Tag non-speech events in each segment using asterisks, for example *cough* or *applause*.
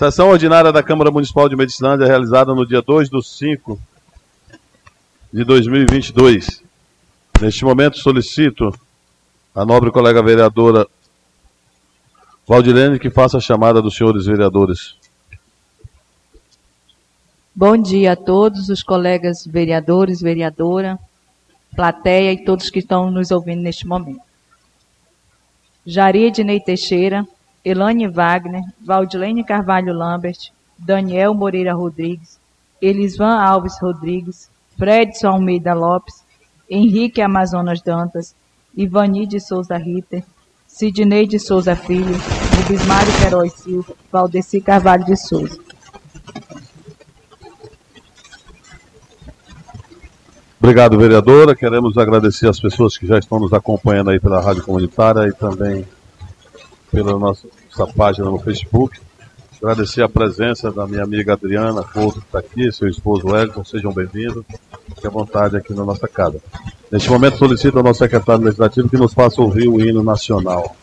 Sessão ordinária da Câmara Municipal de Medicilândia, realizada no dia 2 de 5 de 2022. Neste momento, solicito a nobre colega vereadora Valdilene que faça a chamada dos senhores vereadores. Bom dia a todos os colegas vereadores, vereadora, plateia e todos que estão nos ouvindo neste momento. Jari Ednei Teixeira, Elane Wagner, Valdilene Carvalho Lambert, Daniel Moreira Rodrigues, Elisvan Alves Rodrigues, Fredson Almeida Lopes, Henrique Amazonas Dantas, Ivani de Souza Ritter, Sidney de Souza Filho, Rubismário Queiroz Silva, Valdeci Carvalho de Souza. Obrigado, vereadora. Queremos agradecer as pessoas que já estão nos acompanhando aí pela Rádio Comunitária e também pela nossa, página no Facebook. Agradecer a presença da minha amiga Adriana Couto, que está aqui, seu esposo Wellington, sejam bem-vindos. Fique à vontade aqui na nossa casa. Neste momento, solicito ao nosso secretário legislativo que nos faça ouvir o hino nacional.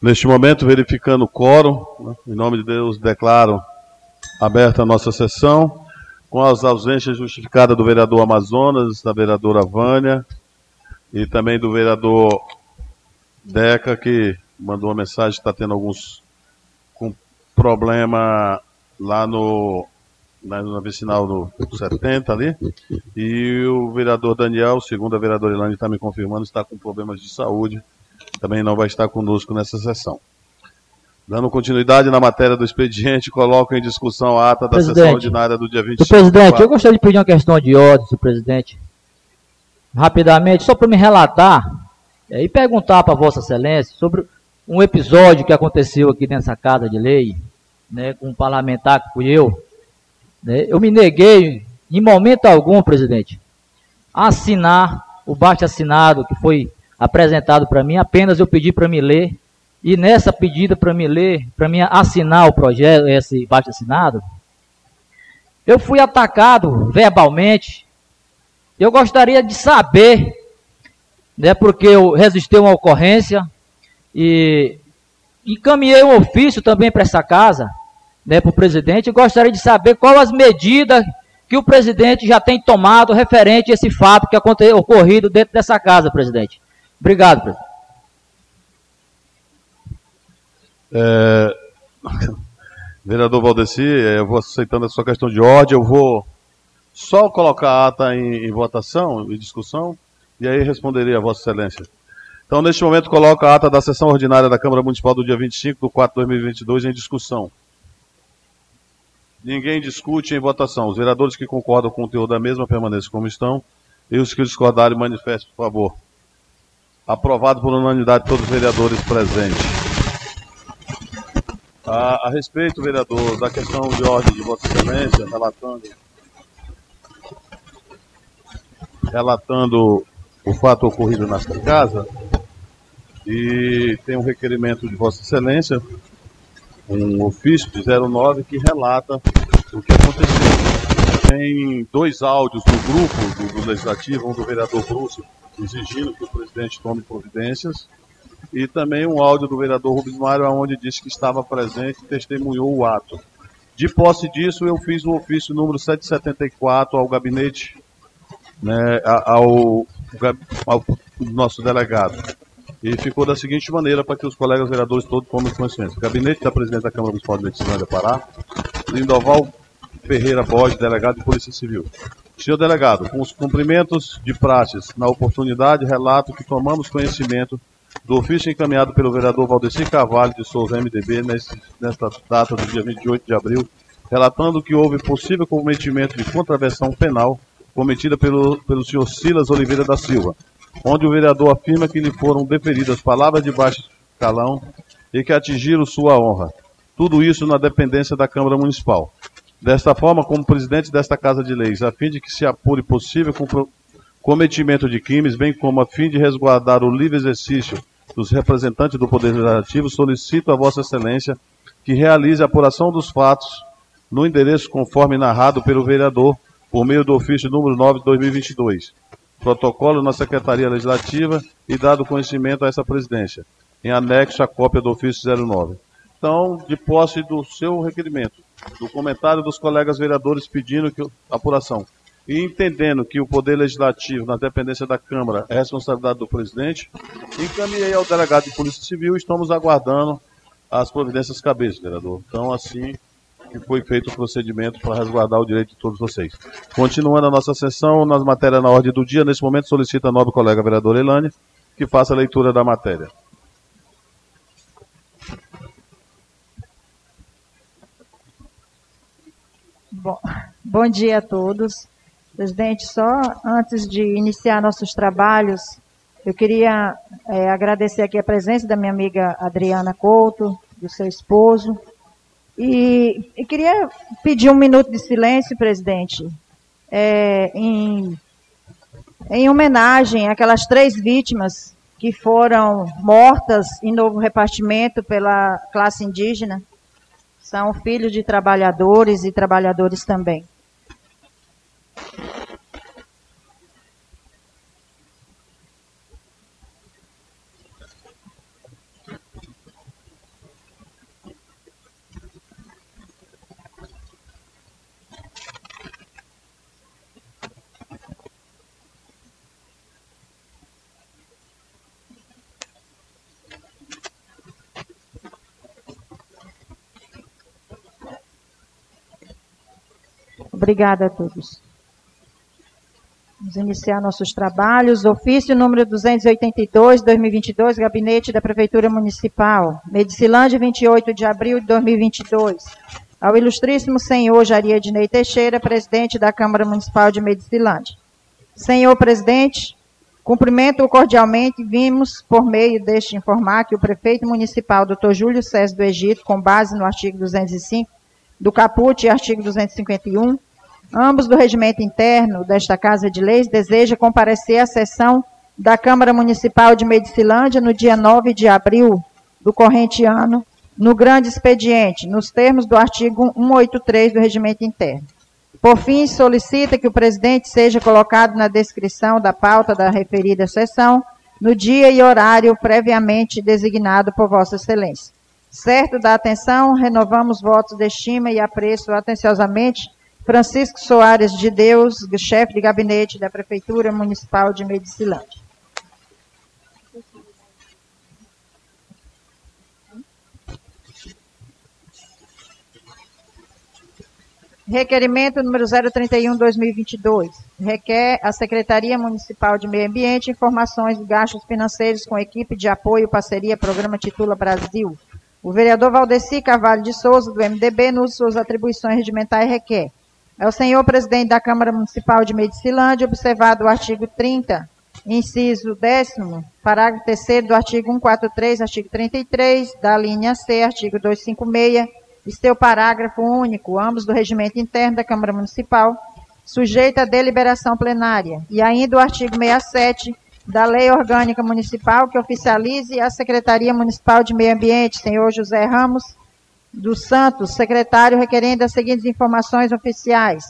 Neste momento, verificando o quórum, né, em nome de Deus, declaro aberta a nossa sessão, com as ausências justificadas do vereador Amazonas, da vereadora Vânia e também do vereador Deca, que mandou uma mensagem está tendo alguns com problema lá no na, na vicinal do 70 ali. E o vereador Daniel, segundo a vereadora Ilane está me confirmando, está com problemas de saúde também não vai estar conosco nessa sessão. Dando continuidade na matéria do expediente, coloco em discussão a ata da presidente, sessão ordinária do dia 25. Presidente, eu gostaria de pedir uma questão de ordem, senhor presidente. Rapidamente, só para me relatar e perguntar para Vossa Excelência sobre um episódio que aconteceu aqui nessa casa de lei, né, com um parlamentar que fui eu. Né, eu me neguei, em momento algum, presidente, a assinar o baixo assinado que foi apresentado para mim, apenas eu pedi para me ler, e nessa pedida para me ler, para me assinar o projeto, esse baixo assinado, eu fui atacado verbalmente. Eu gostaria de saber, né, porque eu resisti a uma ocorrência e encaminhei um ofício também para essa casa, né, para o presidente, e gostaria de saber quais as medidas que o presidente já tem tomado referente a esse fato que aconteceu, ocorrido dentro dessa casa, presidente. Obrigado, presidente. É... Vereador Valdeci, é, eu vou aceitando a sua questão de ordem, eu vou só colocar a ata em, em votação e discussão, e aí responderei a Vossa Excelência. Então, neste momento, coloco a ata da sessão ordinária da Câmara Municipal do dia 25 de 4 de 2022 em discussão. Ninguém discute em votação. Os vereadores que concordam com o teor da mesma permaneçam como estão, e os que discordarem manifestem, por favor. Aprovado por unanimidade todos os vereadores presentes. A, a, respeito, vereador, da questão de ordem de Vossa Excelência, relatando, relatando o fato ocorrido nesta casa, e tem um requerimento de Vossa Excelência, um ofício de 09 que relata o que aconteceu. Tem dois áudios do grupo do, do Legislativo, um do vereador Brúcio, exigindo que o presidente tome providências. E também um áudio do vereador Rubens Mário, onde disse que estava presente e testemunhou o ato. De posse disso, eu fiz o ofício número 774 ao gabinete, né, ao, ao, nosso delegado. E ficou da seguinte maneira para que os colegas vereadores todos tomem conhecimento. Gabinete da presidente da Câmara Municipal de Medicina Pará, Lindoval Ferreira Borges, delegado de Polícia Civil. Senhor delegado, com os cumprimentos de praxes, na oportunidade, relato que tomamos conhecimento do ofício encaminhado pelo vereador Valdeci Carvalho de Souza MDB nesta data do dia 28 de abril, relatando que houve possível cometimento de contravenção penal cometida pelo, pelo senhor Silas Oliveira da Silva, onde o vereador afirma que lhe foram deferidas palavras de baixo calão e que atingiram sua honra. Tudo isso na dependência da Câmara Municipal. Desta forma, como presidente desta Casa de Leis, a fim de que se apure possível cometimento de crimes, bem como a fim de resguardar o livre exercício dos representantes do Poder Legislativo, solicito a Vossa Excelência que realize a apuração dos fatos no endereço conforme narrado pelo vereador por meio do ofício número 9 de 2022. Protocolo na Secretaria Legislativa e dado conhecimento a essa presidência, em anexo à cópia do ofício 09. Então, de posse do seu requerimento, do comentário dos colegas vereadores pedindo que apuração, e entendendo que o Poder Legislativo, na dependência da Câmara, é responsabilidade do presidente, encaminhei ao delegado de Polícia Civil e estamos aguardando as providências cabíveis, vereador. Então, assim que foi feito o procedimento para resguardar o direito de todos vocês. Continuando a nossa sessão, nas matérias na ordem do dia, nesse momento solicita a nobre colega vereadora Elane que faça a leitura da matéria. Bom, bom dia a todos. Presidente, só antes de iniciar nossos trabalhos, eu queria é, agradecer aqui a presença da minha amiga Adriana Couto, do seu esposo, e, e queria pedir um minuto de silêncio, presidente, é, em, em homenagem àquelas três vítimas que foram mortas em novo repartimento pela classe indígena. São filhos de trabalhadores e trabalhadores também. Obrigada a todos. Vamos iniciar nossos trabalhos. Ofício número 282, 2022, Gabinete da Prefeitura Municipal. Medicilândia, 28 de abril de 2022. Ao ilustríssimo senhor Jaria Dinei Teixeira, presidente da Câmara Municipal de Medicilândia. Senhor presidente, cumprimento cordialmente. Vimos, por meio deste, informar que o prefeito municipal, Dr. Júlio César do Egito, com base no artigo 205 do Caput e artigo 251, ambos do regimento interno desta Casa de Leis, deseja comparecer à sessão da Câmara Municipal de Medicilândia no dia 9 de abril do corrente ano, no grande expediente, nos termos do artigo 183 do regimento interno. Por fim, solicita que o presidente seja colocado na descrição da pauta da referida sessão no dia e horário previamente designado por Vossa Excelência. Certo da atenção, renovamos votos de estima e apreço atenciosamente Francisco Soares de Deus, chefe de gabinete da Prefeitura Municipal de Medicilândia. Requerimento número 031-2022. Requer a Secretaria Municipal de Meio Ambiente informações de gastos financeiros com equipe de apoio parceria Programa Titula Brasil. O vereador Valdeci Carvalho de Souza, do MDB, nos suas atribuições regimentais, requer é o senhor presidente da Câmara Municipal de Medicilândia, observado o artigo 30, inciso 10, parágrafo 3 do artigo 143, artigo 33, da linha C, artigo 256, e seu parágrafo único, ambos do regimento interno da Câmara Municipal, sujeita a deliberação plenária. E ainda o artigo 67 da Lei Orgânica Municipal, que oficialize a Secretaria Municipal de Meio Ambiente, senhor José Ramos, dos Santos, secretário, requerendo as seguintes informações oficiais.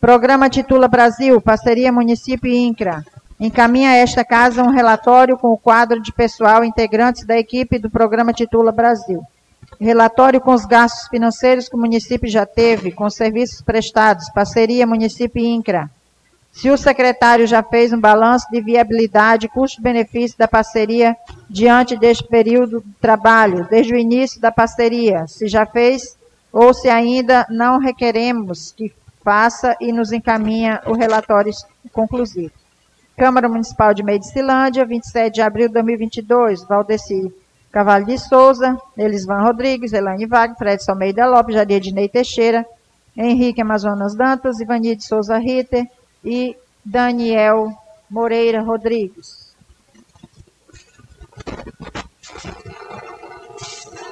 Programa Titula Brasil, parceria Município INCRA. Encaminha a esta casa um relatório com o quadro de pessoal integrantes da equipe do programa Titula Brasil. Relatório com os gastos financeiros que o município já teve, com serviços prestados, parceria Município INCRA. Se o secretário já fez um balanço de viabilidade custo-benefício da parceria diante deste período de trabalho, desde o início da parceria, se já fez ou se ainda não requeremos que faça e nos encaminha o relatório conclusivo. Câmara Municipal de Medicilândia, 27 de abril de 2022, Valdeci Cavalho de Souza, Elisvan Rodrigues, Elaine Wagner, Fred Almeida Lopes, Jaria Dinei Teixeira, Henrique Amazonas Dantas, Ivani de Souza Ritter, e Daniel Moreira Rodrigues.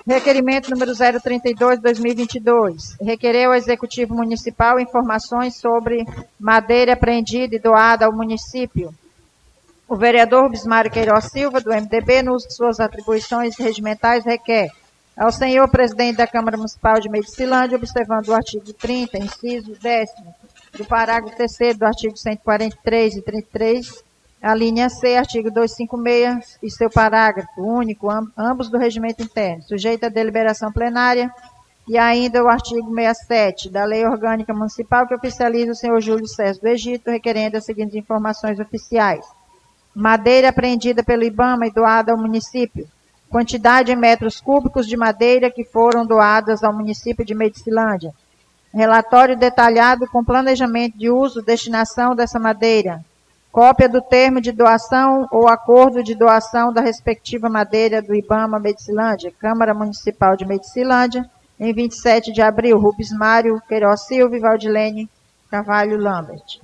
Requerimento número 032-2022. Requereu ao Executivo Municipal informações sobre madeira apreendida e doada ao município. O vereador Bismário Queiroz Silva, do MDB, no uso de suas atribuições regimentais, requer ao senhor presidente da Câmara Municipal de Medicilândia, observando o artigo 30, inciso 10 do parágrafo 3 do artigo 143 e 33, a linha C, artigo 256 e seu parágrafo único, ambos do regimento interno, sujeito à deliberação plenária, e ainda o artigo 67 da Lei Orgânica Municipal, que oficializa o senhor Júlio César do Egito, requerendo as seguintes informações oficiais. Madeira apreendida pelo IBAMA e doada ao município. Quantidade em metros cúbicos de madeira que foram doadas ao município de Medicilândia. Relatório detalhado com planejamento de uso e destinação dessa madeira. Cópia do termo de doação ou acordo de doação da respectiva madeira do IBAMA Medicilândia, Câmara Municipal de Medicilândia, em 27 de abril, Rubens Mário Queiroz Silva e Valdilene Carvalho Lambert.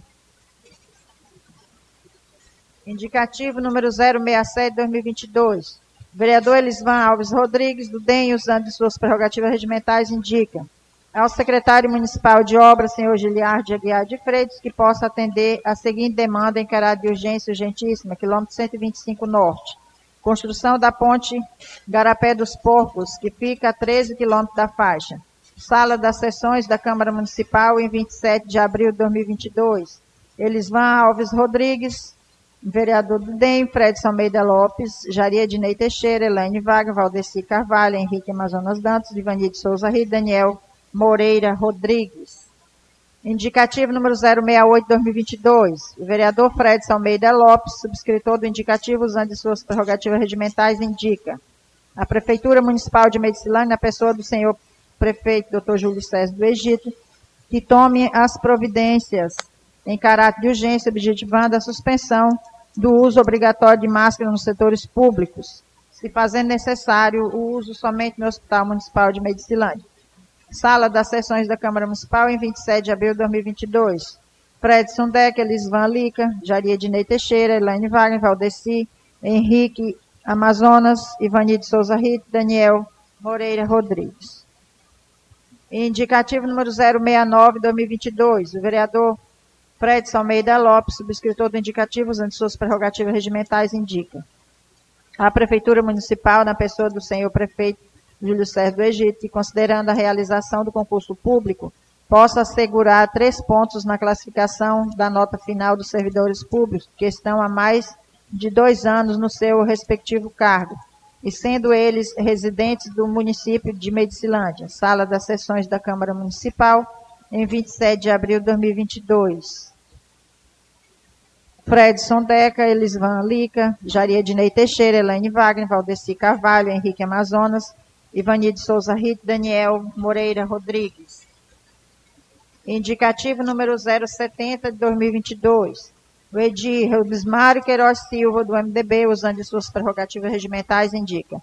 Indicativo número 067-2022. Vereador Elisvan Alves Rodrigues, do DEM, usando suas prerrogativas regimentais, indica ao secretário municipal de obras, senhor Giliardi Aguiar de Freitas, que possa atender a seguinte demanda em caráter de urgência urgentíssima, quilômetro 125 Norte. Construção da ponte Garapé dos Porcos, que fica a 13 quilômetros da faixa. Sala das sessões da Câmara Municipal em 27 de abril de 2022. Elisvan Alves Rodrigues, vereador do DEM, Fred Almeida Lopes, Jaria Dinei Teixeira, Elaine Vaga, Valdeci Carvalho, Henrique Amazonas Dantas, Ivani de Souza Rio, Daniel Moreira Rodrigues. Indicativo número 068-2022. O vereador Fred Almeida Lopes, subscritor do indicativo usando suas prerrogativas regimentais, indica a Prefeitura Municipal de Medicilândia, na pessoa do senhor prefeito Dr. Júlio César do Egito, que tome as providências em caráter de urgência, objetivando a suspensão do uso obrigatório de máscara nos setores públicos, se fazendo necessário o uso somente no Hospital Municipal de Medicilândia. Sala das Sessões da Câmara Municipal, em 27 de abril de 2022. Fredson Deck, Elisvan Lica, Jaria Ednei Teixeira, Elaine Wagner, Valdeci, Henrique Amazonas, Ivani de Souza Rito, Daniel Moreira Rodrigues. Indicativo número 069, 2022. O vereador Fred Almeida Lopes, subscritor do indicativo, usando suas prerrogativas regimentais, indica. A Prefeitura Municipal, na pessoa do senhor prefeito Júlio César do Egito, e considerando a realização do concurso público, possa assegurar três pontos na classificação da nota final dos servidores públicos que estão há mais de dois anos no seu respectivo cargo, e sendo eles residentes do município de Medicilândia, sala das sessões da Câmara Municipal, em 27 de abril de 2022. Fredson Deca, Elisvan Lica, Jaria Dinei Teixeira, Elaine Wagner, Valdeci Carvalho, Henrique Amazonas, Ivani de Souza Rito, Daniel Moreira Rodrigues. Indicativo número 070 de 2022. O Edir Rubismário Queiroz Silva, do MDB, usando suas prerrogativas regimentais, indica.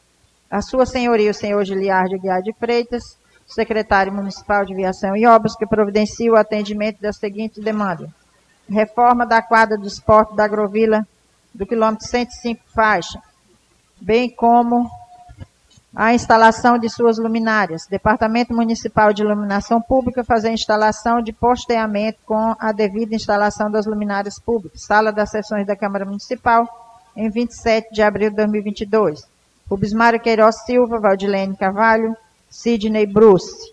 A sua senhoria, o senhor Giliardo Guiar de Freitas, secretário municipal de Viação e Obras, que providencia o atendimento da seguinte demanda. Reforma da quadra do esporte da Agrovila do quilômetro 105 faixa, bem como a instalação de suas luminárias. Departamento Municipal de Iluminação Pública fazer instalação de posteamento com a devida instalação das luminárias públicas. Sala das sessões da Câmara Municipal, em 27 de abril de 2022. Rubens Mário Queiroz Silva, Valdilene Carvalho, Sidney Bruce.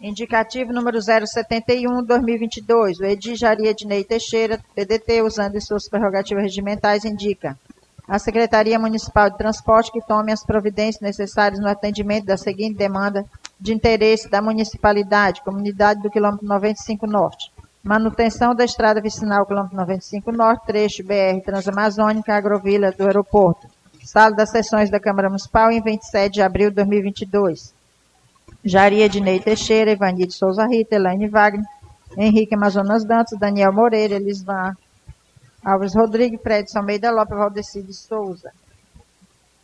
Indicativo número 071, 2022. O Edi Jaria Ednei Teixeira, PDT, usando suas prerrogativas regimentais, indica a Secretaria Municipal de Transporte que tome as providências necessárias no atendimento da seguinte demanda de interesse da municipalidade, comunidade do quilômetro 95 Norte. Manutenção da estrada vicinal quilômetro 95 Norte, trecho BR Transamazônica, Agrovila do aeroporto. Sala das sessões da Câmara Municipal em 27 de abril de 2022. Jaria Dinei Teixeira, Ivani de Souza Rita, Elaine Wagner, Henrique Amazonas Dantas, Daniel Moreira, Elisvan Alves Rodrigues, Fred Almeida Lopes, Valdeci de Souza.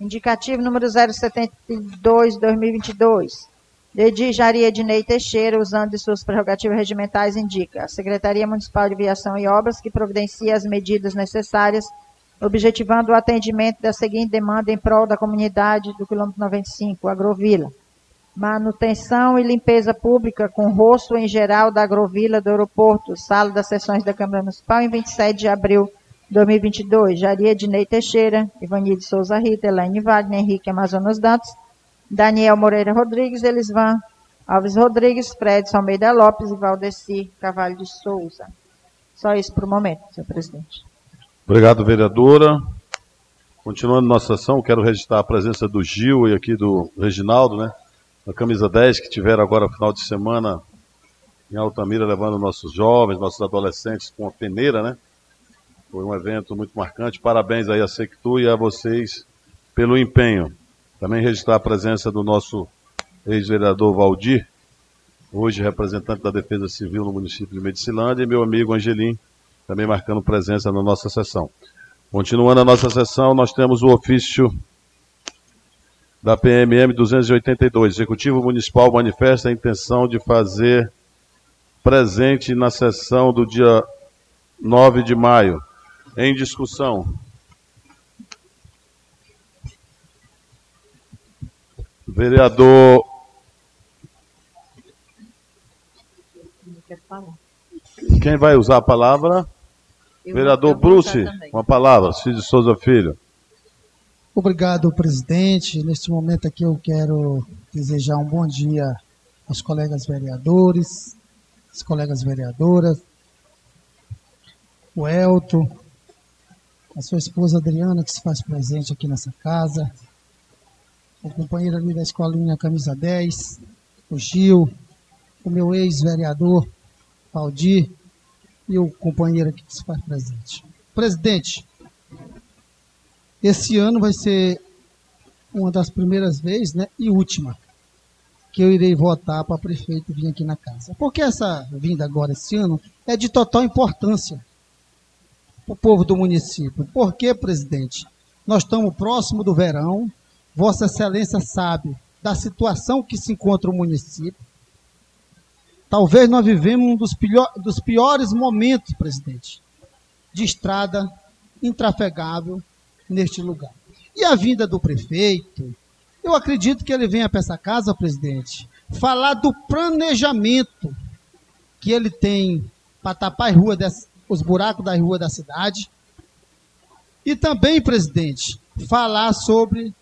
Indicativo número 072, 2022. Edi Jaria Ednei Teixeira, usando de suas prerrogativas regimentais, indica a Secretaria Municipal de Viação e Obras que providencia as medidas necessárias objetivando o atendimento da seguinte demanda em prol da comunidade do quilômetro 95, Agrovila. Manutenção e limpeza pública com rosto em geral da Agrovila do aeroporto, sala das sessões da Câmara Municipal, em 27 de abril de 2022. Jaria Dinei Teixeira, Ivani de Souza Rita, Elaine Wagner, Henrique Amazonas Dantas, Daniel Moreira Rodrigues, Elisvan Alves Rodrigues, Fredson Almeida Lopes e Valdeci Cavalho de Souza. Só isso para o momento, senhor presidente. Obrigado, vereadora. Continuando nossa sessão, quero registrar a presença do Gil e aqui do Reginaldo, né? Na camisa 10, que tiveram agora no final de semana em Altamira, levando nossos jovens, nossos adolescentes com a peneira, né? Foi um evento muito marcante. Parabéns aí a Sectu e a vocês pelo empenho. Também registrar a presença do nosso ex-vereador Valdir, hoje representante da Defesa Civil no município de Medicilândia, e meu amigo Angelim, também marcando presença na nossa sessão. Continuando a nossa sessão, nós temos o ofício da PMM 282. Executivo Municipal manifesta a intenção de fazer presente na sessão do dia 9 de maio. Em discussão. Vereador. Quem vai usar a palavra? Eu Vereador Bruce, uma palavra, Cid Souza Filho. Obrigado, presidente. Neste momento aqui eu quero desejar um bom dia aos colegas vereadores, as colegas vereadoras, o Elton, a sua esposa Adriana, que se faz presente aqui nessa casa, o companheiro ali da escolinha Camisa 10, o Gil, o meu ex-vereador, Valdir, e o companheiro aqui que se faz presente. Presidente, esse ano vai ser uma das primeiras vezes, né, e última, que eu irei votar para prefeito vir aqui na casa. Porque essa vinda agora esse ano é de total importância para o povo do município. Porque, presidente, nós estamos próximo do verão, Vossa Excelência sabe da situação que se encontra o município. Talvez nós vivemos um dos, pior, dos piores momentos, presidente, de estrada intrafegável neste lugar. E a vinda do prefeito, eu acredito que ele venha para essa casa, presidente, falar do planejamento que ele tem para tapar rua dessa, os buracos da rua da cidade. E também, presidente, falar sobre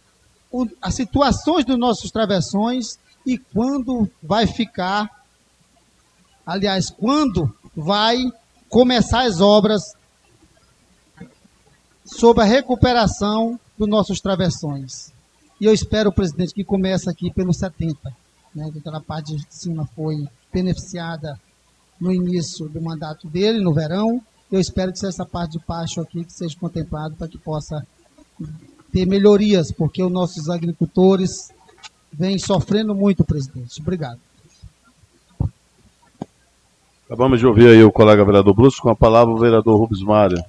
o, as situações dos nossos travessões e quando vai ficar aliás, quando vai começar as obras sobre a recuperação dos nossos travessões. E eu espero, presidente, que comece aqui pelos 70, né, que aquela parte de cima foi beneficiada no início do mandato dele, no verão. Eu espero que essa parte de baixo aqui que seja contemplado para que possa ter melhorias, porque os nossos agricultores vêm sofrendo muito, presidente. Obrigado. Acabamos de ouvir aí o colega vereador Bruce, com a palavra o vereador Rubens Mário.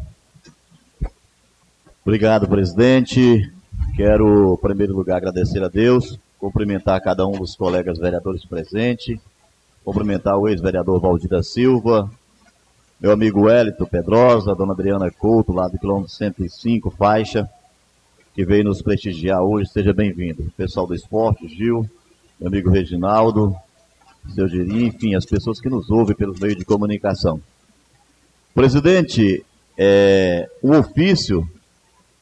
Obrigado, presidente. Quero, em primeiro lugar, agradecer a Deus, cumprimentar cada um dos colegas vereadores presentes, cumprimentar o ex-vereador Valdir da Silva, meu amigo Wellington Pedrosa, dona Adriana Couto, lá do quilômetro 105, faixa, que veio nos prestigiar hoje. Seja bem-vindo. Pessoal do esporte, Gil, meu amigo Reginaldo, seu Giri, enfim, as pessoas que nos ouvem pelos meios de comunicação. Presidente, é, o ofício,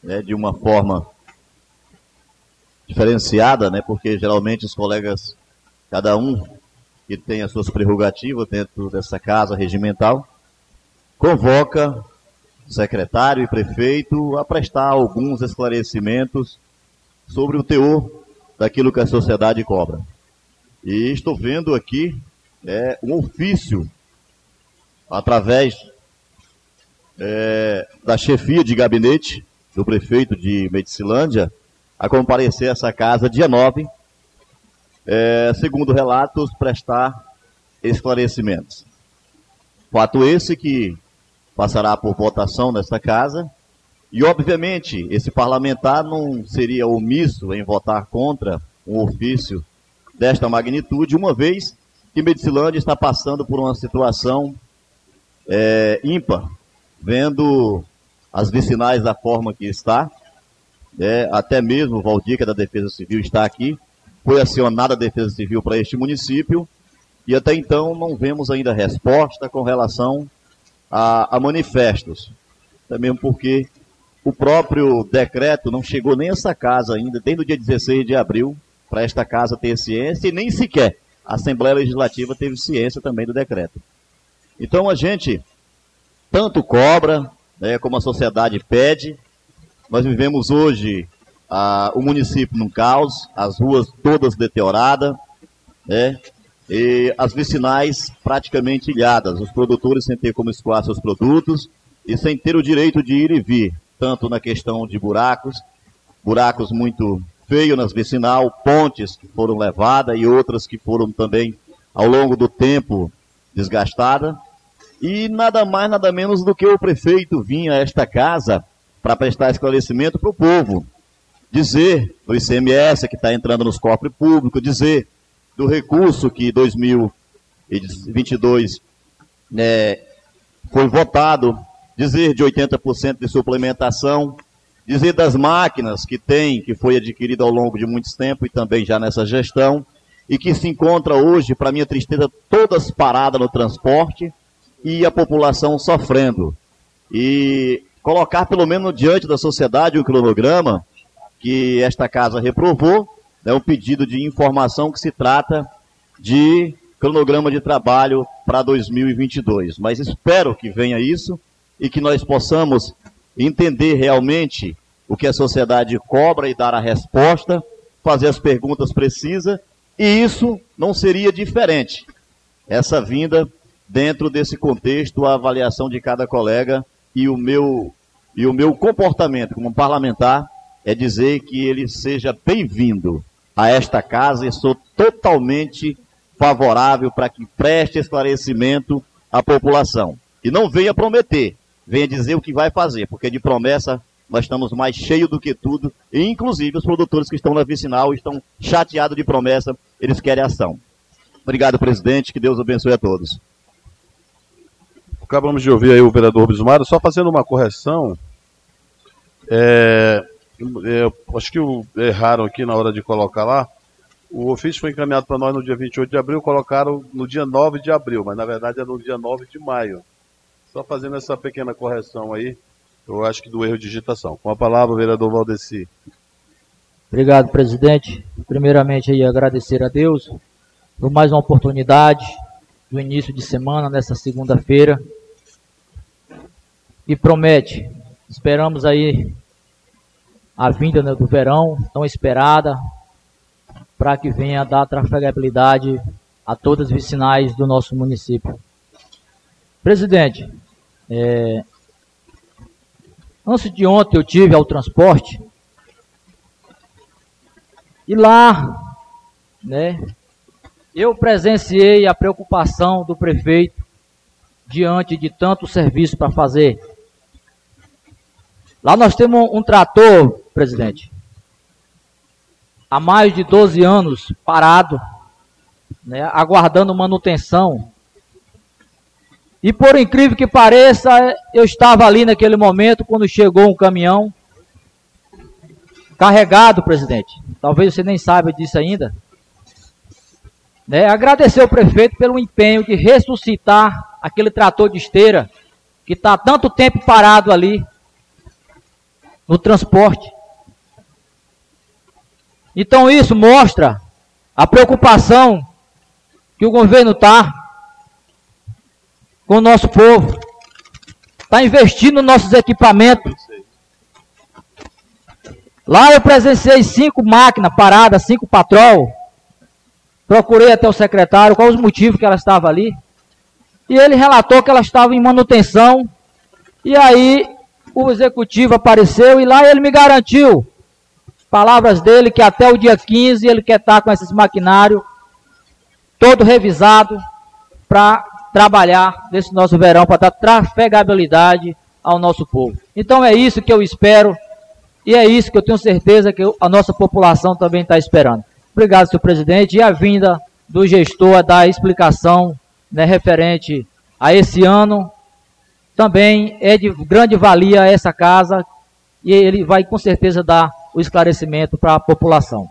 né, de uma forma diferenciada, né, porque geralmente os colegas, cada um que tem as suas prerrogativas dentro dessa casa regimental, convoca secretário e prefeito a prestar alguns esclarecimentos sobre o teor daquilo que a sociedade cobra. E estou vendo aqui é, um ofício através é, da chefia de gabinete do prefeito de Medicilândia a comparecer a essa casa dia 9, é, segundo relatos, prestar esclarecimentos. Fato esse que passará por votação nesta casa, e obviamente esse parlamentar não seria omisso em votar contra um ofício desta magnitude, uma vez que Medicilândia está passando por uma situação é, ímpar, vendo as vicinais da forma que está, é, até mesmo o Valdir, que é da Defesa Civil, está aqui, foi acionada a Defesa Civil para este município, e até então não vemos ainda resposta com relação a, a manifestos, até mesmo porque o próprio decreto não chegou nem essa casa ainda, desde o dia 16 de abril, para esta casa ter ciência e nem sequer a Assembleia Legislativa teve ciência também do decreto. Então a gente tanto cobra, né, como a sociedade pede. Nós vivemos hoje ah, o município num caos, as ruas todas deterioradas, né, e as vicinais praticamente ilhadas, os produtores sem ter como escoar seus produtos e sem ter o direito de ir e vir, tanto na questão de buracos, buracos muito feios nas vicinal, pontes que foram levadas e outras que foram também ao longo do tempo desgastadas. E nada mais, nada menos do que o prefeito vinha a esta casa para prestar esclarecimento para o povo. Dizer do ICMS que está entrando nos cofres públicos, dizer do recurso que 2022 né, foi votado, dizer de 80% de suplementação, dizer das máquinas que tem, que foi adquirida ao longo de muito tempo e também já nessa gestão, e que se encontra hoje, para minha tristeza, todas paradas no transporte e a população sofrendo. E colocar pelo menos diante da sociedade o cronograma que esta casa reprovou, é né, um pedido de informação que se trata de cronograma de trabalho para 2022. Mas espero que venha isso e que nós possamos entender realmente o que a sociedade cobra e dar a resposta, fazer as perguntas precisas, e isso não seria diferente. Essa vinda dentro desse contexto, a avaliação de cada colega e o meu e o meu comportamento como parlamentar é dizer que ele seja bem-vindo a esta casa e sou totalmente favorável para que preste esclarecimento à população. E não venha prometer, venha dizer o que vai fazer, porque de promessa nós estamos mais cheios do que tudo, e inclusive os produtores que estão na vicinal estão chateados de promessa, eles querem ação. Obrigado, presidente, que Deus abençoe a todos. Acabamos de ouvir aí o vereador Bismar, só fazendo uma correção. É, é, acho que o, erraram aqui na hora de colocar lá. O ofício foi encaminhado para nós no dia 28 de abril, colocaram no dia 9 de abril, mas na verdade é no dia 9 de maio. Só fazendo essa pequena correção aí, eu acho que do erro de digitação. Com a palavra, vereador Valdeci. Obrigado, presidente. Primeiramente, aí, agradecer a Deus por mais uma oportunidade do início de semana, nessa segunda-feira, e promete. Esperamos aí a vinda né, do verão, tão esperada, para que venha dar trafegabilidade a todas as vicinais do nosso município. Presidente, é, antes de ontem eu tive ao transporte e lá, né, eu presenciei a preocupação do prefeito diante de tanto serviço para fazer. Lá nós temos um trator, presidente, há mais de 12 anos parado, né, aguardando manutenção. E por incrível que pareça, eu estava ali naquele momento quando chegou um caminhão carregado, presidente. Talvez você nem saiba disso ainda. Né, agradecer ao prefeito pelo empenho de ressuscitar aquele trator de esteira que está tanto tempo parado ali no transporte. Então isso mostra a preocupação que o governo está com o nosso povo. Está investindo nos nossos equipamentos. Lá eu presenciei cinco máquinas paradas, cinco patrol Procurei até o secretário qual os motivos que ela estava ali. E ele relatou que ela estava em manutenção. E aí o executivo apareceu e lá ele me garantiu, palavras dele, que até o dia 15 ele quer estar com esses maquinários todo revisado para trabalhar nesse nosso verão, para dar trafegabilidade ao nosso povo. Então é isso que eu espero e é isso que eu tenho certeza que a nossa população também está esperando. Obrigado, senhor presidente. E a vinda do gestor a dar explicação né, referente a esse ano também é de grande valia essa casa e ele vai com certeza dar o esclarecimento para a população.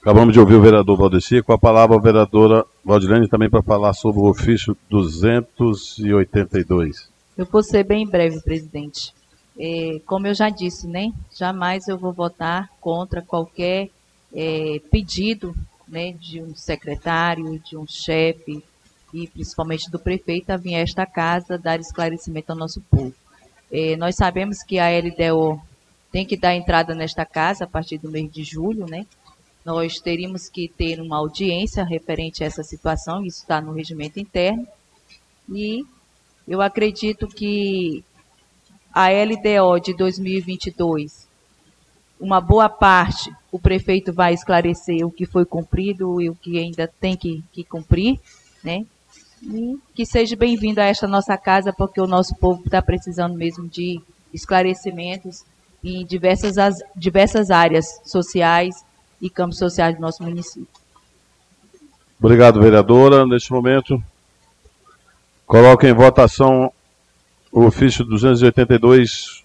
Acabamos de ouvir o vereador Valdeci, com a palavra a vereadora Valdilene também para falar sobre o ofício 282. Eu vou ser bem breve, presidente. É, como eu já disse, né? Jamais eu vou votar contra qualquer é, pedido né, de um secretário, de um chefe e principalmente do prefeito a vir a esta casa dar esclarecimento ao nosso povo. É, nós sabemos que a LDO tem que dar entrada nesta casa a partir do mês de julho, né? Nós teríamos que ter uma audiência referente a essa situação, isso está no regimento interno. E eu acredito que a LDO de 2022, uma boa parte, o prefeito vai esclarecer o que foi cumprido e o que ainda tem que, que cumprir, né? E que seja bem-vindo a esta nossa casa, porque o nosso povo está precisando mesmo de esclarecimentos em diversas, as, diversas áreas sociais e campos sociais do nosso município. Obrigado, vereadora. Neste momento, coloco em votação o ofício 282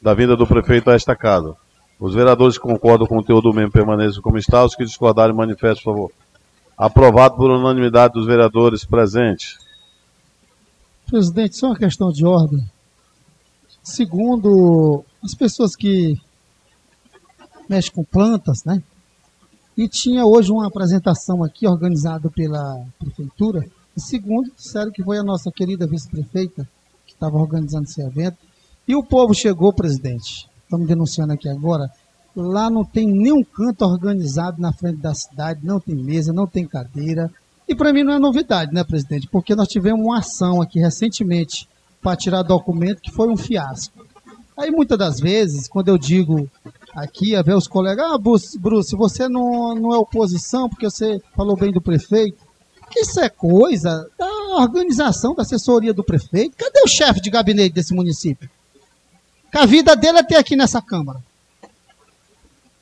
da vinda do prefeito a esta casa. Os vereadores que concordam com o conteúdo mesmo permaneçam como está, os que discordarem manifestem, por favor. Aprovado por unanimidade dos vereadores presentes. Presidente, só uma questão de ordem. Segundo as pessoas que mexem com plantas, né? E tinha hoje uma apresentação aqui organizada pela prefeitura. E segundo, disseram que foi a nossa querida vice-prefeita que estava organizando esse evento. E o povo chegou, presidente. Estamos denunciando aqui agora. Lá não tem nenhum canto organizado na frente da cidade, não tem mesa, não tem cadeira. E para mim não é novidade, né, presidente? Porque nós tivemos uma ação aqui recentemente para tirar documento que foi um fiasco. Aí muitas das vezes, quando eu digo aqui, a ver os colegas, ah, Bruce, Bruce, você não, não é oposição porque você falou bem do prefeito. Isso é coisa da organização, da assessoria do prefeito. Cadê o chefe de gabinete desse município? Que a vida dele é ter aqui nessa Câmara.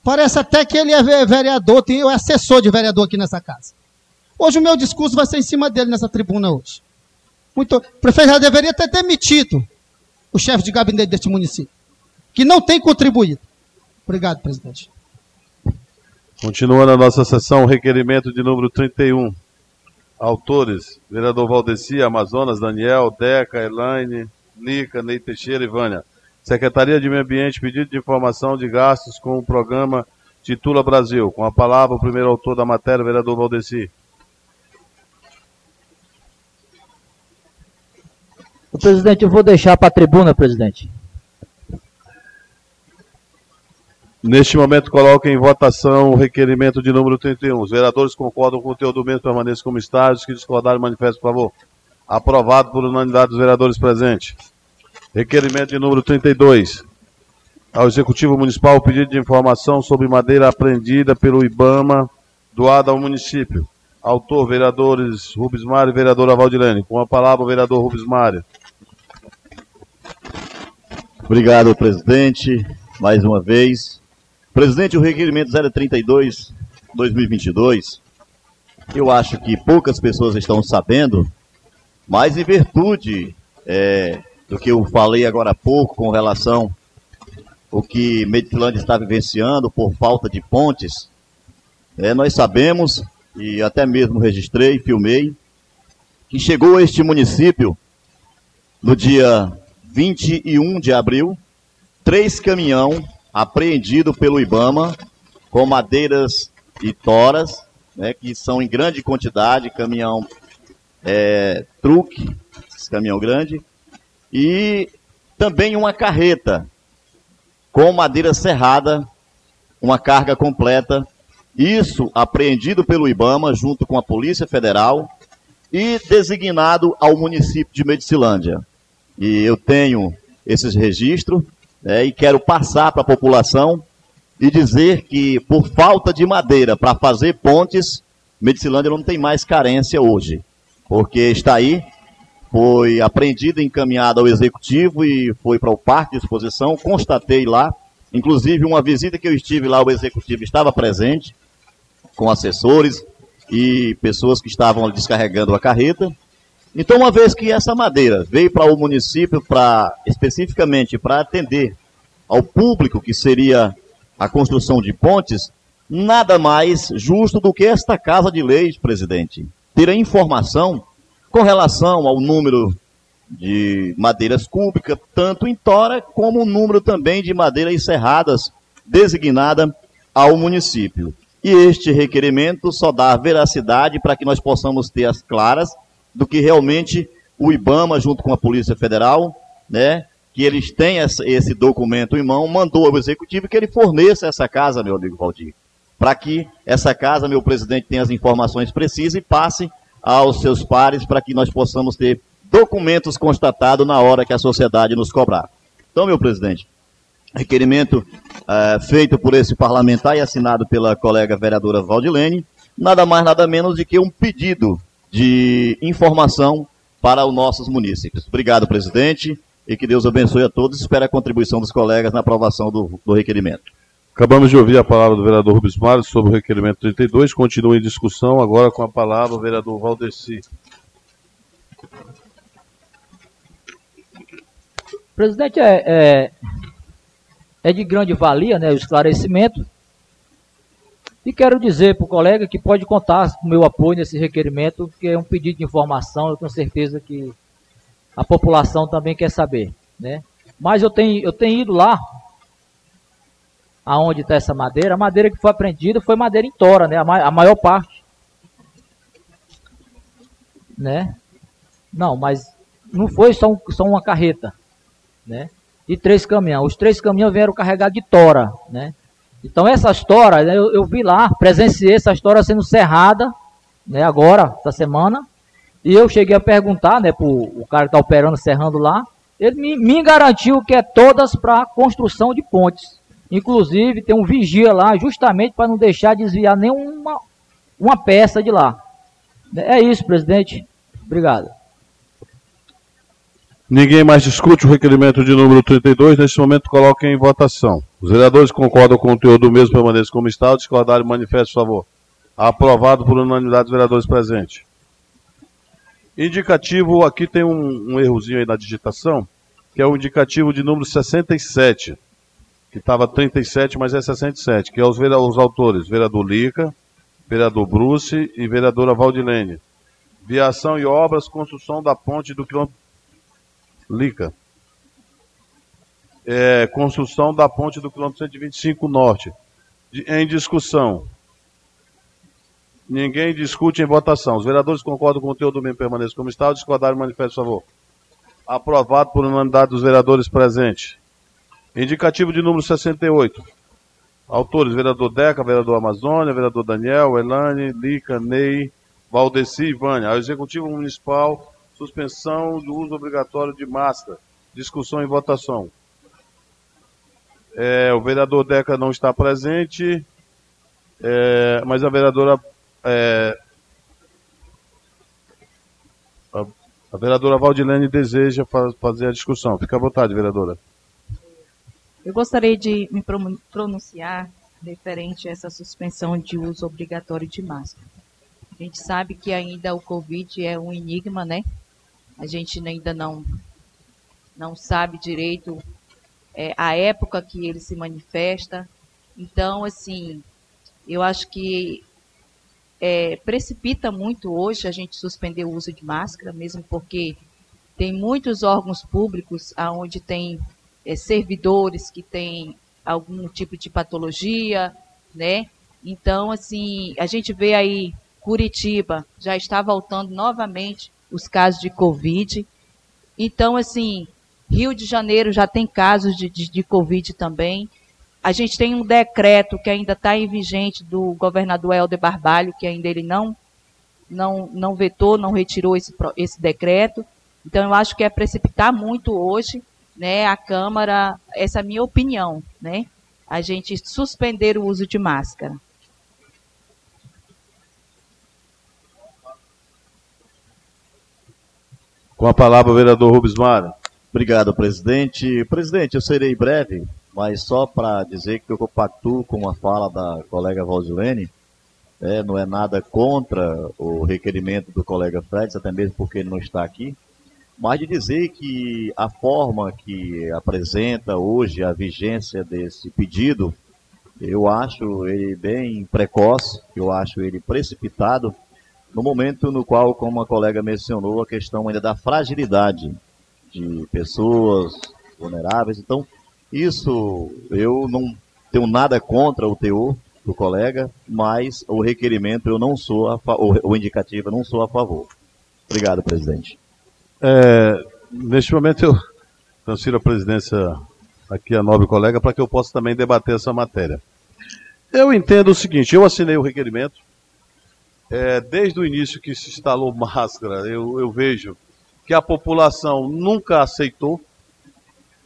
Parece até que ele é vereador, tem o assessor de vereador aqui nessa casa. Hoje o meu discurso vai ser em cima dele nessa tribuna hoje. Muito, o prefeito já deveria ter demitido o chefe de gabinete deste município, que não tem contribuído. Obrigado, presidente. Continuando a nossa sessão, requerimento de número 31. Autores: vereador Valdeci, Amazonas, Daniel, Deca, Elaine, Nica, Ney Teixeira e Vânia. Secretaria de Meio Ambiente, pedido de informação de gastos com o programa Titula Brasil. Com a palavra, o primeiro autor da matéria, vereador Valdeci. O presidente, eu vou deixar para a tribuna, presidente. Neste momento, coloco em votação o requerimento de número 31. Os vereadores concordam com o conteúdo do mesmo permaneça como está. Os que discordarem, manifestem, por favor. Aprovado por unanimidade dos vereadores presentes. Requerimento de número 32. Ao Executivo Municipal, pedido de informação sobre madeira apreendida pelo IBAMA, doada ao município. Autor, vereadores Rubens Mário e vereadora Valdilene. Com a palavra, o vereador Rubens Mário. Obrigado, presidente, mais uma vez. Presidente, o requerimento 032 2022, eu acho que poucas pessoas estão sabendo, mas em virtude é, do que eu falei agora há pouco com relação ao que Medicilândia está vivenciando por falta de pontes, é, nós sabemos, e até mesmo registrei, filmei, que chegou a este município no dia 21 de abril, três caminhão apreendido pelo IBAMA com madeiras e toras, né, que são em grande quantidade, caminhão é, truque, caminhão grande, e também uma carreta com madeira serrada, uma carga completa, isso apreendido pelo IBAMA junto com a Polícia Federal e designado ao município de Medicilândia. E eu tenho esses registros né, e quero passar para a população e dizer que, por falta de madeira para fazer pontes, Medicilândia não tem mais carência hoje. Porque está aí, foi apreendido e encaminhado ao executivo e foi para o parque de exposição. Constatei lá, inclusive uma visita que eu estive lá, o executivo estava presente, com assessores e pessoas que estavam descarregando a carreta. Então, uma vez que essa madeira veio para o município para especificamente para atender ao público que seria a construção de pontes, nada mais justo do que esta Casa de Leis, presidente, ter a informação com relação ao número de madeiras cúbicas, tanto em tora como o número também de madeiras encerradas designada ao município. E este requerimento só dá veracidade para que nós possamos ter as claras do que realmente o IBAMA, junto com a Polícia Federal, né, que eles têm esse documento em mão, mandou ao Executivo que ele forneça essa casa, meu amigo Valdir, para que essa casa, meu presidente, tenha as informações precisas e passe aos seus pares para que nós possamos ter documentos constatados na hora que a sociedade nos cobrar. Então, meu presidente, requerimento é, feito por esse parlamentar e assinado pela colega vereadora Valdilene, nada mais, nada menos do que um pedido de informação para os nossos munícipes. Obrigado, presidente, e que Deus abençoe a todos. Espero a contribuição dos colegas na aprovação do, do requerimento. Acabamos de ouvir a palavra do vereador Rubens Mário sobre o requerimento 32. Continua em discussão agora com a palavra o vereador Valdeci. Presidente, é, é, é de grande valia né, o esclarecimento. E quero dizer para o colega que pode contar com o meu apoio nesse requerimento, que é um pedido de informação, eu tenho certeza que a população também quer saber. Né? Mas eu tenho, eu tenho ido lá, aonde está essa madeira, a madeira que foi apreendida foi madeira em tora, né? a, ma a maior parte. Né? Não, mas não foi só, um, só uma carreta. Né? e três caminhões. Os três caminhões vieram carregados de tora, né? Então essas toras, eu, eu vi lá, presenciei essas toras sendo serrada, né, agora, essa semana, e eu cheguei a perguntar, né, pro o cara que está operando, serrando lá, ele me, me garantiu que é todas para construção de pontes. Inclusive tem um vigia lá, justamente para não deixar desviar nenhuma uma peça de lá. É isso, presidente. Obrigado. Ninguém mais discute o requerimento de número 32. Neste momento, coloque em votação. Os vereadores concordam com o teor do mesmo permaneça como está. Discordarem, manifeste favor. Aprovado por unanimidade dos vereadores presentes. Indicativo, aqui tem um, um errozinho aí na digitação, que é o indicativo de número 67, que estava 37, mas é 67, que é os, os autores, vereador Lica, vereador Bruce e vereadora Valdilene. Viação e obras, construção da ponte do quilômetro Lica. É, construção da ponte do quilômetro 125 norte. De, em discussão. Ninguém discute em votação. Os vereadores concordam com o conteúdo do mesmo permaneça como está. Discordaram, manifesto favor. Aprovado por unanimidade dos vereadores presentes. Indicativo de número 68. Autores, vereador Deca, vereador Amazônia, vereador Daniel, Elane, Lica, Ney, Valdeci e Vânia. Ao Executivo Municipal Suspensão do uso obrigatório de máscara. Discussão e votação. É, o vereador Deca não está presente, é, mas a vereadora. É, a, a, vereadora Valdilene deseja fazer a discussão. Fica à vontade, vereadora. Eu gostaria de me pronunciar referente a essa suspensão de uso obrigatório de máscara. A gente sabe que ainda o Covid é um enigma, né? a gente ainda não, não sabe direito é, a época que ele se manifesta. Então, assim, eu acho que é, precipita muito hoje a gente suspender o uso de máscara, mesmo porque tem muitos órgãos públicos onde tem é, servidores que têm algum tipo de patologia, né? Então, assim, a gente vê aí Curitiba já está voltando novamente os casos de Covid. Então, assim, Rio de Janeiro já tem casos de, de, de Covid também. A gente tem um decreto que ainda está em vigente do governador Helder Barbalho, que ainda ele não, não, não vetou, não retirou esse, esse decreto. Então, eu acho que é precipitar muito hoje né, a Câmara, essa é a minha opinião, né, a gente suspender o uso de máscara. Com a palavra o vereador Rubens Mara. Obrigado, presidente. Presidente, eu serei breve, mas só para dizer que eu compactuo com a fala da colega Valdilene, é, não é nada contra o requerimento do colega Fred, até mesmo porque ele não está aqui, mas de dizer que a forma que apresenta hoje a vigência desse pedido, eu acho ele bem precoce, eu acho ele precipitado, no momento no qual, como a colega mencionou, a questão ainda da fragilidade de pessoas vulneráveis. Então, isso eu não tenho nada contra o teor do colega, mas o requerimento eu não sou, a indicativo eu não sou a favor. Obrigado, presidente. É, neste momento eu transfiro a presidência aqui a nobre colega para que eu possa também debater essa matéria. Eu entendo o seguinte, eu assinei o requerimento, é, desde o início que se instalou máscara, eu, eu vejo que a população nunca aceitou,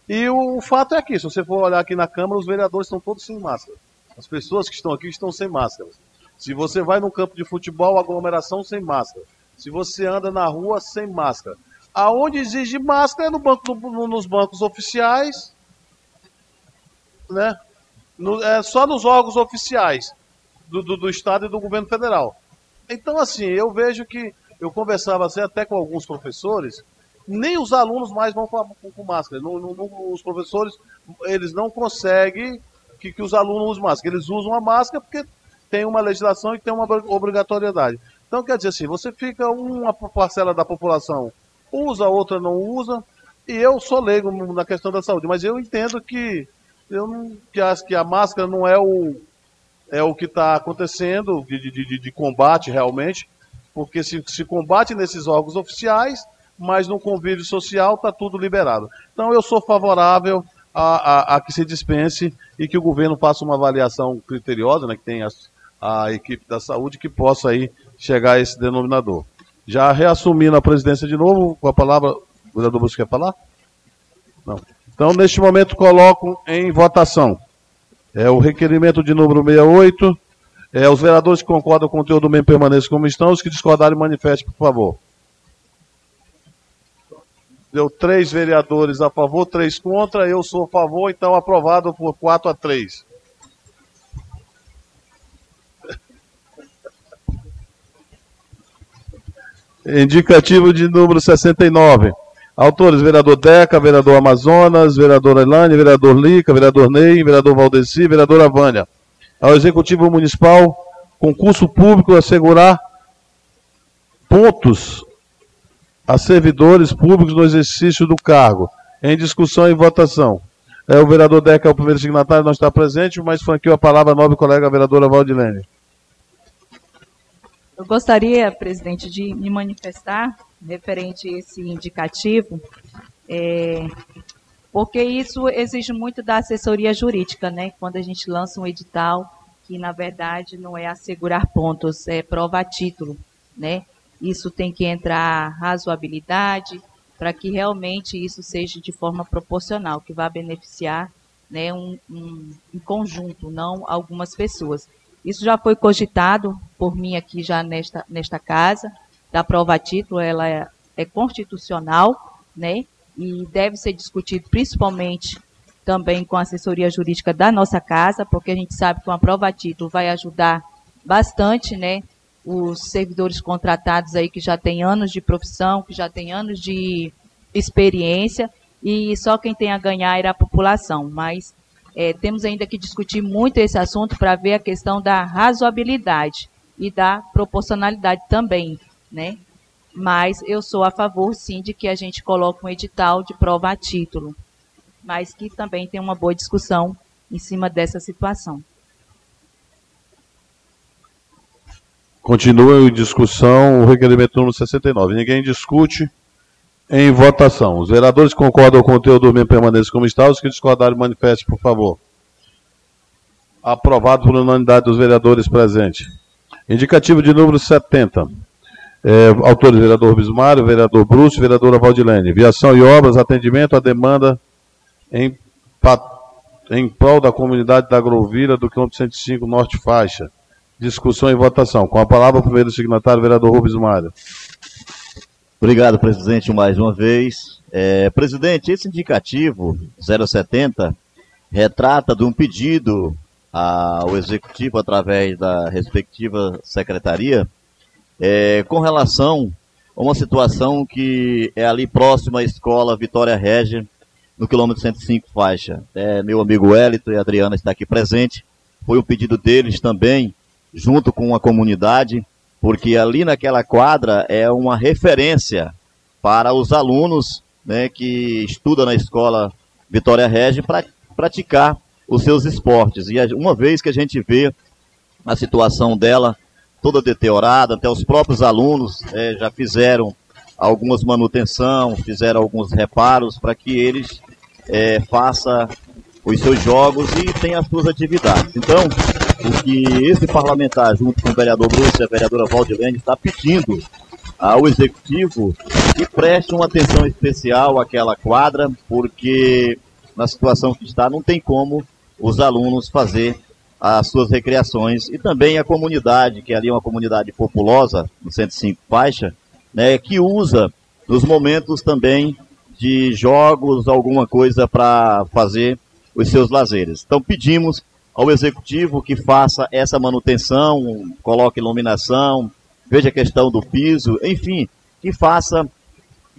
e o fato é que, se você for olhar aqui na Câmara, os vereadores estão todos sem máscara. As pessoas que estão aqui estão sem máscara. Se você vai no campo de futebol, aglomeração sem máscara. Se você anda na rua, sem máscara. Aonde exige máscara é no banco, no, nos bancos oficiais, né? No, é só nos órgãos oficiais do, do, do, Estado e do governo federal. Então, assim, eu vejo que eu conversava assim, até com alguns professores, nem os alunos mais vão com, com máscara. No, no, os professores, eles não conseguem que, que os alunos usem máscara. Eles usam a máscara porque tem uma legislação e tem uma obrigatoriedade. Então, quer dizer assim, você fica uma parcela da população usa, outra não usa, e eu sou leigo na questão da saúde, mas eu entendo que, eu não, que, a, que a máscara não é o, é o que está acontecendo de, de, de, combate realmente, porque se, se combate nesses órgãos oficiais, mas no convívio social está tudo liberado. Então eu sou favorável a, a, a, que se dispense e que o governo faça uma avaliação criteriosa, né, que tem as, a equipe da saúde que possa aí chegar a esse denominador. Já reassumindo a presidência de novo, com a palavra, o vereador Busca quer falar? Não. Então, neste momento, coloco em votação. É o requerimento de número 68. É, os vereadores que concordam com o conteúdo do mesmo permaneçam como estão. Os que discordarem, manifestem, por favor. Deu três vereadores a favor, três contra. Eu sou a favor, então aprovado por 4 a 3. Indicativo de número 69. Autores, vereador Deca, vereador Amazonas, vereador Elane, vereador Lica, vereador Ney, vereador Valdeci, vereadora Vânia. Ao Executivo Municipal, concurso público assegurar pontos a servidores públicos no exercício do cargo. Em discussão e votação. É, o vereador Deca é o primeiro signatário, não está presente, mas franqueou a palavra a nobre colega vereadora Valdilene. Eu gostaria, presidente, de me manifestar referente a esse indicativo, é, porque isso exige muito da assessoria jurídica, né? Quando a gente lança um edital, que na verdade não é assegurar pontos, é prova a título, né? Isso tem que entrar razoabilidade para que realmente isso seja de forma proporcional, que vá beneficiar né, um, um, um conjunto, não algumas pessoas. Isso já foi cogitado por mim aqui já nesta, nesta casa, da prova a título, ela é, é constitucional, né? E deve ser discutido principalmente também com a assessoria jurídica da nossa casa, porque a gente sabe que uma prova a título vai ajudar bastante, né? Os servidores contratados aí que já têm anos de profissão, que já têm anos de experiência, e só quem tem a ganhar era a população. Mas é, temos ainda que discutir muito esse assunto para ver a questão da razoabilidade e da proporcionalidade também, né? Mas eu sou a favor, sim, de que a gente coloque um edital de prova a título, mas que também tem uma boa discussão em cima dessa situação. Continua em discussão o requerimento número 69. Ninguém discute em votação. Os vereadores concordam com o conteúdo do mesmo como está. Os que discordarem, manifestem, por favor. Aprovado por unanimidade dos vereadores presentes. Indicativo de número 70. É, autores, vereador Bismário, vereador Bruce, vereadora Valdilene. Viação e obras, atendimento à demanda em, em prol da comunidade da Agrovila do quilômetro 105 Norte Faixa. Discussão e votação. Com a palavra, o primeiro signatário, vereador Rubens Mário. Obrigado, presidente, mais uma vez. É, presidente, esse indicativo 070 retrata de um pedido ao executivo através da respectiva secretaria é, com relação a uma situação que é ali próxima à escola Vitória Régia, no quilômetro 105 faixa. É, meu amigo Wellington e Adriana está aqui presente. Foi um pedido deles também, junto com a comunidade porque ali naquela quadra é uma referência para os alunos né, que estudam na escola Vitória Regi para praticar os seus esportes. E uma vez que a gente vê a situação dela toda deteriorada, até os próprios alunos é, já fizeram algumas manutenção, fizeram alguns reparos para que eles é, façam os seus jogos e tenham as suas atividades. Então, o que esse parlamentar, junto com o vereador Bruce e a vereadora Valdilene, está pedindo ao executivo que preste uma atenção especial àquela quadra, porque na situação que está não tem como os alunos fazer as suas recreações e também a comunidade, que ali é uma comunidade populosa, no 105 Faixa, né, que usa nos momentos também de jogos, alguma coisa para fazer os seus lazeres. Então pedimos ao executivo que faça essa manutenção, coloque iluminação, veja a questão do piso, enfim, que faça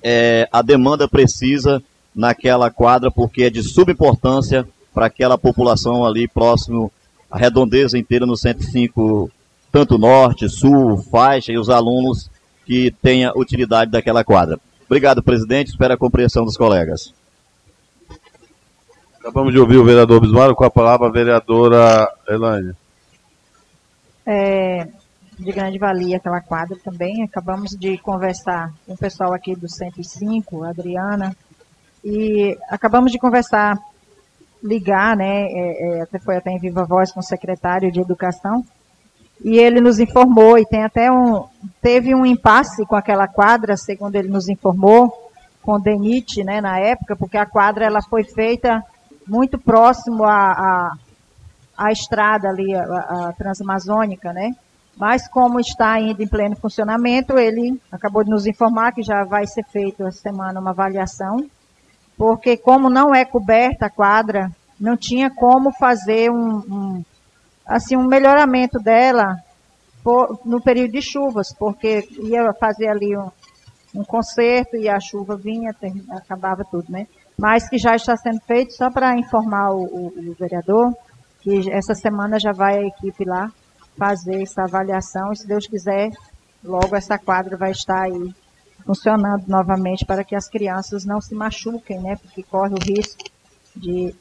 é, a demanda precisa naquela quadra, porque é de subimportância para aquela população ali próximo à redondeza inteira no 105, tanto norte, sul, faixa e os alunos que tenha utilidade daquela quadra. Obrigado, presidente. Espero a compreensão dos colegas. Acabamos de ouvir o vereador Bismarck com a palavra a vereadora Elaine. É, de grande valia aquela quadra também. Acabamos de conversar com o pessoal aqui do 105, a Adriana, e acabamos de conversar, ligar, né? É, é, até foi até em viva voz com o secretário de Educação, e ele nos informou, e tem até um. Teve um impasse com aquela quadra, segundo ele nos informou, com o DENIT, né, na época, porque a quadra ela foi feita muito próximo à, à, à estrada ali, a, transamazônica, né? Mas como está ainda em pleno funcionamento, ele acabou de nos informar que já vai ser feito essa semana uma avaliação, porque como não é coberta a quadra, não tinha como fazer um, um assim um melhoramento dela por, no período de chuvas, porque ia fazer ali um, um concerto e a chuva vinha, acabava tudo, né? Mas que já está sendo feito, só para informar o, o, o, vereador, que essa semana já vai a equipe lá fazer essa avaliação e, se Deus quiser, logo essa quadra vai estar aí funcionando novamente para que as crianças não se machuquem, né? Porque corre o risco de,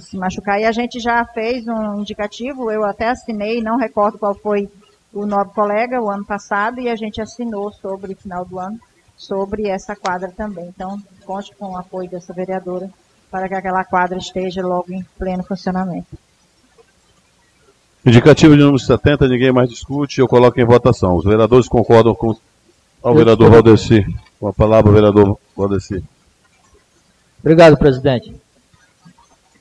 se machucar. E a gente já fez um indicativo, eu até assinei, não recordo qual foi o novo colega, o ano passado, e a gente assinou sobre o final do ano sobre essa quadra também. Então, conte com o apoio dessa vereadora para que aquela quadra esteja logo em pleno funcionamento. Indicativo de número 70, ninguém mais discute, eu coloco em votação. Os vereadores concordam com o vereador Valdeci. Com a palavra, o vereador Valdeci. Obrigado, presidente.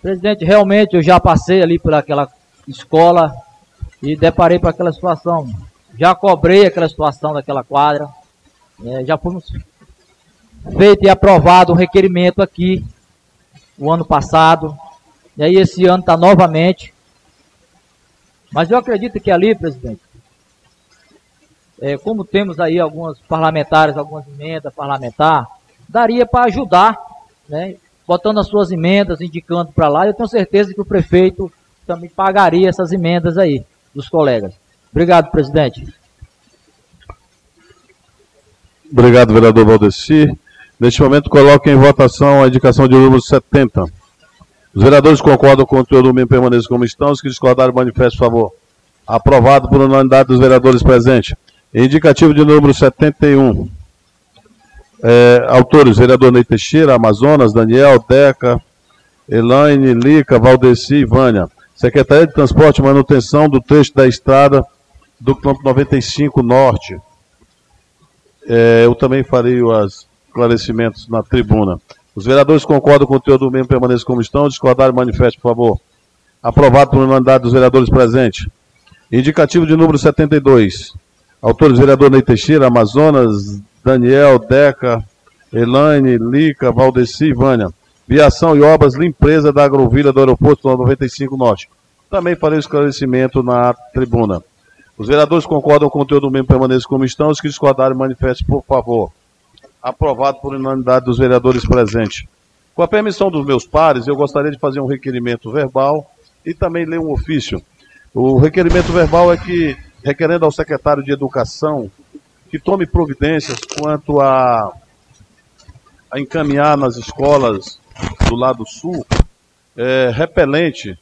Presidente, realmente eu já passei ali por aquela escola e deparei com aquela situação. Já cobrei aquela situação daquela quadra. É, já fomos feito e aprovado um requerimento aqui o ano passado. E aí esse ano está novamente. Mas eu acredito que ali, presidente, é, como temos aí alguns parlamentares, algumas emendas parlamentar, daria para ajudar, né, botando as suas emendas, indicando para lá. Eu tenho certeza que o prefeito também pagaria essas emendas aí dos colegas. Obrigado, presidente. Obrigado, vereador Valdeci. Neste momento, coloco em votação a indicação de número 70. Os vereadores concordam com o conteúdo do mesmo permaneçam como estão. Os que discordarem, manifestem, por favor. Aprovado por unanimidade dos vereadores presentes. Indicativo de número 71. É, autores, vereador Ney Teixeira, Amazonas, Daniel, Deca, Elaine, Lica, Valdeci e Vânia. Secretaria de Transporte e Manutenção do trecho da estrada do quilômetro 95 Norte. É, eu também farei os esclarecimentos na tribuna. Os vereadores concordam com o conteúdo do mesmo permaneça como estão. Discordarem, manifeste, por favor. Aprovado por unanimidade dos vereadores presentes. Indicativo de número 72. Autores, vereador Ney Teixeira, Amazonas, Daniel, Deca, Elaine, Lica, Valdeci e Vânia. Viação e obras, limpeza da agrovila do aeroporto 95 Norte. Também farei o esclarecimento na tribuna. Os vereadores concordam com o conteúdo do mesmo permaneça como estão. Os que discordarem, manifestem, por favor. Aprovado por unanimidade dos vereadores presentes. Com a permissão dos meus pares, eu gostaria de fazer um requerimento verbal e também ler um ofício. O requerimento verbal é que, requerendo ao secretário de Educação que tome providências quanto a, a encaminhar nas escolas do lado sul é, repelente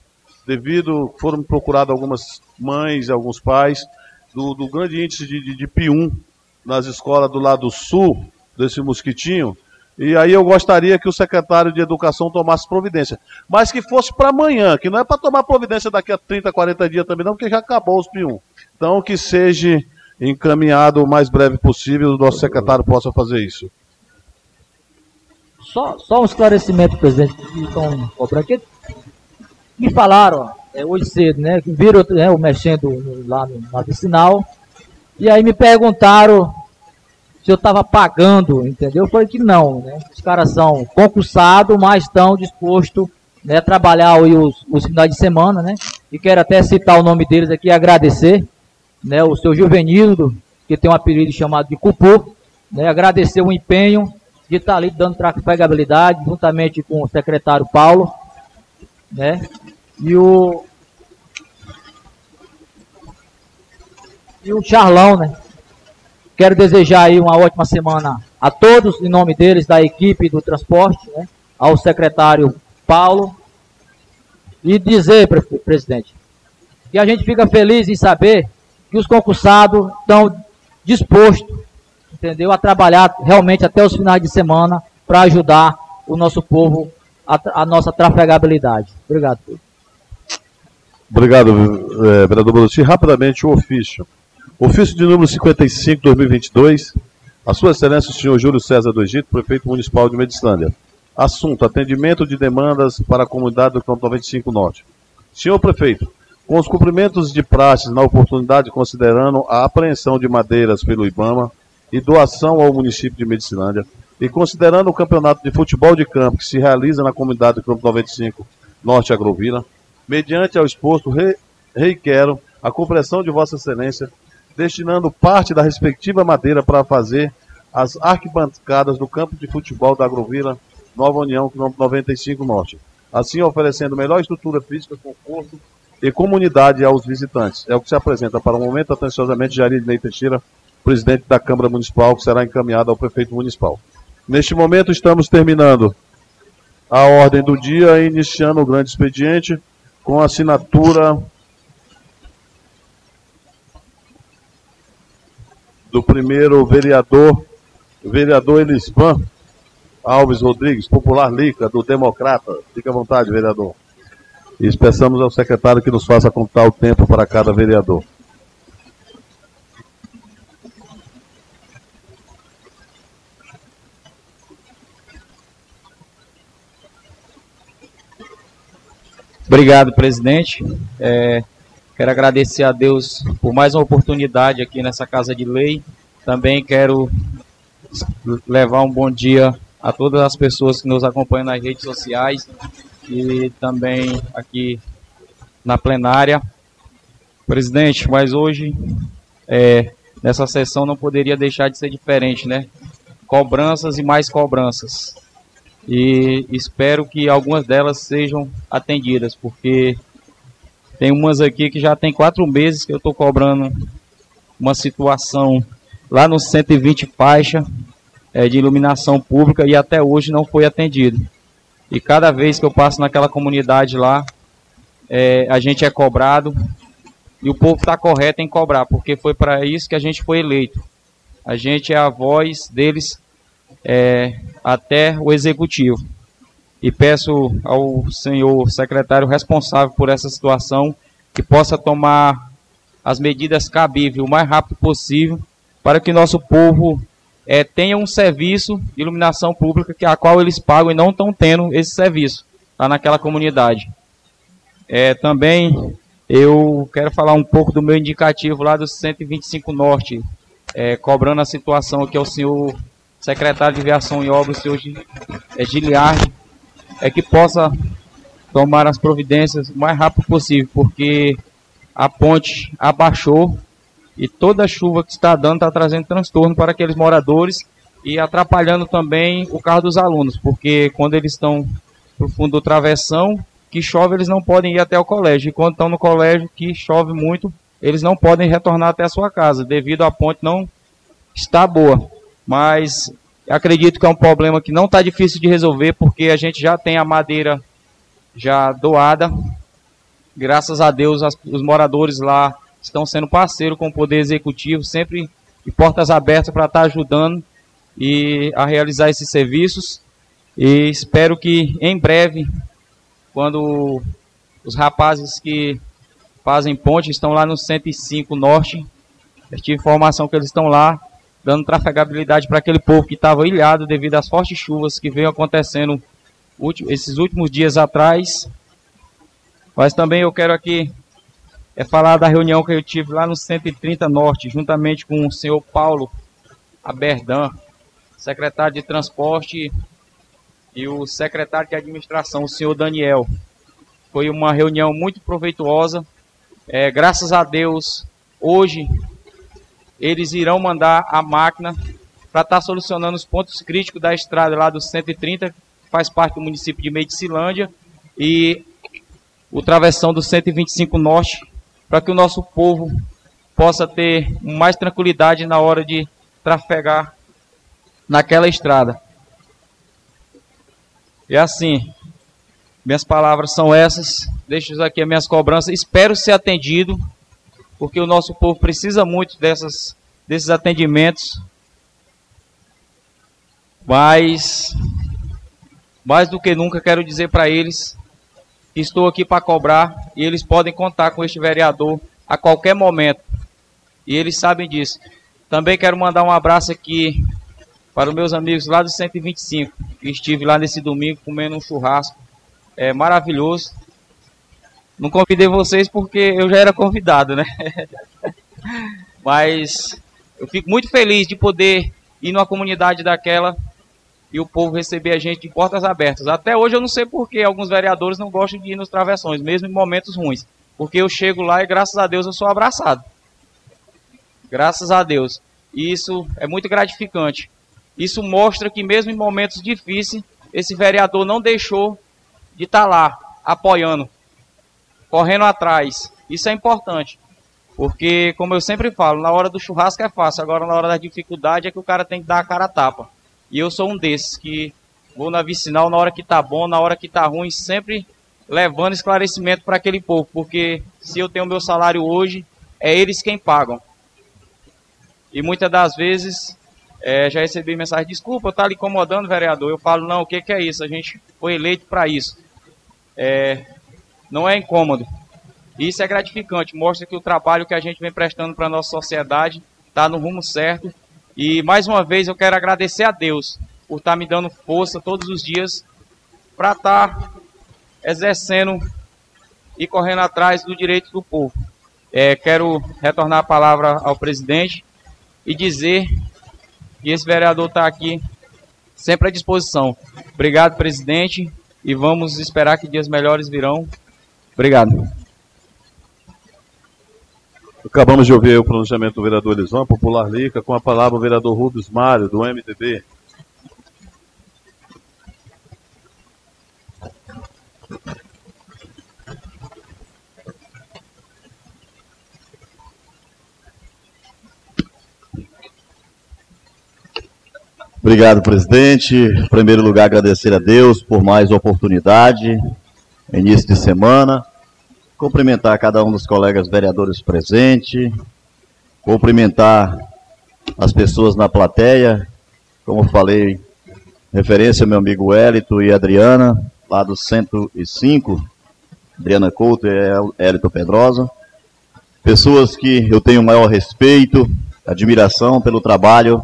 devido, foram procuradas algumas mães, alguns pais, do, do grande índice de, de, de P1 nas escolas do lado sul desse mosquitinho, e aí eu gostaria que o secretário de Educação tomasse providência. Mas que fosse para amanhã, que não é para tomar providência daqui a 30, 40 dias também, não, porque já acabou os P1. Então que seja encaminhado o mais breve possível, o nosso secretário possa fazer isso. Só, só um esclarecimento, presidente, que estão cobrando aqui. Me falaram é, hoje cedo, né? Viram né, o mexendo lá no, na vicinal. E aí me perguntaram se eu estava pagando, entendeu? Eu falei que não, né? Os caras são concursados, mas estão dispostos né, a trabalhar os, os finais de semana, né? E quero até citar o nome deles aqui e agradecer, né? O seu Juvenildo, que tem um apelido chamado de Cupô, né? Agradecer o empenho de estar ali dando trafegabilidade, juntamente com o secretário Paulo, né? E o e o Charlão, né? Quero desejar aí uma ótima semana a todos, em nome deles, da equipe do transporte, né, ao secretário Paulo, e dizer, presidente, que a gente fica feliz em saber que os concursados estão dispostos, entendeu, a trabalhar realmente até os finais de semana para ajudar o nosso povo, a, a nossa trafegabilidade. Obrigado. Obrigado, é, vereador Bonucci. Rapidamente, o ofício. Ofício de número 55, 2022. A Sua Excelência, o senhor Júlio César do Egito, prefeito municipal de Mediclândia. Assunto: atendimento de demandas para a comunidade do Campo 95 Norte. Senhor prefeito, com os cumprimentos de praxes na oportunidade, considerando a apreensão de madeiras pelo IBAMA e doação ao município de Medicilândia, e considerando o campeonato de futebol de campo que se realiza na comunidade do Campo 95 Norte Agrovila, mediante ao exposto, re, a compreensão de Vossa Excelência destinando parte da respectiva madeira para fazer as arquibancadas do campo de futebol da Agrovila Nova União, quilômetro 95 Norte. Assim, oferecendo melhor estrutura física, conforto e comunidade aos visitantes. É o que se apresenta para o momento, atenciosamente, Jair Ney Teixeira, presidente da Câmara Municipal, que será encaminhado ao prefeito municipal. Neste momento, estamos terminando a ordem do dia e iniciando o grande expediente com a assinatura do primeiro vereador, vereador Elisvan Alves Rodrigues, popular Lica, do Democrata. Fique à vontade, vereador. E peçamos ao secretário que nos faça contar o tempo para cada vereador. Obrigado, presidente. É, Quero agradecer a Deus por mais uma oportunidade aqui nessa Casa de Lei. Também quero levar um bom dia a todas as pessoas que nos acompanham nas redes sociais e também aqui na plenária. Presidente, mas hoje, é, nessa sessão, não poderia deixar de ser diferente, né? Cobranças e mais cobranças. E espero que algumas delas sejam atendidas, porque tem umas aqui que já tem quatro meses que eu estou cobrando uma situação lá no 120 faixa é, de iluminação pública e até hoje não foi atendido. E cada vez que eu passo naquela comunidade lá, é, a gente é cobrado e o povo está correto em cobrar, porque foi para isso que a gente foi eleito. A gente é a voz deles é, até o executivo e peço ao senhor secretário responsável por essa situação que possa tomar as medidas cabíveis o mais rápido possível para que nosso povo é, tenha um serviço de iluminação pública que a qual eles pagam e não estão tendo esse serviço lá naquela comunidade. É, também eu quero falar um pouco do meu indicativo lá do 125 Norte, é, cobrando a situação aqui ao senhor secretário de Viação e Obras, o senhor Giliardi, é que possa tomar as providências o mais rápido possível, porque a ponte abaixou e toda a chuva que está dando está trazendo transtorno para aqueles moradores e atrapalhando também o carro dos alunos, porque quando eles estão no fundo do travessão, que chove, eles não podem ir até o colégio, e quando estão no colégio, que chove muito, eles não podem retornar até a sua casa, devido à ponte não estar boa. Mas Acredito que é um problema que não está difícil de resolver, porque a gente já tem a madeira já doada graças a Deus, as, os moradores lá estão sendo parceiro com o Poder Executivo, sempre de portas abertas para estar tá ajudando e a realizar esses serviços. E espero que em breve, quando os rapazes que fazem ponte estão lá no 105 Norte, eu tive informação que eles estão lá dando trafegabilidade para aquele povo que estava ilhado devido às fortes chuvas que veio acontecendo esses últimos dias atrás. Mas também eu quero aqui é falar da reunião que eu tive lá no 130 Norte, juntamente com o senhor Paulo Aberdan, secretário de Transporte, e o secretário de Administração, o senhor Daniel. Foi uma reunião muito proveituosa. É, graças a Deus, hoje eles irão mandar a máquina para estar tá solucionando os pontos críticos da estrada lá do 130, que faz parte do município de Medicilândia, e o travessão do 125 Norte, para que o nosso povo possa ter mais tranquilidade na hora de trafegar naquela estrada. E assim, minhas palavras são essas. Deixo aqui as minhas cobranças. Espero ser atendido, porque o nosso povo precisa muito dessas, desses atendimentos. Mas, mais do que nunca, quero dizer para eles que estou aqui para cobrar e eles podem contar com este vereador a qualquer momento. E eles sabem disso. Também quero mandar um abraço aqui para os meus amigos lá do 125, que estive lá nesse domingo comendo um churrasco é, maravilhoso. Não convidei vocês porque eu já era convidado, né? *laughs* Mas eu fico muito feliz de poder ir numa comunidade daquela e o povo receber a gente de portas abertas. Até hoje eu não sei por que alguns vereadores não gostam de ir nos travessões, mesmo em momentos ruins. Porque eu chego lá e graças a Deus eu sou abraçado. Graças a Deus. E isso é muito gratificante. Isso mostra que mesmo em momentos difíceis, esse vereador não deixou de estar tá lá apoiando, correndo atrás. Isso é importante. Porque, como eu sempre falo, na hora do churrasco é fácil, agora na hora da dificuldade é que o cara tem que dar a cara a tapa. E eu sou um desses que vou na vicinal na hora que tá bom, na hora que tá ruim, sempre levando esclarecimento para aquele povo, porque se eu tenho meu salário hoje, é eles quem pagam. E muitas das vezes é, já recebi mensagem, desculpa, tá lhe incomodando, vereador. Eu falo, não, o que, que é isso? A gente foi eleito para isso. É, não é incômodo. Isso é gratificante, mostra que o trabalho que a gente vem prestando para a nossa sociedade está no rumo certo e mais uma vez eu quero agradecer a Deus por estar tá me dando força todos os dias para estar tá exercendo e correndo atrás do direito do povo. É, quero retornar a palavra ao presidente e dizer que esse vereador está aqui sempre à disposição. Obrigado, presidente, e vamos esperar que dias melhores virão. Obrigado. Acabamos de ouvir o pronunciamento do vereador Elisão, Popular Lica, com a palavra o vereador Rubens Mário, do MDB. Obrigado, presidente. Em primeiro lugar, agradecer a Deus por mais oportunidade, início de semana. Cumprimentar cada um dos colegas vereadores presentes, cumprimentar as pessoas na plateia, como falei, referência meu amigo Wellington e Adriana, lá do 105, Adriana Couto e Hélito Pedrosa. Pessoas que eu tenho maior respeito, admiração pelo trabalho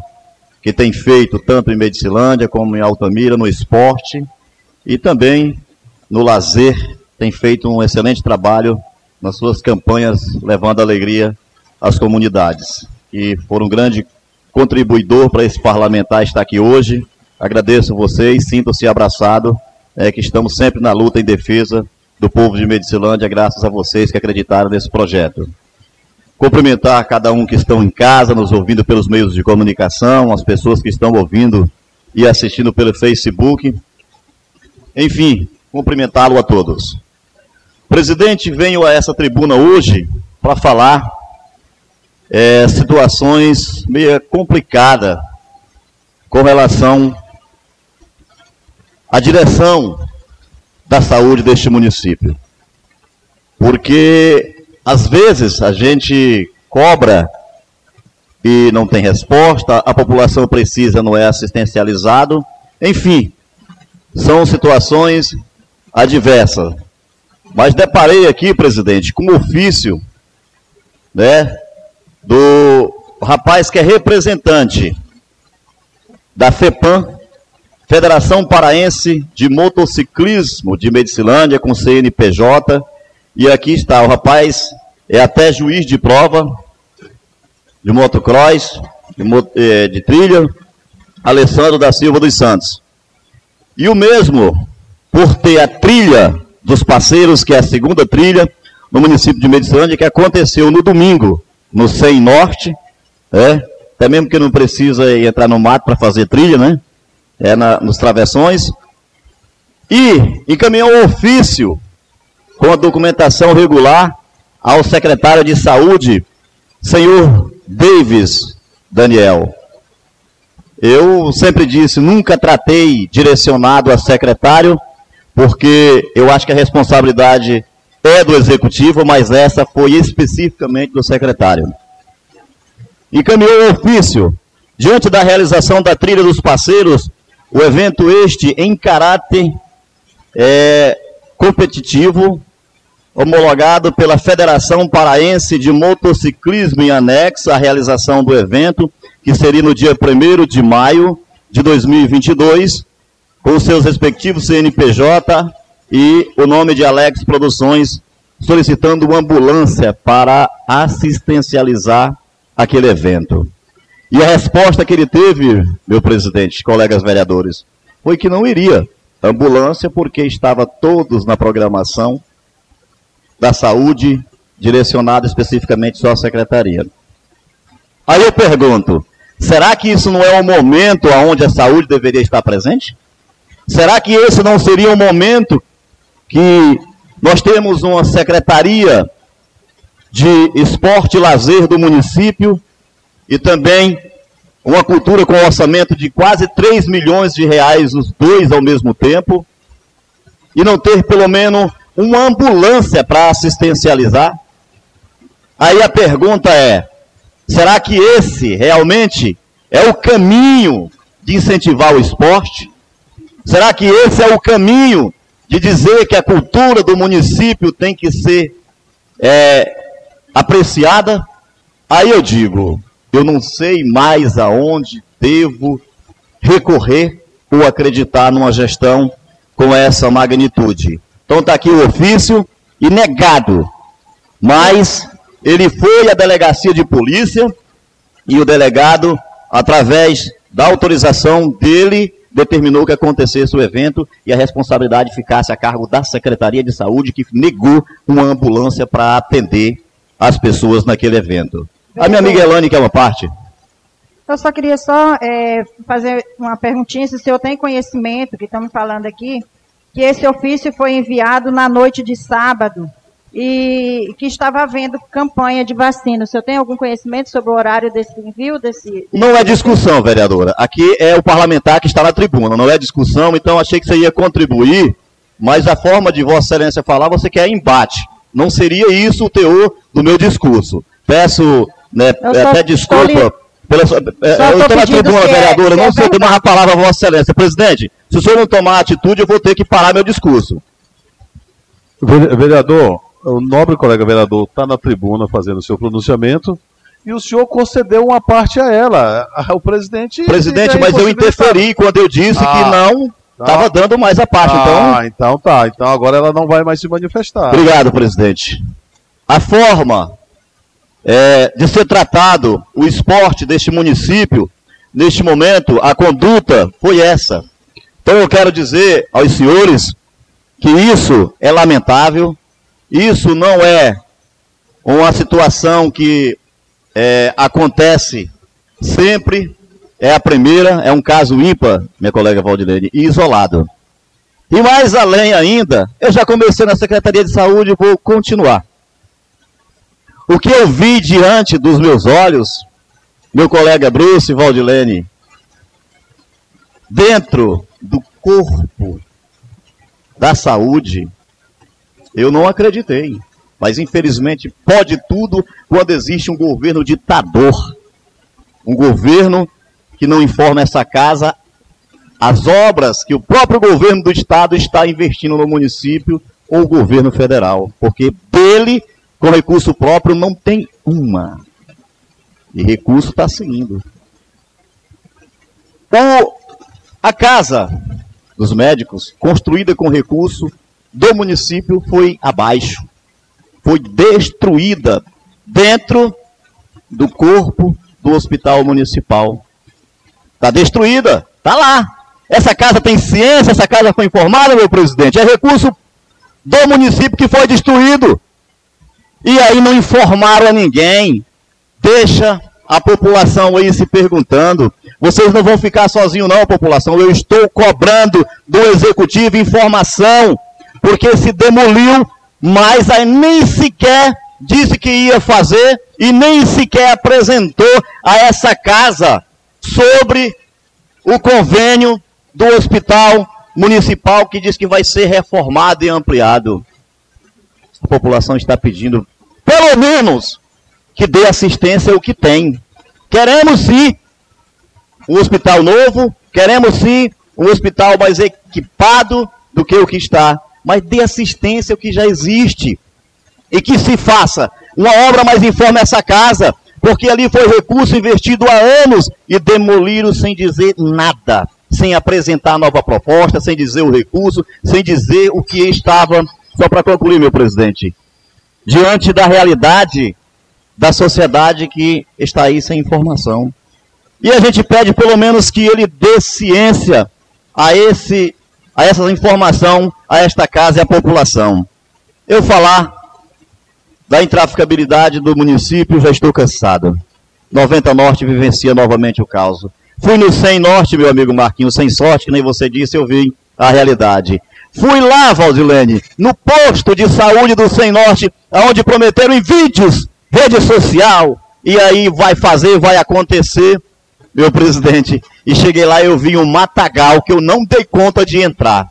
que tem feito tanto em Medicilândia como em Altamira, no esporte e também no lazer tem feito um excelente trabalho nas suas campanhas, levando alegria às comunidades. E foram um grande contribuidor para esse parlamentar estar aqui hoje. Agradeço vocês, sintam-se abraçados, é, que estamos sempre na luta em defesa do povo de Medicilândia, graças a vocês que acreditaram nesse projeto. Cumprimentar cada um que estão em casa, nos ouvindo pelos meios de comunicação, as pessoas que estão ouvindo e assistindo pelo Facebook. Enfim, cumprimentá-lo a todos. Presidente, venho a essa tribuna hoje para falar é, situações meio complicadas com relação à direção da saúde deste município. porque às vezes a gente cobra e não tem resposta, a população precisa, não é assistencializado, enfim, são situações adversas. Mas deparei aqui, presidente, com um ofício, né, do rapaz que é representante da FEPAM, Federação Paraense de Motociclismo de Medicilândia, com CNPJ, e aqui está, o rapaz é até juiz de prova de motocross, de, eh, de trilha, Alessandro da Silva dos Santos. E o mesmo, por ter a trilha dos parceiros, que é a segunda trilha, no município de Medicilândia, que aconteceu no domingo, no 100 Norte, é, até mesmo que não precisa entrar no mato para fazer trilha, né? É na, nos travessões. E encaminhou um ofício com a documentação regular ao secretário de Saúde, senhor Davis Daniel. Eu sempre disse, nunca tratei direcionado a secretário, porque eu acho que a responsabilidade é do executivo, mas essa foi especificamente do secretário. Encaminhou o ofício, diante da realização da trilha dos parceiros, o evento este em caráter é, competitivo, homologado pela Federação Paraense de Motociclismo em anexo à realização do evento, que seria no dia 1 de maio de 2022, com seus respectivos CNPJ e o nome de Alex Produções, solicitando uma ambulância para assistencializar aquele evento. E a resposta que ele teve, meu presidente, colegas vereadores, foi que não iria ambulância porque estava todos na programação da saúde, direcionado especificamente só à secretaria. Aí eu pergunto, será que isso não é o momento onde a saúde deveria estar presente? Será que esse não seria o momento que nós temos uma secretaria de esporte e lazer do município e também uma cultura com orçamento de quase 3 milhões de reais, os dois ao mesmo tempo, e não ter pelo menos uma ambulância para assistencializar? Aí a pergunta é: será que esse realmente é o caminho de incentivar o esporte? Será que esse é o caminho de dizer que a cultura do município tem que ser é, apreciada? Aí eu digo, eu não sei mais aonde devo recorrer ou acreditar numa gestão com essa magnitude. Então está aqui o ofício e negado. Mas ele foi à delegacia de polícia e o delegado, através da autorização dele, determinou que acontecesse o evento e a responsabilidade ficasse a cargo da Secretaria de Saúde, que negou uma ambulância para atender as pessoas naquele evento. A minha amiga Elane quer uma parte. Eu só queria só é, fazer uma perguntinha, se o senhor tem conhecimento, que estamos falando aqui, que esse ofício foi enviado na noite de sábado e que estava havendo campanha de vacina. O senhor tem algum conhecimento sobre o horário desse envio? Desse, desse... Não é discussão, vereadora. Aqui é o parlamentar que está na tribuna, não é discussão, então achei que você ia contribuir, mas a forma de Vossa Excelência falar, você quer embate. Não seria isso o teor do meu discurso. Peço né, até desculpa pela, é, eu estou na tribuna, é- vereadora, é, não sei tomar a palavra a Vossa Excelência. Presidente, se o senhor não tomar atitude, eu vou ter que parar meu discurso. Vereador, o nobre colega vereador está na tribuna fazendo o seu pronunciamento e o senhor concedeu uma parte a ela. *laughs* O presidente. Presidente, mas eu interferi quando eu disse ah, que não estava tá. dando mais a parte. Ah, então... então tá. Então agora ela não vai mais se manifestar. Obrigado, presidente. A forma é, de ser tratado o esporte deste município, neste momento, a conduta foi essa. Então eu quero dizer aos senhores que isso é lamentável, isso não é uma situação que é, acontece sempre, é a primeira, é um caso ímpar, minha colega Valdilene, e isolado. E mais além ainda, eu já comecei na Secretaria de Saúde e vou continuar. O que eu vi diante dos meus olhos, meu colega Bruce Valdilene, dentro do corpo da saúde, eu não acreditei. Mas infelizmente pode tudo quando existe um governo ditador. Um governo que não informa essa casa as obras que o próprio governo do estado está investindo no município ou o governo federal. Porque dele, com recurso próprio, não tem uma. E recurso está seguindo. O, a casa dos médicos, construída com recurso do município, foi abaixo. Foi destruída dentro do corpo do hospital municipal. Está destruída, está lá. Essa casa tem ciência, essa casa foi informada, meu presidente. É recurso do município que foi destruído. E aí não informaram a ninguém. Deixa a população aí se perguntando. Vocês não vão ficar sozinhos, não, população. Eu estou cobrando do executivo informação, porque se demoliu, mas aí nem sequer disse que ia fazer e nem sequer apresentou a essa casa sobre o convênio do hospital municipal que diz que vai ser reformado e ampliado. A população está pedindo, pelo menos, que dê assistência ao que tem. Queremos sim um hospital novo, queremos sim um hospital mais equipado do que o que está, mas dê assistência ao que já existe. E que se faça uma obra mais informe essa casa, porque ali foi recurso investido há anos e demoliram sem dizer nada, sem apresentar nova proposta, sem dizer o recurso, sem dizer o que estava. Só para concluir, meu presidente, diante da realidade da sociedade que está aí sem informação. E a gente pede pelo menos que ele dê ciência a, esse, a essa informação, a esta casa e à população. Eu falar da intraficabilidade do município, já estou cansado. 90 Norte vivencia novamente o caos. Fui no 100 Norte, meu amigo Marquinhos, sem sorte, que nem você disse, eu vi a realidade. Fui lá, Valdilene, no posto de saúde do 100 Norte, onde prometeram em vídeos, rede social, e aí vai fazer, vai acontecer, meu presidente. E cheguei lá eu vi um matagal que eu não dei conta de entrar.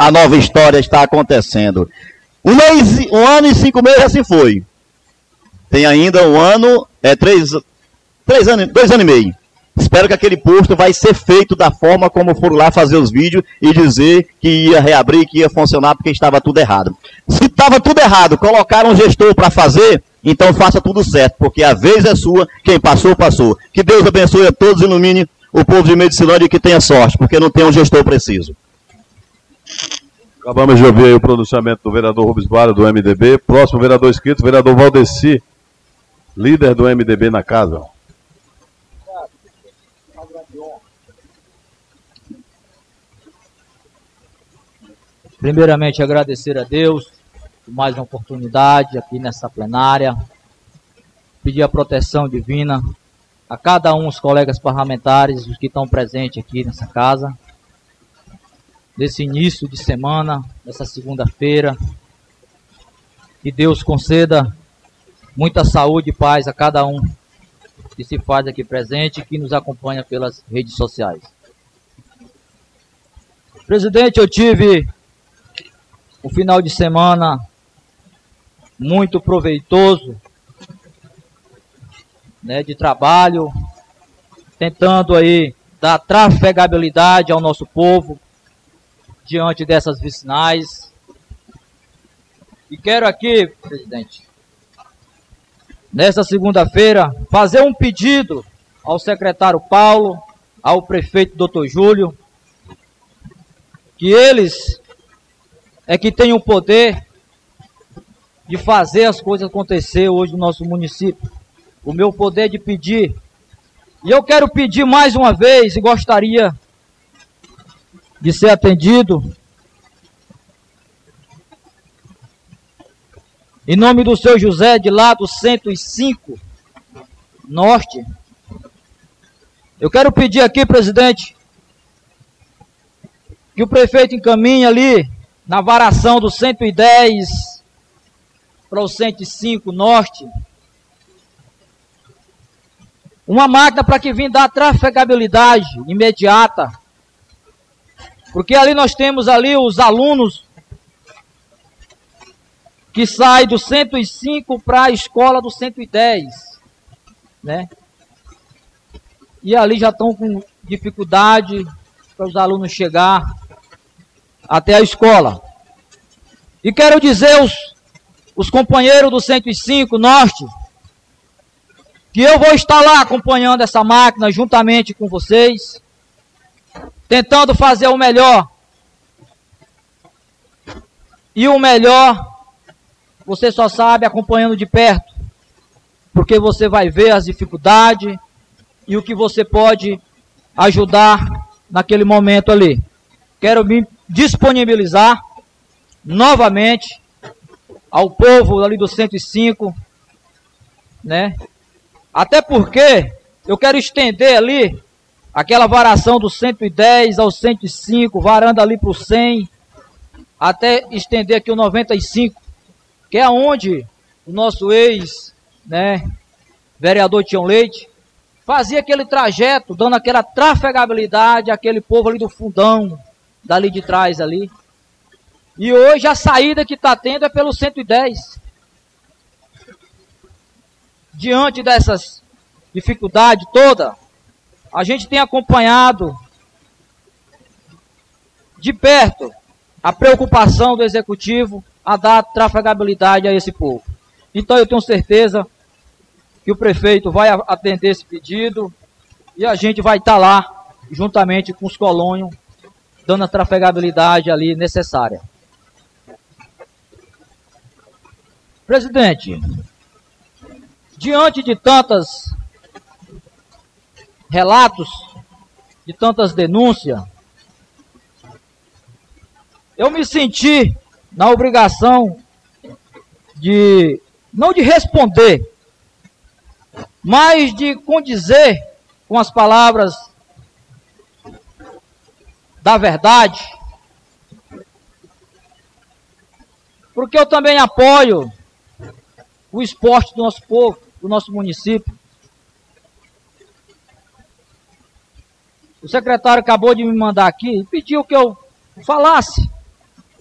A nova história está acontecendo. Um, mês, um ano e cinco meses assim foi. Tem ainda um ano, é três, três anos, dois anos e meio. Espero que aquele posto vai ser feito da forma como foram lá fazer os vídeos e dizer que ia reabrir, que ia funcionar porque estava tudo errado. Se estava tudo errado, colocaram um gestor para fazer, então faça tudo certo, porque a vez é sua, quem passou, passou. Que Deus abençoe a todos ilumine o povo de Medicilândia e que tenha sorte, porque não tem um gestor preciso. Acabamos de ouvir o pronunciamento do vereador Rubens Barra, do MDB. Próximo vereador inscrito, vereador Valdeci, líder do MDB na casa. Primeiramente, agradecer a Deus por mais uma oportunidade aqui nessa plenária. Pedir a proteção divina a cada um dos colegas parlamentares, os que estão presentes aqui nessa casa, nesse início de semana, nessa segunda-feira. Que Deus conceda muita saúde e paz a cada um que se faz aqui presente e que nos acompanha pelas redes sociais. Presidente, eu tive um final de semana muito proveitoso, né, de trabalho, tentando aí dar trafegabilidade ao nosso povo diante dessas vicinais. E quero aqui, presidente, nessa segunda-feira, fazer um pedido ao secretário Paulo, ao prefeito Dr. Júlio, que eles é que tem o poder de fazer as coisas acontecer hoje no nosso município. O meu poder de pedir. E eu quero pedir mais uma vez e gostaria de ser atendido. Em nome do seu José, de lá do 105 Norte. Eu quero pedir aqui, presidente, que o prefeito encaminhe ali na variação do 110 para o 105 norte, uma máquina para que vim dar trafegabilidade imediata. Porque ali nós temos ali os alunos que sai do 105 para a escola do 110, né? E ali já estão com dificuldade para os alunos chegar até a escola. E quero dizer os, os companheiros do 105 Norte que eu vou estar lá acompanhando essa máquina juntamente com vocês, tentando fazer o melhor. E o melhor, você só sabe acompanhando de perto, porque você vai ver as dificuldades e o que você pode ajudar naquele momento ali. Quero me disponibilizar novamente ao povo ali do 105, né? Até porque eu quero estender ali aquela varação do 110 ao 105, varando ali para o 100, até estender aqui o 95, que é onde o nosso ex, né, vereador Tião Leite, fazia aquele trajeto, dando aquela trafegabilidade àquele povo ali do fundão, dali de trás ali. E hoje a saída que está tendo é pelo 110 diante dessas dificuldades toda, a gente tem acompanhado de perto a preocupação do executivo a dar trafegabilidade a esse povo. Então eu tenho certeza que o prefeito vai atender esse pedido e a gente vai estar lá juntamente com os colônios dando a trafegabilidade ali necessária. Presidente, diante de tantas relatos, de tantas denúncias, eu me senti na obrigação de, não de responder, mas de condizer com as palavras da verdade, porque eu também apoio o esporte do nosso povo do nosso município. O secretário acabou de me mandar aqui e pediu que eu falasse.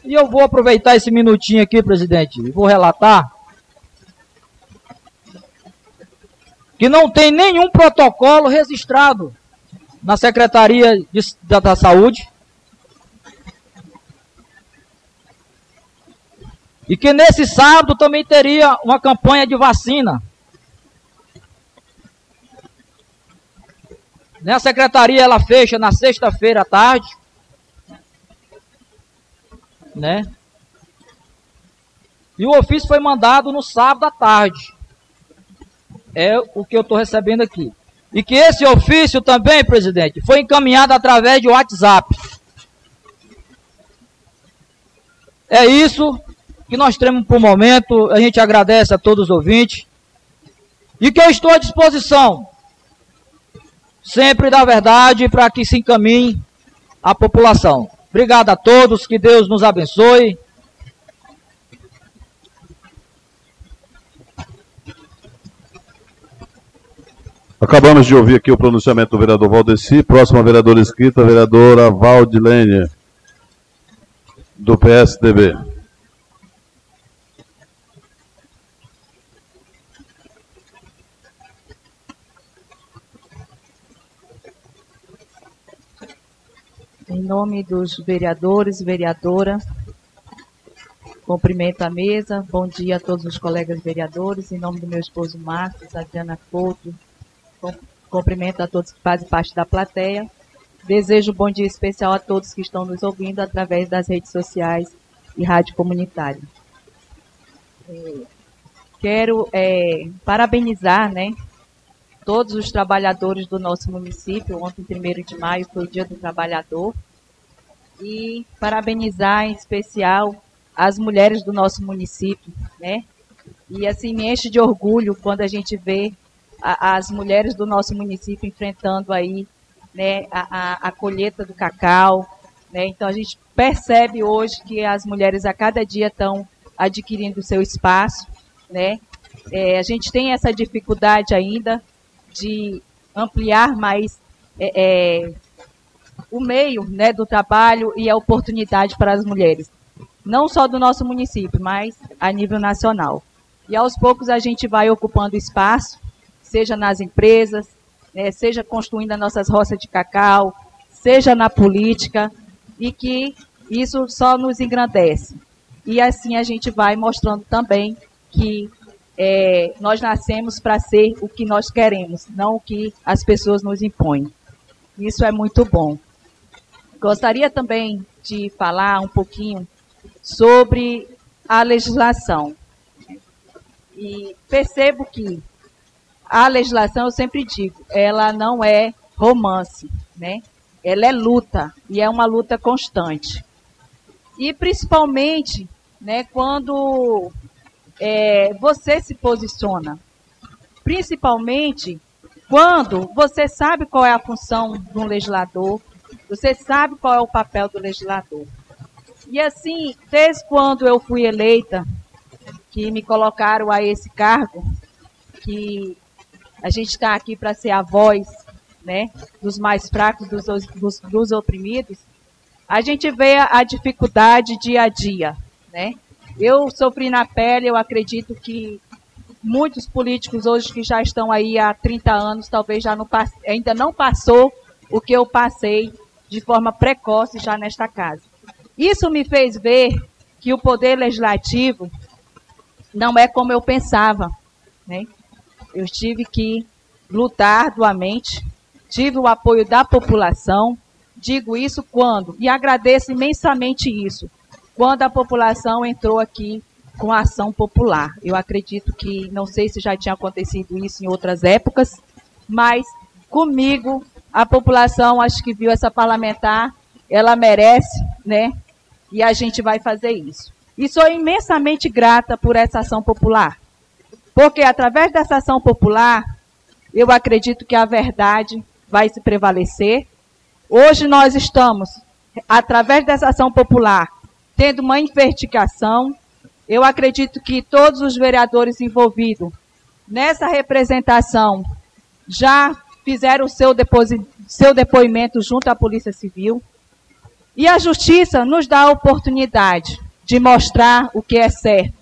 E eu vou aproveitar esse minutinho aqui, presidente, e vou relatar que não tem nenhum protocolo registrado na Secretaria de, da, da Saúde. E que nesse sábado também teria uma campanha de vacina. Né? A secretaria ela fecha na sexta-feira à tarde. Né? E o ofício foi mandado no sábado à tarde. É o que eu estou recebendo aqui. E que esse ofício também, presidente, foi encaminhado através de WhatsApp. É isso que nós temos por momento. A gente agradece a todos os ouvintes. E que eu estou à disposição sempre da verdade para que se encaminhe a população. Obrigado a todos, que Deus nos abençoe. Acabamos de ouvir aqui o pronunciamento do vereador Valdeci. Próxima vereadora inscrita, vereadora Valdilene, do PSDB. Em nome dos vereadores vereadora, cumprimento a mesa. Bom dia a todos os colegas vereadores. Em nome do meu esposo Marcos, Adriana Couto, cumprimento a todos que fazem parte da plateia. Desejo um bom dia especial a todos que estão nos ouvindo através das redes sociais e rádio comunitária. É, quero é, parabenizar, né, todos os trabalhadores do nosso município. Ontem, 1 de maio, foi o Dia do Trabalhador. E parabenizar em especial as mulheres do nosso município, né? E assim, me enche de orgulho quando a gente vê a, as mulheres do nosso município enfrentando aí né, a, a, a colheita do cacau. Né? Então a gente percebe hoje que as mulheres a cada dia estão adquirindo seu espaço. Né? É, a gente tem essa dificuldade ainda de ampliar mais é, é, o meio né, do trabalho e a oportunidade para as mulheres. não só do nosso município, mas a nível nacional. E aos poucos a gente vai ocupando espaço, seja nas empresas, né, seja construindo as nossas roças de cacau, seja na política, e que isso só nos engrandece. E assim a gente vai mostrando também que é, nós nascemos para ser o que nós queremos, não o que as pessoas nos impõem. Isso é muito bom. Gostaria também de falar um pouquinho sobre a legislação. E percebo que a legislação, eu sempre digo, ela não é romance, né? Ela é luta e é uma luta constante. E principalmente, né, quando é, você se posiciona, principalmente quando você sabe qual é a função um legislador, você sabe qual é o papel do legislador. E assim, desde quando eu fui eleita, que me colocaram a esse cargo, que a gente está aqui para ser a voz né, dos mais fracos, dos, dos, dos oprimidos, a gente vê a, dificuldade dia a dia. Né? Eu sofri na pele, eu acredito que muitos políticos hoje que já estão aí há 30 anos, talvez já não, ainda não passou o que eu passei de forma precoce já nesta casa. Isso me fez ver que o poder legislativo não é como eu pensava. Né? Eu tive que lutar arduamente, tive o apoio da população. Digo isso quando, e agradeço imensamente isso, quando a população entrou aqui com a ação popular. Eu acredito que, não sei se já tinha acontecido isso em outras épocas, mas comigo, a população, acho que viu essa parlamentar, ela merece, né, e a gente vai fazer isso. E sou imensamente grata por essa ação popular. Porque através dessa ação popular, eu acredito que a verdade vai se prevalecer. Hoje nós estamos, através dessa ação popular, tendo uma investigação. Eu acredito que todos os vereadores envolvidos nessa representação já fizeram o seu, seu depoimento junto à Polícia Civil. E a justiça nos dá a oportunidade de mostrar o que é certo,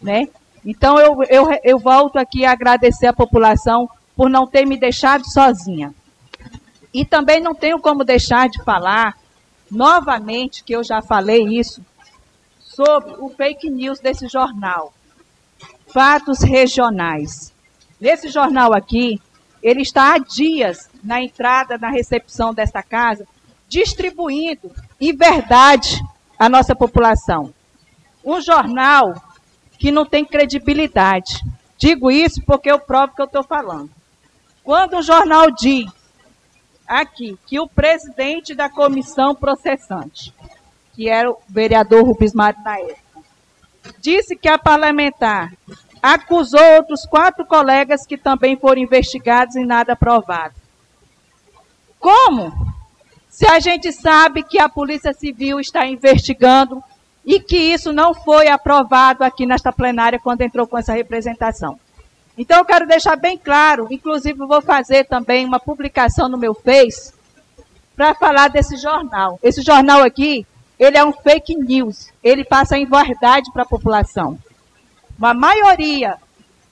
né? Então eu, eu, eu volto aqui a agradecer a população por não ter me deixado sozinha. E também não tenho como deixar de falar novamente, que eu já falei isso, sobre o fake news desse jornal. Fatos regionais. Nesse jornal aqui, ele está há dias na entrada, na recepção desta casa, distribuindo em verdade a nossa população. Um jornal que não tem credibilidade. Digo isso porque eu provo que eu estou falando. Quando um jornal diz aqui que o presidente da comissão processante, que era o vereador Rubens Mário na época, disse que a parlamentar acusou outros quatro colegas que também foram investigados e nada provado. Como? Se a gente sabe que a Polícia Civil está investigando e que isso não foi aprovado aqui nesta plenária quando entrou com essa representação. Então eu quero deixar bem claro, inclusive vou fazer também uma publicação no meu Face para falar desse jornal. Esse jornal aqui, ele é um fake news, ele passa em verdade para a população. A maioria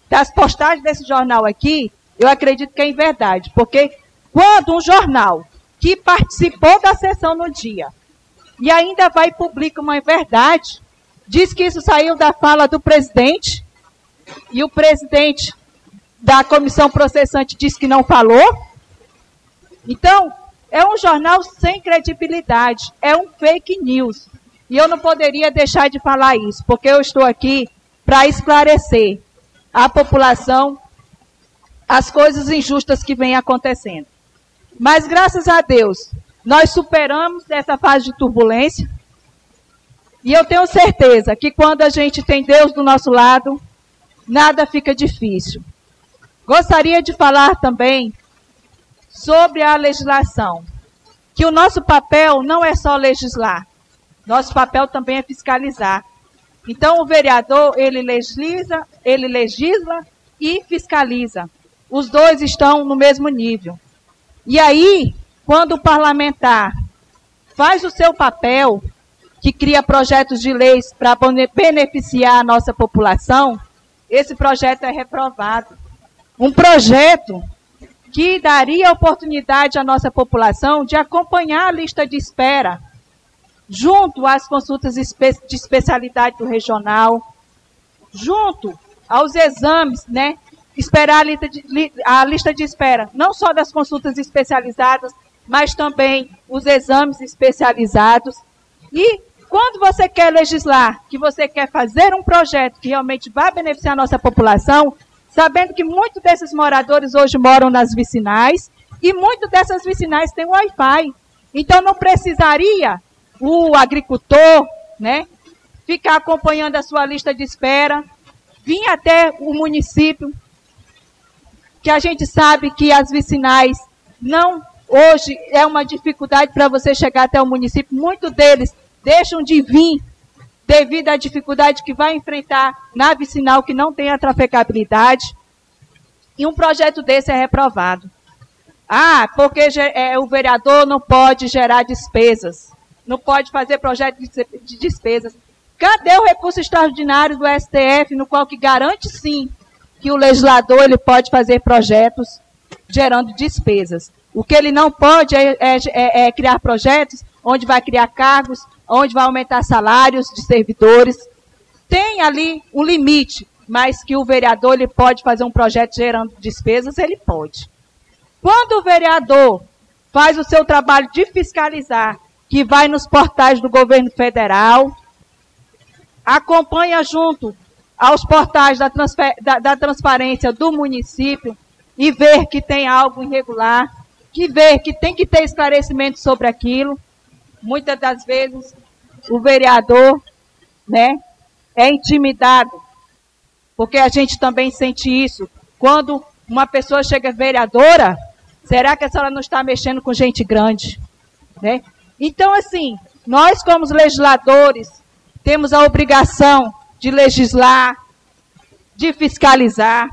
das postagens desse jornal aqui, eu acredito que é em verdade, porque quando um jornal que participou da sessão no dia e ainda vai publicar uma verdade, diz que isso saiu da fala do presidente, e o presidente da comissão processante disse que não falou. Então, é um jornal sem credibilidade, é um fake news. E eu não poderia deixar de falar isso, porque eu estou aqui para esclarecer à população as coisas injustas que vêm acontecendo. Mas graças a Deus, nós superamos essa fase de turbulência. E eu tenho certeza que quando a gente tem Deus do nosso lado, nada fica difícil. Gostaria de falar também sobre a legislação, que o nosso papel não é só legislar, nosso papel também é fiscalizar. Então o vereador, ele legisla, ele legisla e fiscaliza. Os dois estão no mesmo nível. E aí, quando o parlamentar faz o seu papel, que cria projetos de leis para beneficiar a nossa população, esse projeto é reprovado. Um projeto que daria oportunidade à nossa população de acompanhar a lista de espera, junto às consultas de especialidade do regional, junto aos exames, né? Esperar a lista, de, a lista de espera, não só das consultas especializadas, mas também os exames especializados. E quando você quer legislar, que você quer fazer um projeto que realmente vai beneficiar a nossa população, sabendo que muitos desses moradores hoje moram nas vicinais e muitas dessas vicinais têm Wi-Fi. Então não precisaria o agricultor, né, ficar acompanhando a sua lista de espera, vir até o município, que a gente sabe que as vicinais não hoje é uma dificuldade para você chegar até o município. Muitos deles deixam de vir devido à dificuldade que vai enfrentar na vicinal que não tem a trafegabilidade. E um projeto desse é reprovado. Ah, porque é, o vereador não pode gerar despesas, não pode fazer projeto de despesas. Cadê o recurso extraordinário do STF, no qual que garante sim que o legislador ele pode fazer projetos gerando despesas? O que ele não pode é, é, é, é criar projetos onde vai criar cargos, onde vai aumentar salários de servidores. Tem ali um limite, mas que o vereador ele pode fazer um projeto gerando despesas, ele pode. Quando o vereador faz o seu trabalho de fiscalizar, que vai nos portais do governo federal, acompanha junto aos portais da, da, da transparência do município e ver que tem algo irregular, que ver que tem que ter esclarecimento sobre aquilo, muitas das vezes o vereador, né, é intimidado, porque a gente também sente isso. Quando uma pessoa chega vereadora, será que a senhora não está mexendo com gente grande, né? Então, assim, nós como legisladores temos a obrigação de legislar, de fiscalizar,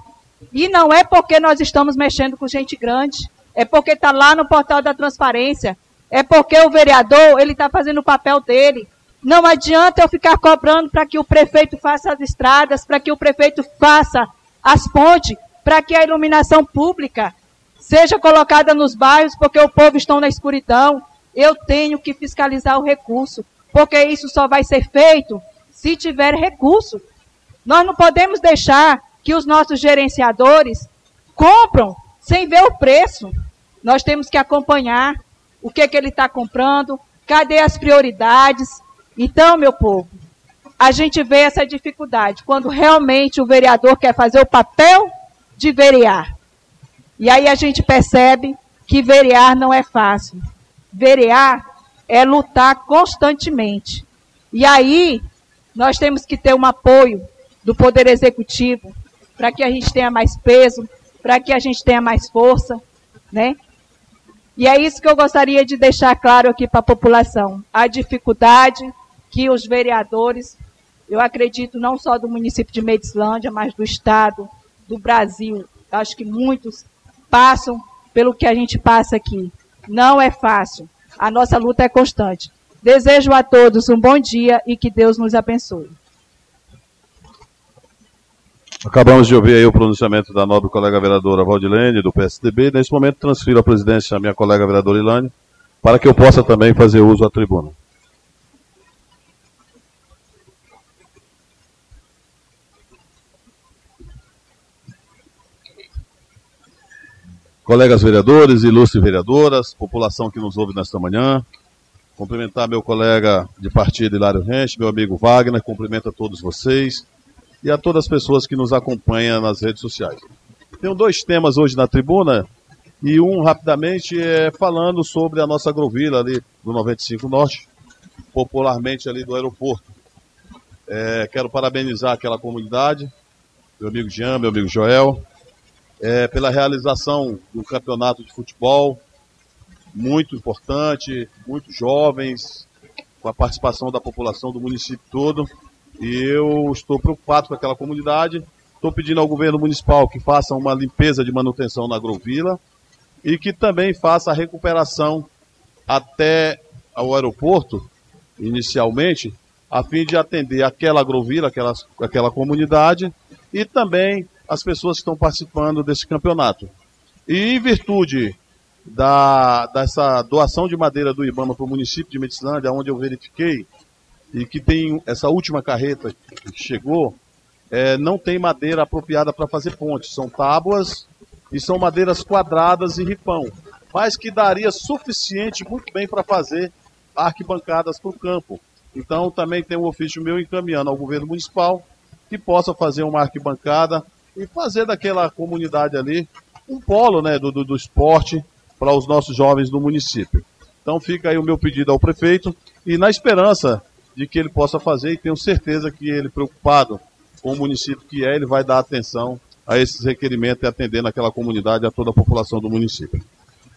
e não é porque nós estamos mexendo com gente grande, é porque está lá no portal da transparência, é porque o vereador, ele está fazendo o papel dele. Não adianta eu ficar cobrando para que o prefeito faça as estradas, para que o prefeito faça as pontes, para que a iluminação pública seja colocada nos bairros, porque o povo está na escuridão. Eu tenho que fiscalizar o recurso, porque isso só vai ser feito se tiver recurso. Nós não podemos deixar que os nossos gerenciadores compram sem ver o preço. Nós temos que acompanhar o que, que ele está comprando, cadê as prioridades. Então, meu povo, a gente vê essa dificuldade quando realmente o vereador quer fazer o papel de verear. E aí a gente percebe que verear não é fácil. Verear é lutar constantemente. E aí nós temos que ter um apoio do Poder Executivo para que a gente tenha mais peso, para que a gente tenha mais força, né? E é isso que eu gostaria de deixar claro aqui para a população. A dificuldade que os vereadores, eu acredito não só do município de Medicilândia, mas do Estado, do Brasil, acho que muitos passam pelo que a gente passa aqui. Não é fácil. A nossa luta é constante. Desejo a todos um bom dia e que Deus nos abençoe. Acabamos de ouvir aí o pronunciamento da nobre colega vereadora Valdilene, do PSDB. Nesse momento, transfiro a presidência à minha colega vereadora Ilane, para que eu possa também fazer uso da tribuna. Colegas vereadores, ilustres vereadoras, população que nos ouve nesta manhã, cumprimentar meu colega de partido Hilário Renche, meu amigo Wagner, cumprimento a todos vocês e a todas as pessoas que nos acompanham nas redes sociais. Tenho dois temas hoje na tribuna e um rapidamente é falando sobre a nossa agrovila ali do 95 Norte, popularmente ali do aeroporto. É, quero parabenizar aquela comunidade, meu amigo Jean, meu amigo Joel, é, pela realização do campeonato de futebol, muito importante, muitos jovens, com a participação da população do município todo. Eu estou preocupado com aquela comunidade. Estou pedindo ao governo municipal que faça uma limpeza de manutenção na agrovila e que também faça a recuperação até ao aeroporto inicialmente, a fim de atender aquela agrovila, aquela, aquela comunidade e também as pessoas que estão participando desse campeonato. E em virtude da, dessa doação de madeira do Ibama para o município de Medicilândia, onde eu verifiquei, e que tem essa última carreta que chegou, é, não tem madeira apropriada para fazer pontes. São tábuas e são madeiras quadradas e ripão, mas que daria suficiente muito bem para fazer arquibancadas para o campo. Então também tem um ofício meu encaminhando ao governo municipal que possa fazer uma arquibancada e fazer daquela comunidade ali um polo né, do, do, do esporte para os nossos jovens do município. Então fica aí o meu pedido ao prefeito e na esperança de que ele possa fazer e tenho certeza que ele preocupado com o município que é, ele vai dar atenção a esses requerimentos e atender naquela comunidade a toda a população do município.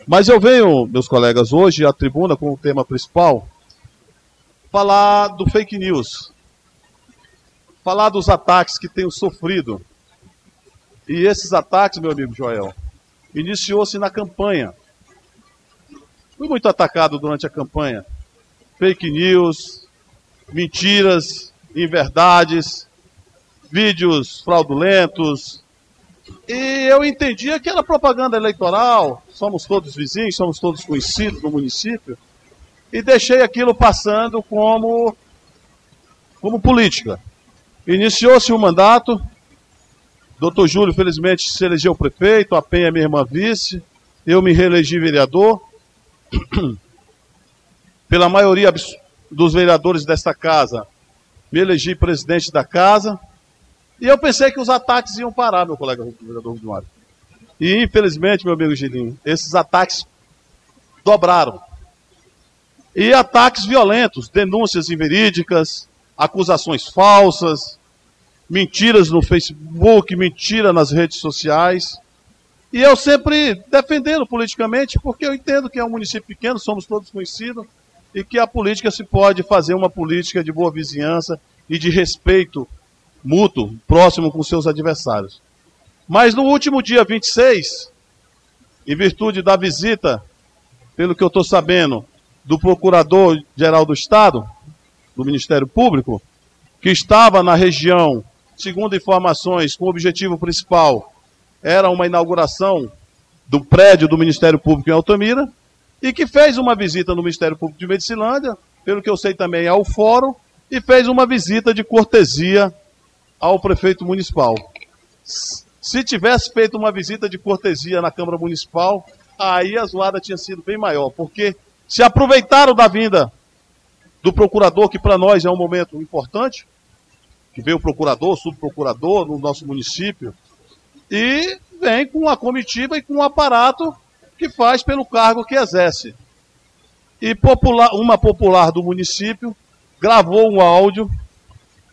Mas eu venho, meus colegas, hoje à tribuna com o tema principal falar do fake news, falar dos ataques que tenho sofrido. E esses ataques, meu amigo Joel, iniciou-se na campanha. Fui muito atacado durante a campanha. Fake news, mentiras, inverdades, vídeos fraudulentos. E eu entendia que era propaganda eleitoral, somos todos vizinhos, somos todos conhecidos no município e deixei aquilo passando como, como política. Iniciou-se o mandato, doutor Júlio, felizmente, se elegeu prefeito, a Penha, minha irmã, vice, eu me reelegi vereador. *clears throat* Pela maioria dos vereadores desta casa, me elegi presidente da casa. E eu pensei que os ataques iam parar, meu colega vereador Rudimar. E infelizmente, meu amigo Gilinho, esses ataques dobraram. E ataques violentos, denúncias inverídicas, acusações falsas, mentiras no Facebook, mentira nas redes sociais. E eu sempre defendendo politicamente, porque eu entendo que é um município pequeno, somos todos conhecidos, e que a política se pode fazer uma política de boa vizinhança e de respeito mútuo, próximo com seus adversários. Mas no último dia 26, em virtude da visita, pelo que eu estou sabendo, do Procurador-Geral do Estado, do Ministério Público, que estava na região, segundo informações, com o objetivo principal era uma inauguração do prédio do Ministério Público em Altamira, e que fez uma visita no Ministério Público de Medicilândia, pelo que eu sei também ao fórum, e fez uma visita de cortesia ao prefeito municipal. Se tivesse feito uma visita de cortesia na Câmara Municipal, aí a zoada tinha sido bem maior, porque se aproveitaram da vinda do procurador, que para nós é um momento importante, que veio o procurador, subprocurador no nosso município, e vem com a comitiva e com o aparato que faz pelo cargo que exerce. E popular, uma popular do município gravou um áudio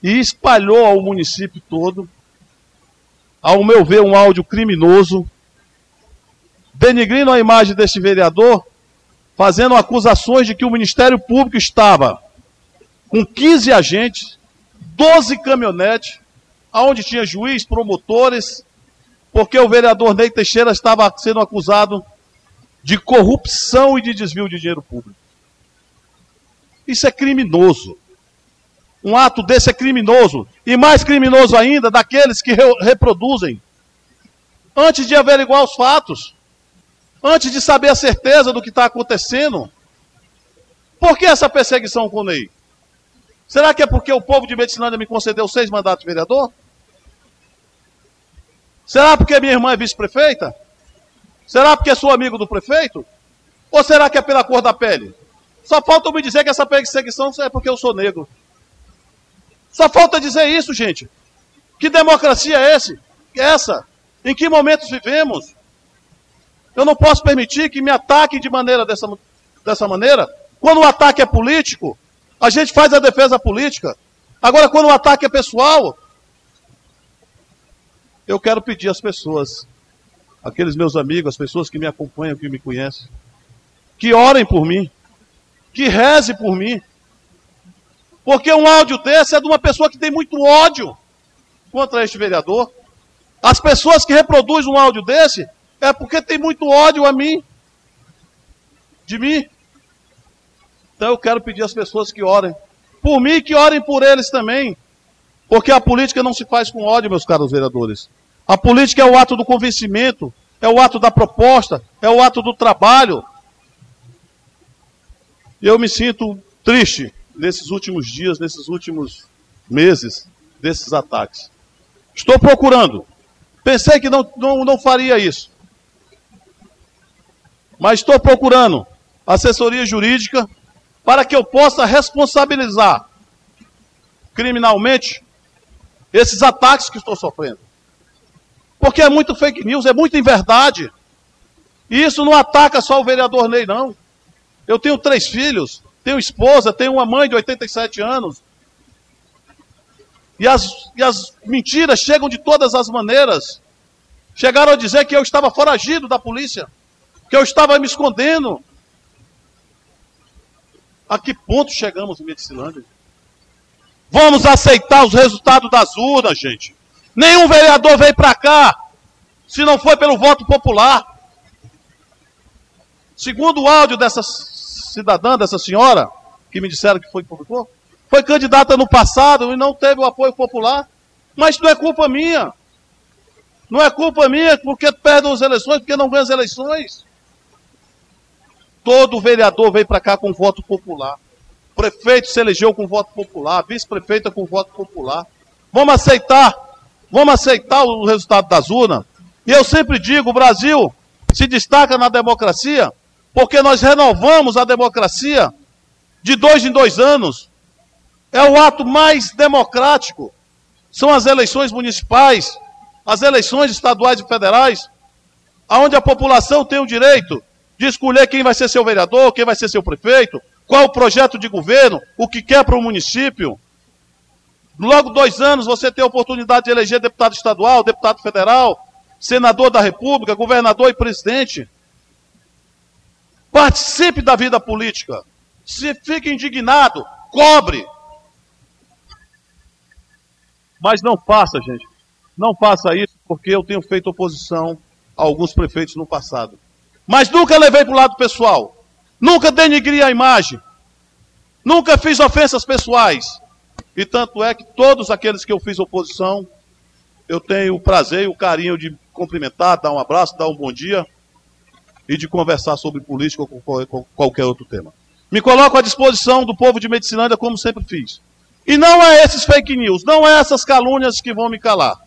e espalhou ao município todo, ao meu ver, um áudio criminoso, denigrindo a imagem deste vereador fazendo acusações de que o Ministério Público estava com 15 agentes, 12 caminhonetes, aonde tinha juiz, promotores, porque o vereador Ney Teixeira estava sendo acusado de corrupção e de desvio de dinheiro público. Isso é criminoso. Um ato desse é criminoso. E mais criminoso ainda daqueles que re reproduzem. Antes de averiguar os fatos antes de saber a certeza do que está acontecendo. Por que essa perseguição com o Ney? Será que é porque o povo de Medicinândia me concedeu seis mandatos de vereador? Será porque minha irmã é vice-prefeita? Será porque sou amigo do prefeito? Ou será que é pela cor da pele? Só falta me dizer que essa perseguição é porque eu sou negro. Só falta dizer isso, gente. Que democracia é esse? essa? Em que momentos vivemos? Eu não posso permitir que me ataquem de maneira dessa, dessa maneira. Quando o ataque é político, a gente faz a defesa política. Agora, quando o ataque é pessoal, eu quero pedir às pessoas, aqueles meus amigos, as pessoas que me acompanham, que me conhecem, que orem por mim, que rezem por mim. Porque um áudio desse é de uma pessoa que tem muito ódio contra este vereador. As pessoas que reproduzem um áudio desse é porque tem muito ódio a mim, de mim. Então eu quero pedir às pessoas que orem por mim que orem por eles também. Porque a política não se faz com ódio, meus caros vereadores. A política é o ato do convencimento, é o ato da proposta, é o ato do trabalho. Eu me sinto triste nesses últimos dias, nesses últimos meses, desses ataques. Estou procurando. Pensei que não, não, não faria isso. Mas estou procurando assessoria jurídica para que eu possa responsabilizar criminalmente esses ataques que estou sofrendo. Porque é muito fake news, é muita inverdade. E isso não ataca só o vereador Ney, não. Eu tenho três filhos, tenho esposa, tenho uma mãe de 87 anos. E as, e as mentiras chegam de todas as maneiras. Chegaram a dizer que eu estava foragido da polícia, que eu estava me escondendo, a que ponto chegamos em Medicilândia? Vamos aceitar os resultados das urnas, gente. Nenhum vereador veio para cá se não foi pelo voto popular. Segundo o áudio dessa cidadã, dessa senhora, que me disseram que foi publicou, foi candidata no passado e não teve o apoio popular. Mas não é culpa minha. Não é culpa minha porque perdem as eleições, porque não ganham as eleições. Todo vereador veio para cá com voto popular. Prefeito se elegeu com voto popular, vice-prefeita com voto popular. Vamos aceitar, vamos aceitar o resultado das urnas. E eu sempre digo, o Brasil se destaca na democracia porque nós renovamos a democracia de dois em dois anos. É o ato mais democrático. São as eleições municipais, as eleições estaduais e federais, aonde a população tem o direito de escolher quem vai ser seu vereador, quem vai ser seu prefeito, qual o projeto de governo, o que quer para o município. Logo dois anos você tem a oportunidade de eleger deputado estadual, deputado federal, senador da república, governador e presidente. Participe da vida política. Se fica indignado, cobre. Mas não faça, gente. Não faça isso porque eu tenho feito oposição a alguns prefeitos no passado. Mas nunca levei para o lado pessoal. Nunca denigri a imagem. Nunca fiz ofensas pessoais. E tanto é que todos aqueles que eu fiz oposição, eu tenho o prazer e o carinho de cumprimentar, dar um abraço, dar um bom dia e de conversar sobre política ou qualquer outro tema. Me coloco à disposição do povo de Medicinândia, como sempre fiz. E não é esses fake news, não é essas calúnias que vão me calar.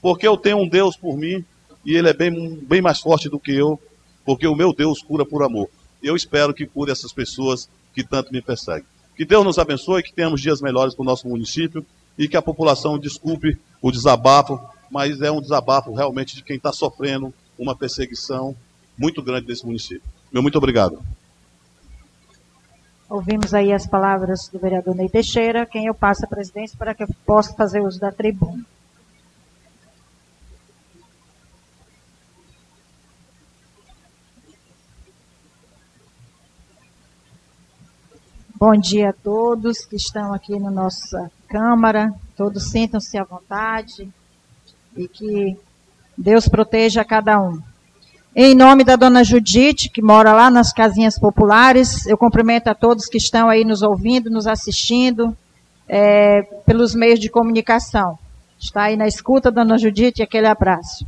Porque eu tenho um Deus por mim e ele é bem, bem mais forte do que eu porque o meu Deus cura por amor. Eu espero que cure essas pessoas que tanto me perseguem. Que Deus nos abençoe, que tenhamos dias melhores para o nosso município e que a população desculpe o desabafo, mas é um desabafo realmente de quem está sofrendo uma perseguição muito grande nesse município. Meu muito obrigado. Ouvimos aí as palavras do vereador Ney Teixeira, quem eu passo a presidência para que eu possa fazer uso da tribuna. Bom dia a todos que estão aqui na nossa Câmara. Todos sintam-se à vontade e que Deus proteja cada um. Em nome da dona Judite, que mora lá nas casinhas populares, eu cumprimento a todos que estão aí nos ouvindo, nos assistindo, é, pelos meios de comunicação. Está aí na escuta, dona Judite, aquele abraço.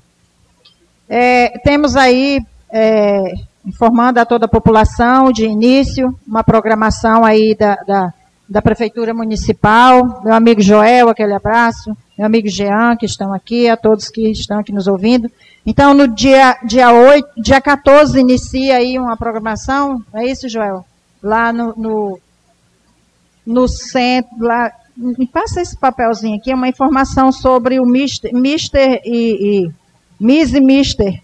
É, temos aí é, informando a toda a população de início, uma programação aí da, da, da, Prefeitura Municipal, meu amigo Joel, aquele abraço, meu amigo Jean, que estão aqui, a todos que estão aqui nos ouvindo. Então, no dia, dia 8, dia 14, inicia aí uma programação, é isso, Joel? Lá no, no, no centro, lá, me passa esse papelzinho aqui, é uma informação sobre o Mister, Mister e, e Miss e Mister.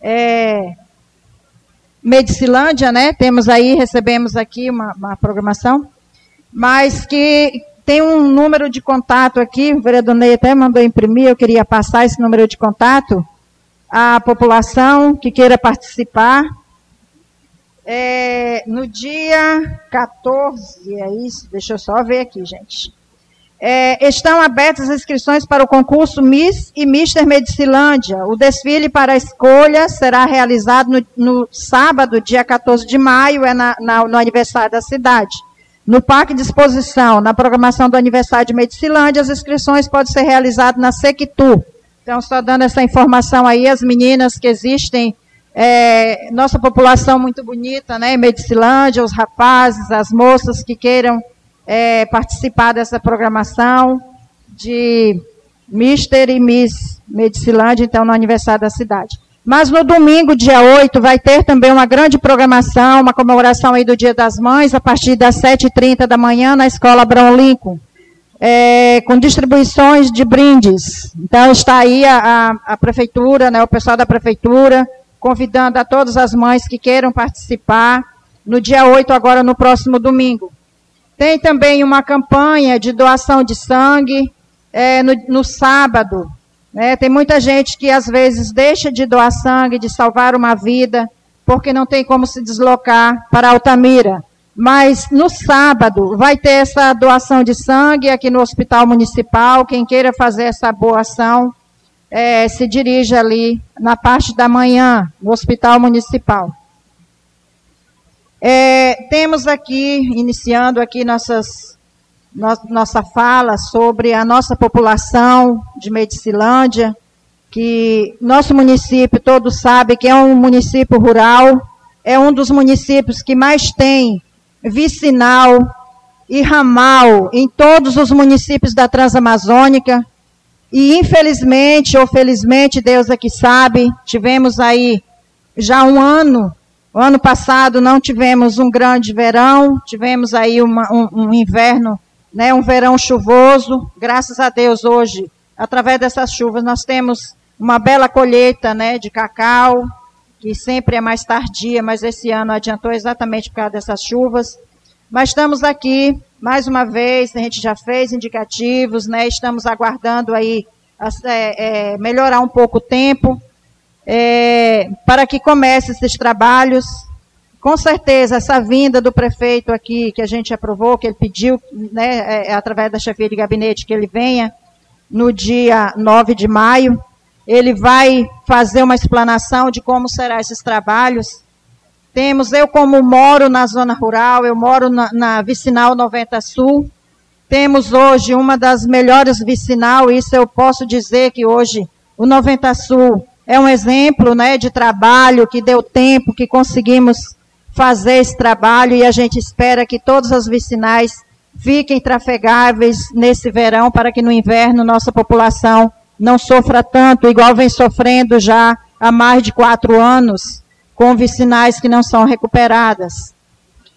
É, Medicilândia, né? Temos aí, recebemos aqui uma, uma programação, mas que tem um número de contato aqui, o vereador Ney até mandou imprimir, eu queria passar esse número de contato à população que queira participar. É, no dia 14, é isso? Deixa eu só ver aqui, gente. É, estão abertas as inscrições para o concurso Miss e Mister Medicilândia. O desfile para a escolha será realizado no, no sábado, dia 14 de maio, é na, na, no aniversário da cidade. No Parque de Exposição, na programação do aniversário de Medicilândia, as inscrições podem ser realizadas na Sequitu. Então, só dando essa informação aí, as meninas que existem, é, nossa população muito bonita, né? Medicilândia, os rapazes, as moças que queiram é, participar dessa programação de Mister e Miss Medicilândia, então, no aniversário da cidade. Mas no domingo, dia 8, vai ter também uma grande programação, uma comemoração aí do Dia das Mães, a partir das 7h30 da manhã, na Escola Abrão Lincoln, é, com distribuições de brindes. Então, está aí a, a, a Prefeitura, né, o pessoal da Prefeitura, convidando a todas as mães que queiram participar, no dia 8, agora no próximo domingo. Tem também uma campanha de doação de sangue é, no, no, sábado. Né? Tem muita gente que às vezes deixa de doar sangue, de salvar uma vida, porque não tem como se deslocar para Altamira. Mas no sábado vai ter essa doação de sangue aqui no Hospital Municipal. Quem queira fazer essa boa ação, é, se dirige ali na parte da manhã, no Hospital Municipal. É, temos aqui, iniciando aqui nossas, no, nossa fala sobre a nossa população de Medicilândia, que nosso município, todos sabem que é um município rural, é um dos municípios que mais tem vicinal e ramal em todos os municípios da Transamazônica. E infelizmente, ou felizmente, Deus é que sabe, tivemos aí já um ano o ano passado não tivemos um grande verão, tivemos aí uma, um, um, inverno, né, um verão chuvoso. Graças a Deus hoje, através dessas chuvas, nós temos uma bela colheita né, de cacau, que sempre é mais tardia, mas esse ano adiantou exatamente por causa dessas chuvas. Mas estamos aqui, mais uma vez, a gente já fez indicativos, né, estamos aguardando aí é, é, melhorar um pouco o tempo, é, para que comece esses trabalhos. Com certeza, essa vinda do prefeito aqui, que a gente aprovou, que ele pediu, né, é, é através da chefia de gabinete, que ele venha no dia 9 de maio, ele vai fazer uma explanação de como serão esses trabalhos. Temos, eu como moro na zona rural, eu moro na, na vicinal 90 Sul, temos hoje uma das melhores vicinal, isso eu posso dizer que hoje o 90 Sul é um exemplo né, de trabalho que deu tempo, que conseguimos fazer esse trabalho e a gente espera que todas as vicinais fiquem trafegáveis nesse verão para que no inverno nossa população não sofra tanto, igual vem sofrendo já há mais de quatro anos, com vicinais que não são recuperadas.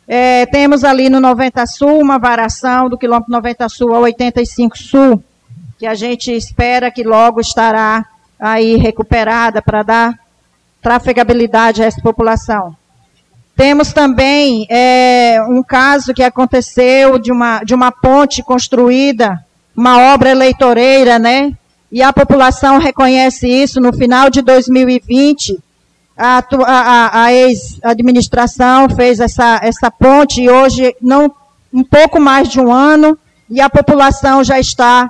É, temos ali no 90 Sul uma variação do quilômetro 90 Sul ao 85 Sul, que a gente espera que logo estará aí recuperada para dar trafegabilidade a essa população. Temos também é, um caso que aconteceu de uma, de uma ponte construída, uma obra eleitoreira, né? E a população reconhece isso no final de 2020. A, a, a ex-administração fez essa, essa ponte e hoje, não, um pouco mais de um ano, e a população já está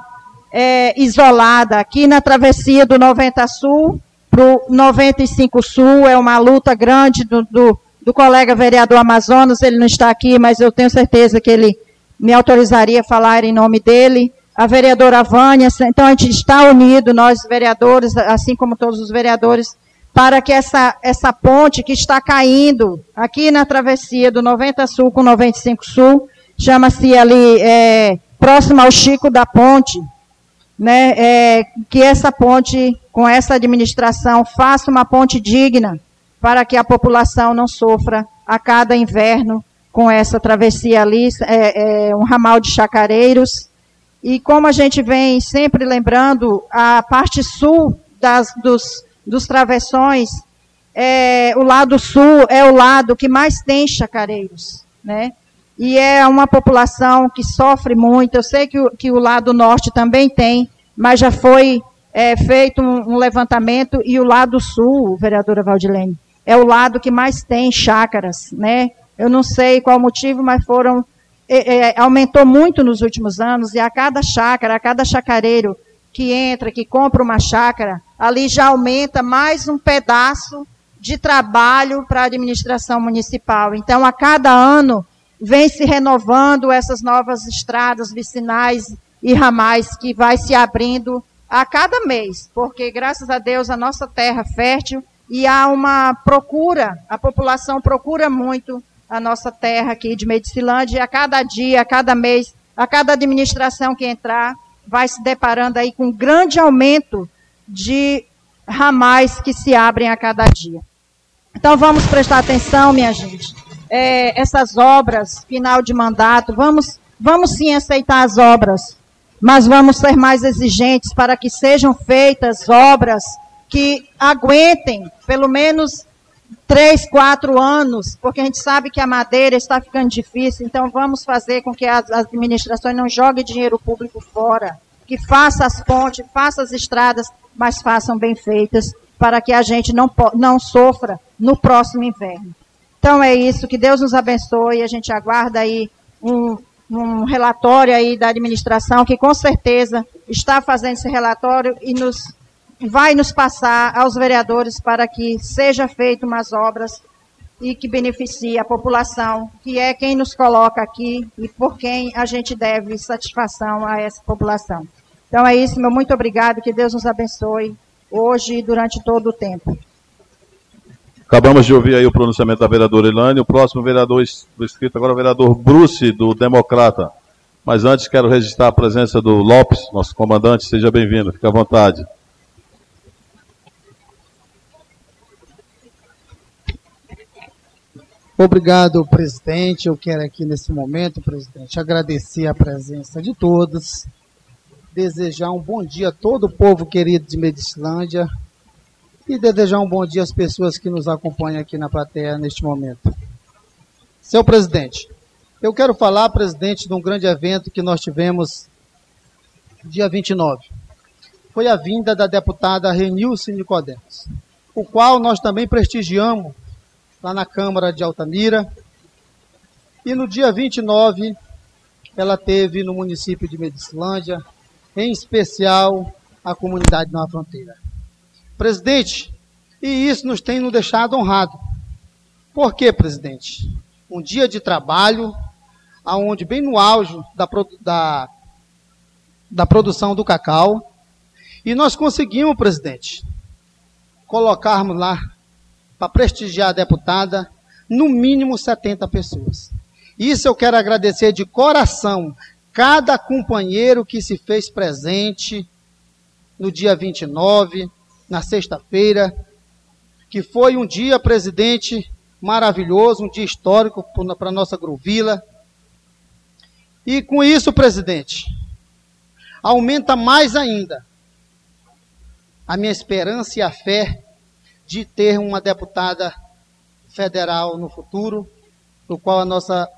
é, isolada. Aqui na travessia do 90 Sul para o 95 Sul é uma luta grande do, do, do, colega vereador Amazonas. Ele não está aqui, mas eu tenho certeza que ele me autorizaria a falar em nome dele. A vereadora Vânia, então a gente está unido, nós vereadores, assim como todos os vereadores, para que essa, essa ponte que está caindo aqui na travessia do 90 Sul com 95 Sul, chama-se ali, é, próximo ao Chico da Ponte, né, é, que essa ponte, com essa administração, faça uma ponte digna para que a população não sofra a cada inverno com essa travessia ali, é, é, um ramal de chacareiros. E como a gente vem sempre lembrando, a parte sul das, dos, dos travessões, é, o lado sul é o lado que mais tem chacareiros, né? E é uma população que sofre muito. Eu sei que o, que o lado norte também tem, mas já foi é, feito um, um, levantamento e o lado sul, vereadora Valdilene, é o lado que mais tem chácaras, né? Eu não sei qual motivo, mas foram é, é, aumentou muito nos últimos anos, e a cada chácara, a cada chacareiro que entra, que compra uma chácara, ali já aumenta mais um pedaço de trabalho para a administração municipal. Então, a cada ano, vem se renovando essas novas estradas vicinais e ramais que vai se abrindo a cada mês, porque graças a Deus a nossa terra é fértil e há uma procura, a população procura muito a nossa terra aqui de Medicilândia, e a cada dia, a cada mês, a cada administração que entrar, vai se deparando aí com um grande aumento de ramais que se abrem a cada dia. Então vamos prestar atenção, minha gente. É, essas obras, final de mandato, vamos, vamos sim aceitar as obras, mas vamos ser mais exigentes para que sejam feitas obras que aguentem pelo menos três, quatro anos, porque a gente sabe que a madeira está ficando difícil, então vamos fazer com que as administrações não joguem dinheiro público fora, que faça as pontes, faça as estradas, mas façam bem feitas, para que a gente não, não sofra no próximo inverno. Então é isso, que Deus nos abençoe, a gente aguarda aí um, um relatório aí da administração, que com certeza está fazendo esse relatório e nos vai nos passar aos vereadores para que seja feito umas obras e que beneficie a população, que é quem nos coloca aqui e por quem a gente deve satisfação a essa população. Então é isso, meu muito obrigado, que Deus nos abençoe hoje e durante todo o tempo. Acabamos de ouvir aí o pronunciamento da vereadora Ilane. O próximo vereador escrito agora é o vereador Bruce, do Democrata. Mas antes quero registrar a presença do Lopes, nosso comandante. Seja bem-vindo, fique à vontade. Obrigado, presidente. Eu quero aqui nesse momento, presidente, agradecer a presença de todos, desejar um bom dia a todo o povo querido de Medicilândia e desejar um bom dia às pessoas que nos acompanham aqui na plateia neste momento. Seu presidente, eu quero falar, presidente, de um grande evento que nós tivemos dia 29. Foi a vinda da deputada Renilce Nicodemos, o qual nós também prestigiamos lá na Câmara de Altamira. E no dia 29, ela teve no município de Medicilândia, em especial a comunidade Nova Fronteira. Presidente, e isso nos tem nos deixado honrado. Por quê, presidente? Um dia de trabalho, aonde bem no auge da, da, da produção do cacau, e nós conseguimos, presidente, colocarmos lá para prestigiar a deputada, no mínimo 70 pessoas. Isso eu quero agradecer de coração cada companheiro que se fez presente no dia 29, na sexta-feira, que foi um dia, presidente, maravilhoso, um dia histórico para a nossa Gruvila. E com isso, presidente, aumenta mais ainda a minha esperança e a fé de ter uma deputada federal no futuro, no qual a nossa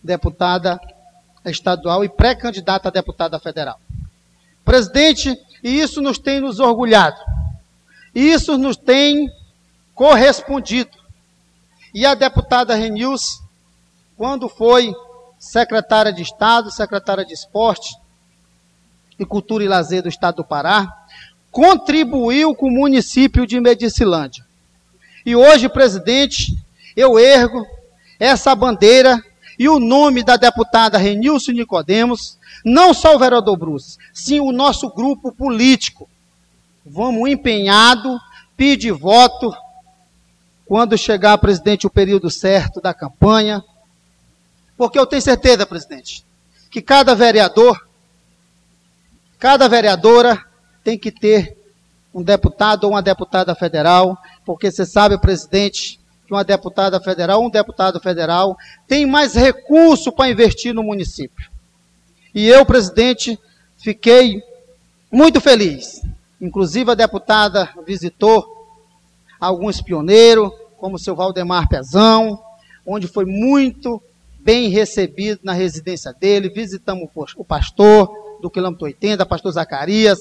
deputada estadual e pré-candidata a deputada federal. Presidente, e isso nos tem nos orgulhado. Isso nos tem correspondido. E a deputada Renils, quando foi secretária de Estado, secretária de Esporte e Cultura e Lazer do Estado do Pará, contribuiu com o município de Medicilândia. E hoje, presidente, eu ergo essa bandeira e o nome da deputada Renilson Nicodemos, não só o vereador Bruce, sim o nosso grupo político. Vamos empenhado, pedir voto quando chegar, presidente, o período certo da campanha. Porque eu tenho certeza, presidente, que cada vereador, cada vereadora tem que ter um deputado ou uma deputada federal, porque você sabe, presidente, que uma deputada federal, um deputado federal tem mais recurso para investir no município. E eu, presidente, fiquei muito feliz. Inclusive a deputada visitou alguns pioneiros, como o seu Valdemar Pezão, onde foi muito bem recebido na residência dele. Visitamos o pastor do quilômetro 80, pastor Zacarias,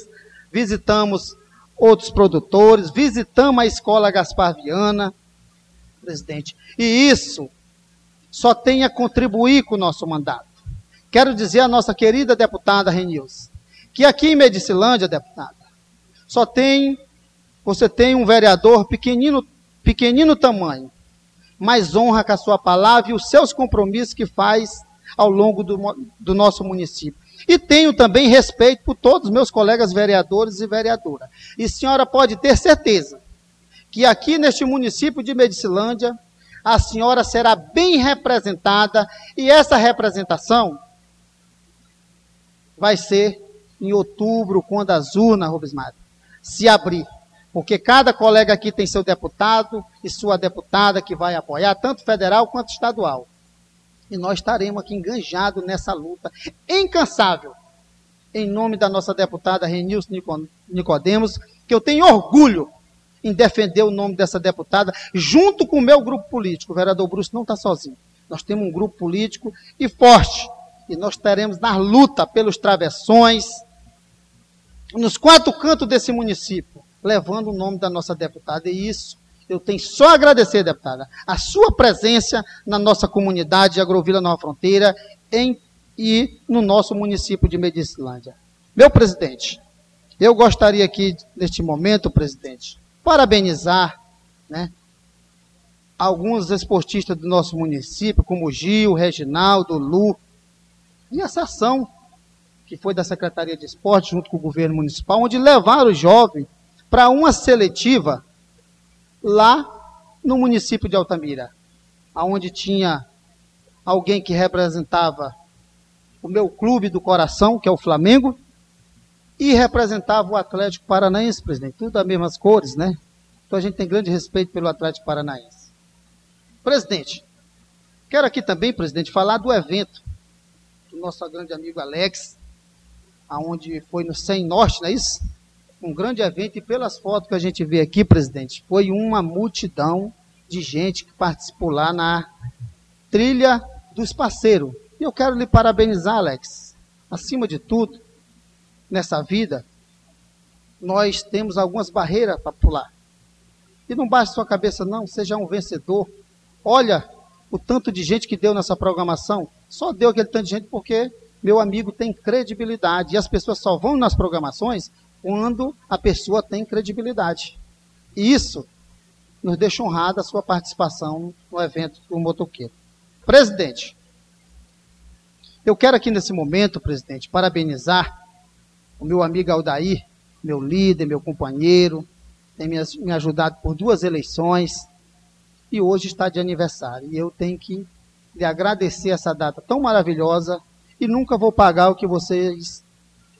visitamos outros produtores, visitamos a escola Gaspar Viana, presidente. E isso só tem a contribuir com o nosso mandato. quero dizer à nossa querida deputada Renilson, que aqui em Medicilândia, deputada, só tem, você tem um vereador pequenino, pequenino tamanho, mas honra com a sua palavra e os seus compromissos que faz ao longo do, do nosso município. E tenho também respeito por todos os meus colegas vereadores e vereadoras. E senhora pode ter certeza que aqui neste município de Medicilândia, a senhora será bem representada e essa representação vai ser em outubro, quando as urnas, Rubens Mário, se abrir. Porque cada colega aqui tem seu deputado e sua deputada que vai apoiar, tanto federal quanto estadual. E nós estaremos aqui enganjados nessa luta incansável. Em nome da nossa deputada Renilson Nicodemos, que eu tenho orgulho em defender o nome dessa deputada, junto com o meu grupo político. O vereador Bruce não está sozinho. Nós temos um grupo político e forte. E nós estaremos na luta pelos travessões, nos quatro cantos desse município, levando o nome da nossa deputada. E isso eu tenho só a agradecer, deputada, a sua presença na nossa comunidade de Agrovila Nova Fronteira em, e no nosso município de Medicilândia. Meu presidente, eu gostaria aqui, neste momento, presidente, parabenizar né, alguns esportistas do nosso município, como Gil, Reginaldo, Lu, e essa ação que foi da Secretaria de Esporte, junto com o governo municipal, onde levaram os jovens para uma seletiva lá no município de Altamira, onde tinha alguém que representava o meu clube do coração, que é o Flamengo, e representava o Atlético Paranaense, presidente. Tudo das mesmas cores, né? Então a gente tem grande respeito pelo Atlético Paranaense. Presidente, quero aqui também, presidente, falar do evento do nosso grande amigo Alex, aonde foi no 100 Norte, não é isso? Um grande evento e pelas fotos que a gente vê aqui, presidente, foi uma multidão de gente que participou lá na trilha dos parceiros. E eu quero lhe parabenizar, Alex. Acima de tudo, nessa vida, nós temos algumas barreiras para pular. E não baixe sua cabeça, não, seja um vencedor. Olha o tanto de gente que deu nessa programação. Só deu aquele tanto de gente porque meu amigo tem credibilidade. E as pessoas só vão nas programações quando a pessoa tem credibilidade. E isso nos deixa honrada a sua participação no evento do motoqueiro. Presidente, eu quero aqui nesse momento, presidente, parabenizar o meu amigo Aldair, meu líder, meu companheiro, tem me ajudado por duas eleições e hoje está de aniversário. E eu tenho que lhe agradecer essa data tão maravilhosa e nunca vou pagar o que vocês,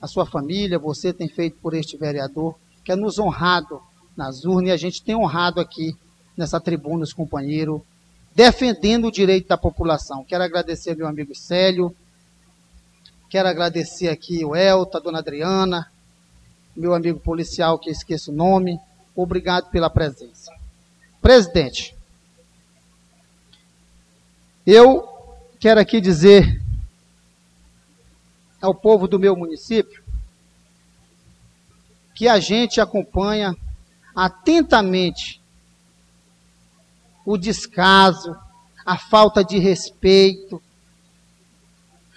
a sua família, você tem feito por este vereador, que é nos honrado nas urnas e a gente tem honrado aqui nessa tribuna os companheiros, defendendo o direito da população. Quero agradecer meu amigo Célio, Quero agradecer aqui o Elta, a dona Adriana, meu amigo policial que esqueço o nome. Obrigado pela presença. Presidente, eu quero aqui dizer ao povo do meu município que a gente acompanha atentamente o descaso, a falta de respeito,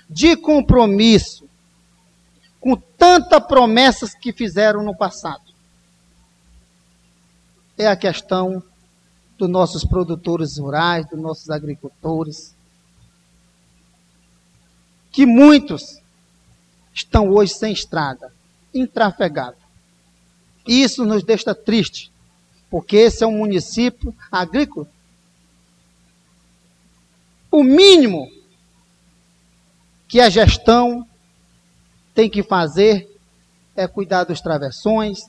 de compromisso com tantas promessas que fizeram no passado. É a questão dos nossos produtores rurais, dos nossos agricultores, que muitos estão hoje sem estrada, intrafegados. Isso nos deixa triste, porque esse é um município agrícola. O mínimo que a gestão tem que fazer é cuidar dos travessões,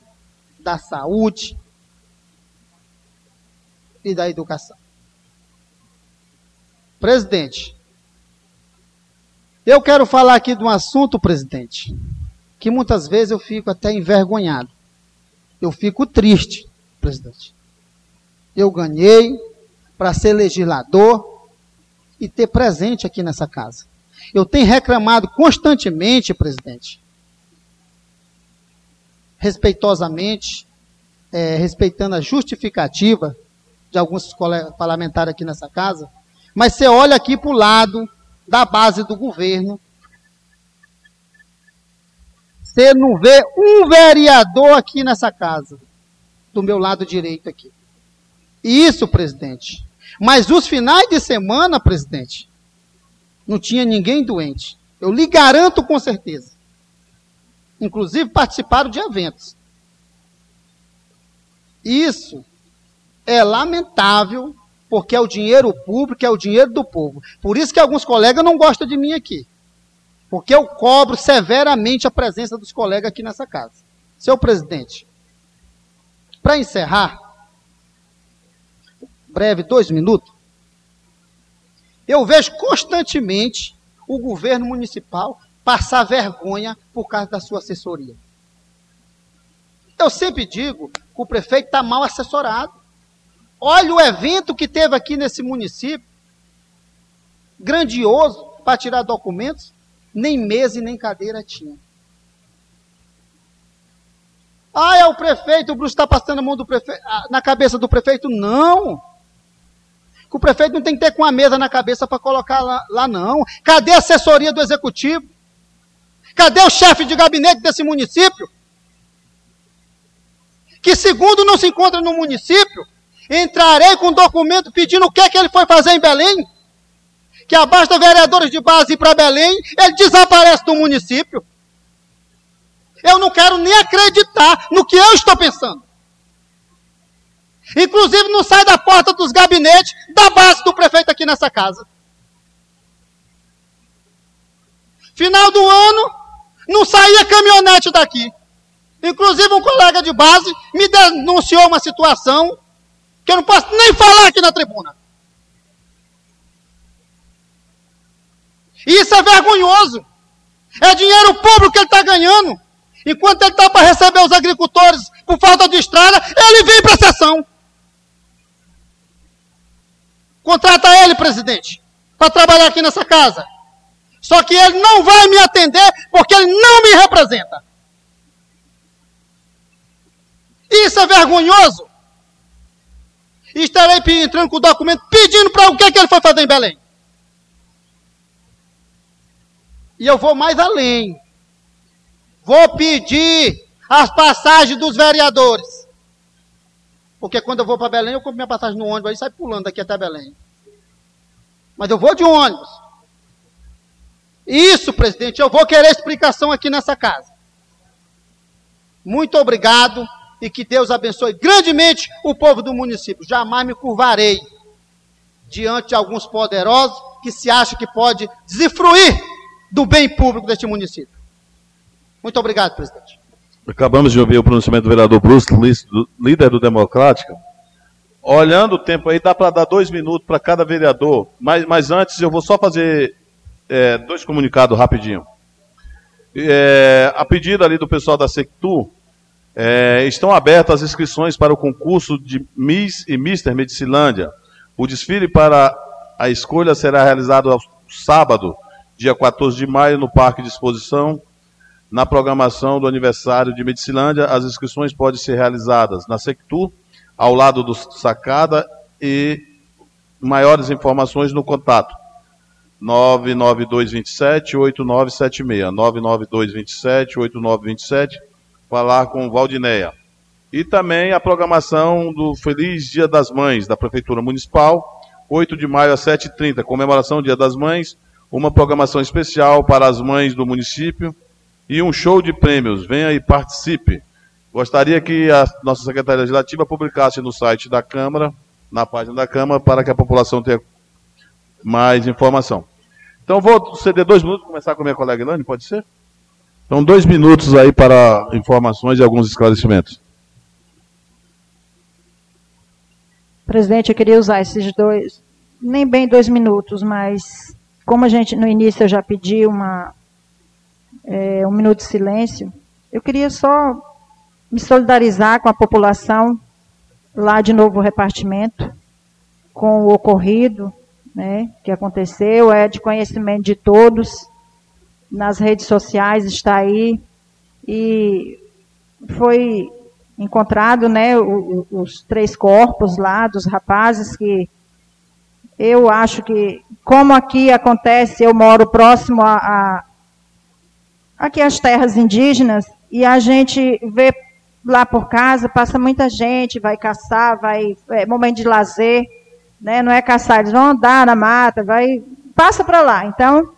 da saúde e da educação. Presidente, eu quero falar aqui de um assunto, presidente, que muitas vezes eu fico até envergonhado. Eu fico triste, presidente. Eu ganhei para ser legislador e ter presente aqui nessa casa. Eu tenho reclamado constantemente, presidente, respeitosamente, é, respeitando a justificativa de alguns parlamentares aqui nessa casa, mas você olha aqui para o lado da base do governo, você não vê um vereador aqui nessa casa, do meu lado direito aqui. Isso, presidente. Mas os finais de semana, presidente, não tinha ninguém doente. Eu lhe garanto com certeza. Inclusive participaram de eventos. Isso é lamentável, porque é o dinheiro público, é o dinheiro do povo. Por isso que alguns colegas não gostam de mim aqui. Porque eu cobro severamente a presença dos colegas aqui nessa casa. Seu presidente, para encerrar, breve, dois minutos, eu vejo constantemente o governo municipal passar vergonha por causa da sua assessoria. Eu sempre digo que o prefeito está mal assessorado. Olha o evento que teve aqui nesse município, grandioso, para tirar documentos, nem mesa e nem cadeira tinha. Ah, é o prefeito, o Bruce está passando a mão na cabeça do prefeito? Não. O prefeito não tem que ter com a mesa na cabeça para colocar lá, lá, não. Cadê a assessoria do executivo? Cadê o chefe de gabinete desse município? Que segundo não se encontra no município, entrarei com um documento pedindo o que, é que ele foi fazer em Belém. Que abasta vereadores de base ir para Belém, ele desaparece do município. Eu não quero nem acreditar no que eu estou pensando. Inclusive não sai da porta dos gabinetes da base do prefeito aqui nessa casa. Final do ano, não saía caminhonete daqui. Inclusive um colega de base me denunciou uma situação que eu não posso nem falar aqui na tribuna. Isso é vergonhoso. É dinheiro público que ele está ganhando. Enquanto ele está para receber os agricultores por falta de estrada, ele vem para a sessão. Contrata ele, presidente, para trabalhar aqui nessa casa. Só que ele não vai me atender porque ele não me representa. Isso é vergonhoso. Estarei entrando com o documento pedindo para o que, que ele foi fazer em Belém. E eu vou mais além. Vou pedir as passagens dos vereadores. Porque quando eu vou para Belém, eu compro minha passagem no ônibus e sai pulando daqui até Belém. Mas eu vou de ônibus. Isso, presidente, eu vou querer explicação aqui nessa casa. Muito obrigado e que Deus abençoe grandemente o povo do município. Jamais me curvarei diante de alguns poderosos que se acham que pode desfruir do bem público deste município. Muito obrigado, presidente. Acabamos de ouvir o pronunciamento do vereador Bruce, líder do Democrática. Olhando o tempo aí, dá para dar dois minutos para cada vereador. Mas, mas antes, eu vou só fazer é, dois comunicados rapidinho. É, a pedido ali do pessoal da Sectu, é, estão abertas as inscrições para o concurso de Miss e Mister Medicilândia. O desfile para a escolha será realizado sábado, dia 14 de maio, no Parque de Exposição na programação do aniversário de Medicilândia, as inscrições podem ser realizadas na Sectur, ao lado do Sacada, e maiores informações no contato 99227-8976. 99227-8927, falar com Valdineia. E também a programação do Feliz Dia das Mães, da Prefeitura Municipal, 8 de maio às 7h30, comemoração do Dia das Mães, uma programação especial para as mães do município, e um show de prêmios. Venha e participe. Gostaria que a nossa secretária legislativa publicasse no site da Câmara, na página da Câmara, para que a população tenha mais informação. Então, vou ceder dois minutos, começar com a minha colega Ilane, pode ser? Então, dois minutos aí para informações e alguns esclarecimentos. Presidente, eu queria usar esses dois, nem bem dois minutos, mas como a gente no início eu já pedi uma, é, um minuto de silêncio, eu queria só me solidarizar com a população lá de Novo Repartimento, com o ocorrido né, que aconteceu, é de conhecimento de todos, nas redes sociais está aí, e foi encontrado né, os, três corpos lá dos rapazes que eu acho que, como aqui acontece, eu moro próximo a, a aqui as terras indígenas e a gente vê lá por casa, passa muita gente, vai caçar, vai é momento de lazer, né? Não é caçar, eles vão andar na mata, vai passa para lá. Então,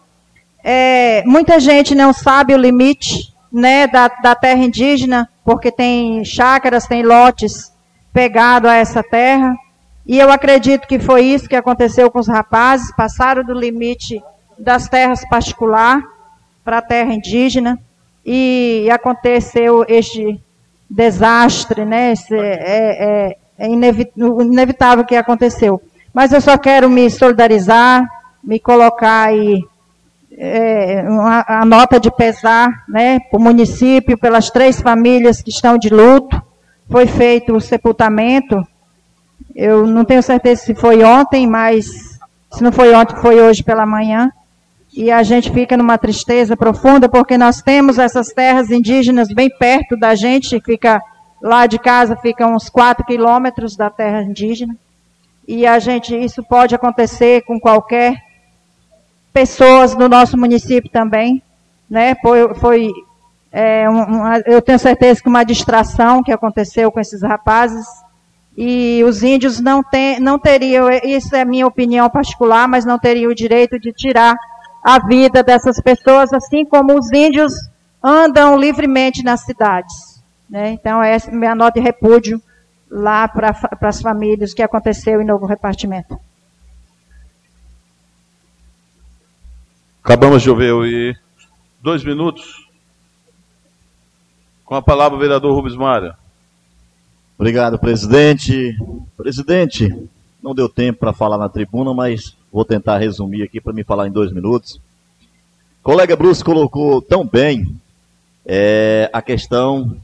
é, muita gente não sabe o limite, né, da, da terra indígena, porque tem chácaras, tem lotes pegado a essa terra. E eu acredito que foi isso que aconteceu com os rapazes, passaram do limite das terras particular para a terra indígena e aconteceu este desastre, né? Esse, é, é, é inevitável que aconteceu. Mas eu só quero me solidarizar, me colocar aí é, uma, a nota de pesar né, para o município, pelas três famílias que estão de luto. Foi feito o sepultamento. Eu não tenho certeza se foi ontem, mas se não foi ontem, foi hoje pela manhã. E a gente fica numa tristeza profunda, porque nós temos essas terras indígenas bem perto da gente, fica lá de casa, fica uns 4 quilômetros da terra indígena. E a gente, isso pode acontecer com qualquer pessoas do nosso município também, né? Foi, foi é, uma, eu tenho certeza que uma distração que aconteceu com esses rapazes e os índios não, tem, não teriam, isso é minha opinião particular, mas não teriam o direito de tirar a vida dessas pessoas, assim como os índios andam livremente nas cidades. Né? Então, essa é a minha nota de repúdio lá para as famílias que aconteceu em novo repartimento. Acabamos de ouvir e dois minutos. Com a palavra o vereador Rubens Mário. Obrigado, presidente. Presidente, não deu tempo para falar na tribuna, mas vou tentar resumir aqui para me falar em dois minutos. O colega Bruce colocou tão bem é, a questão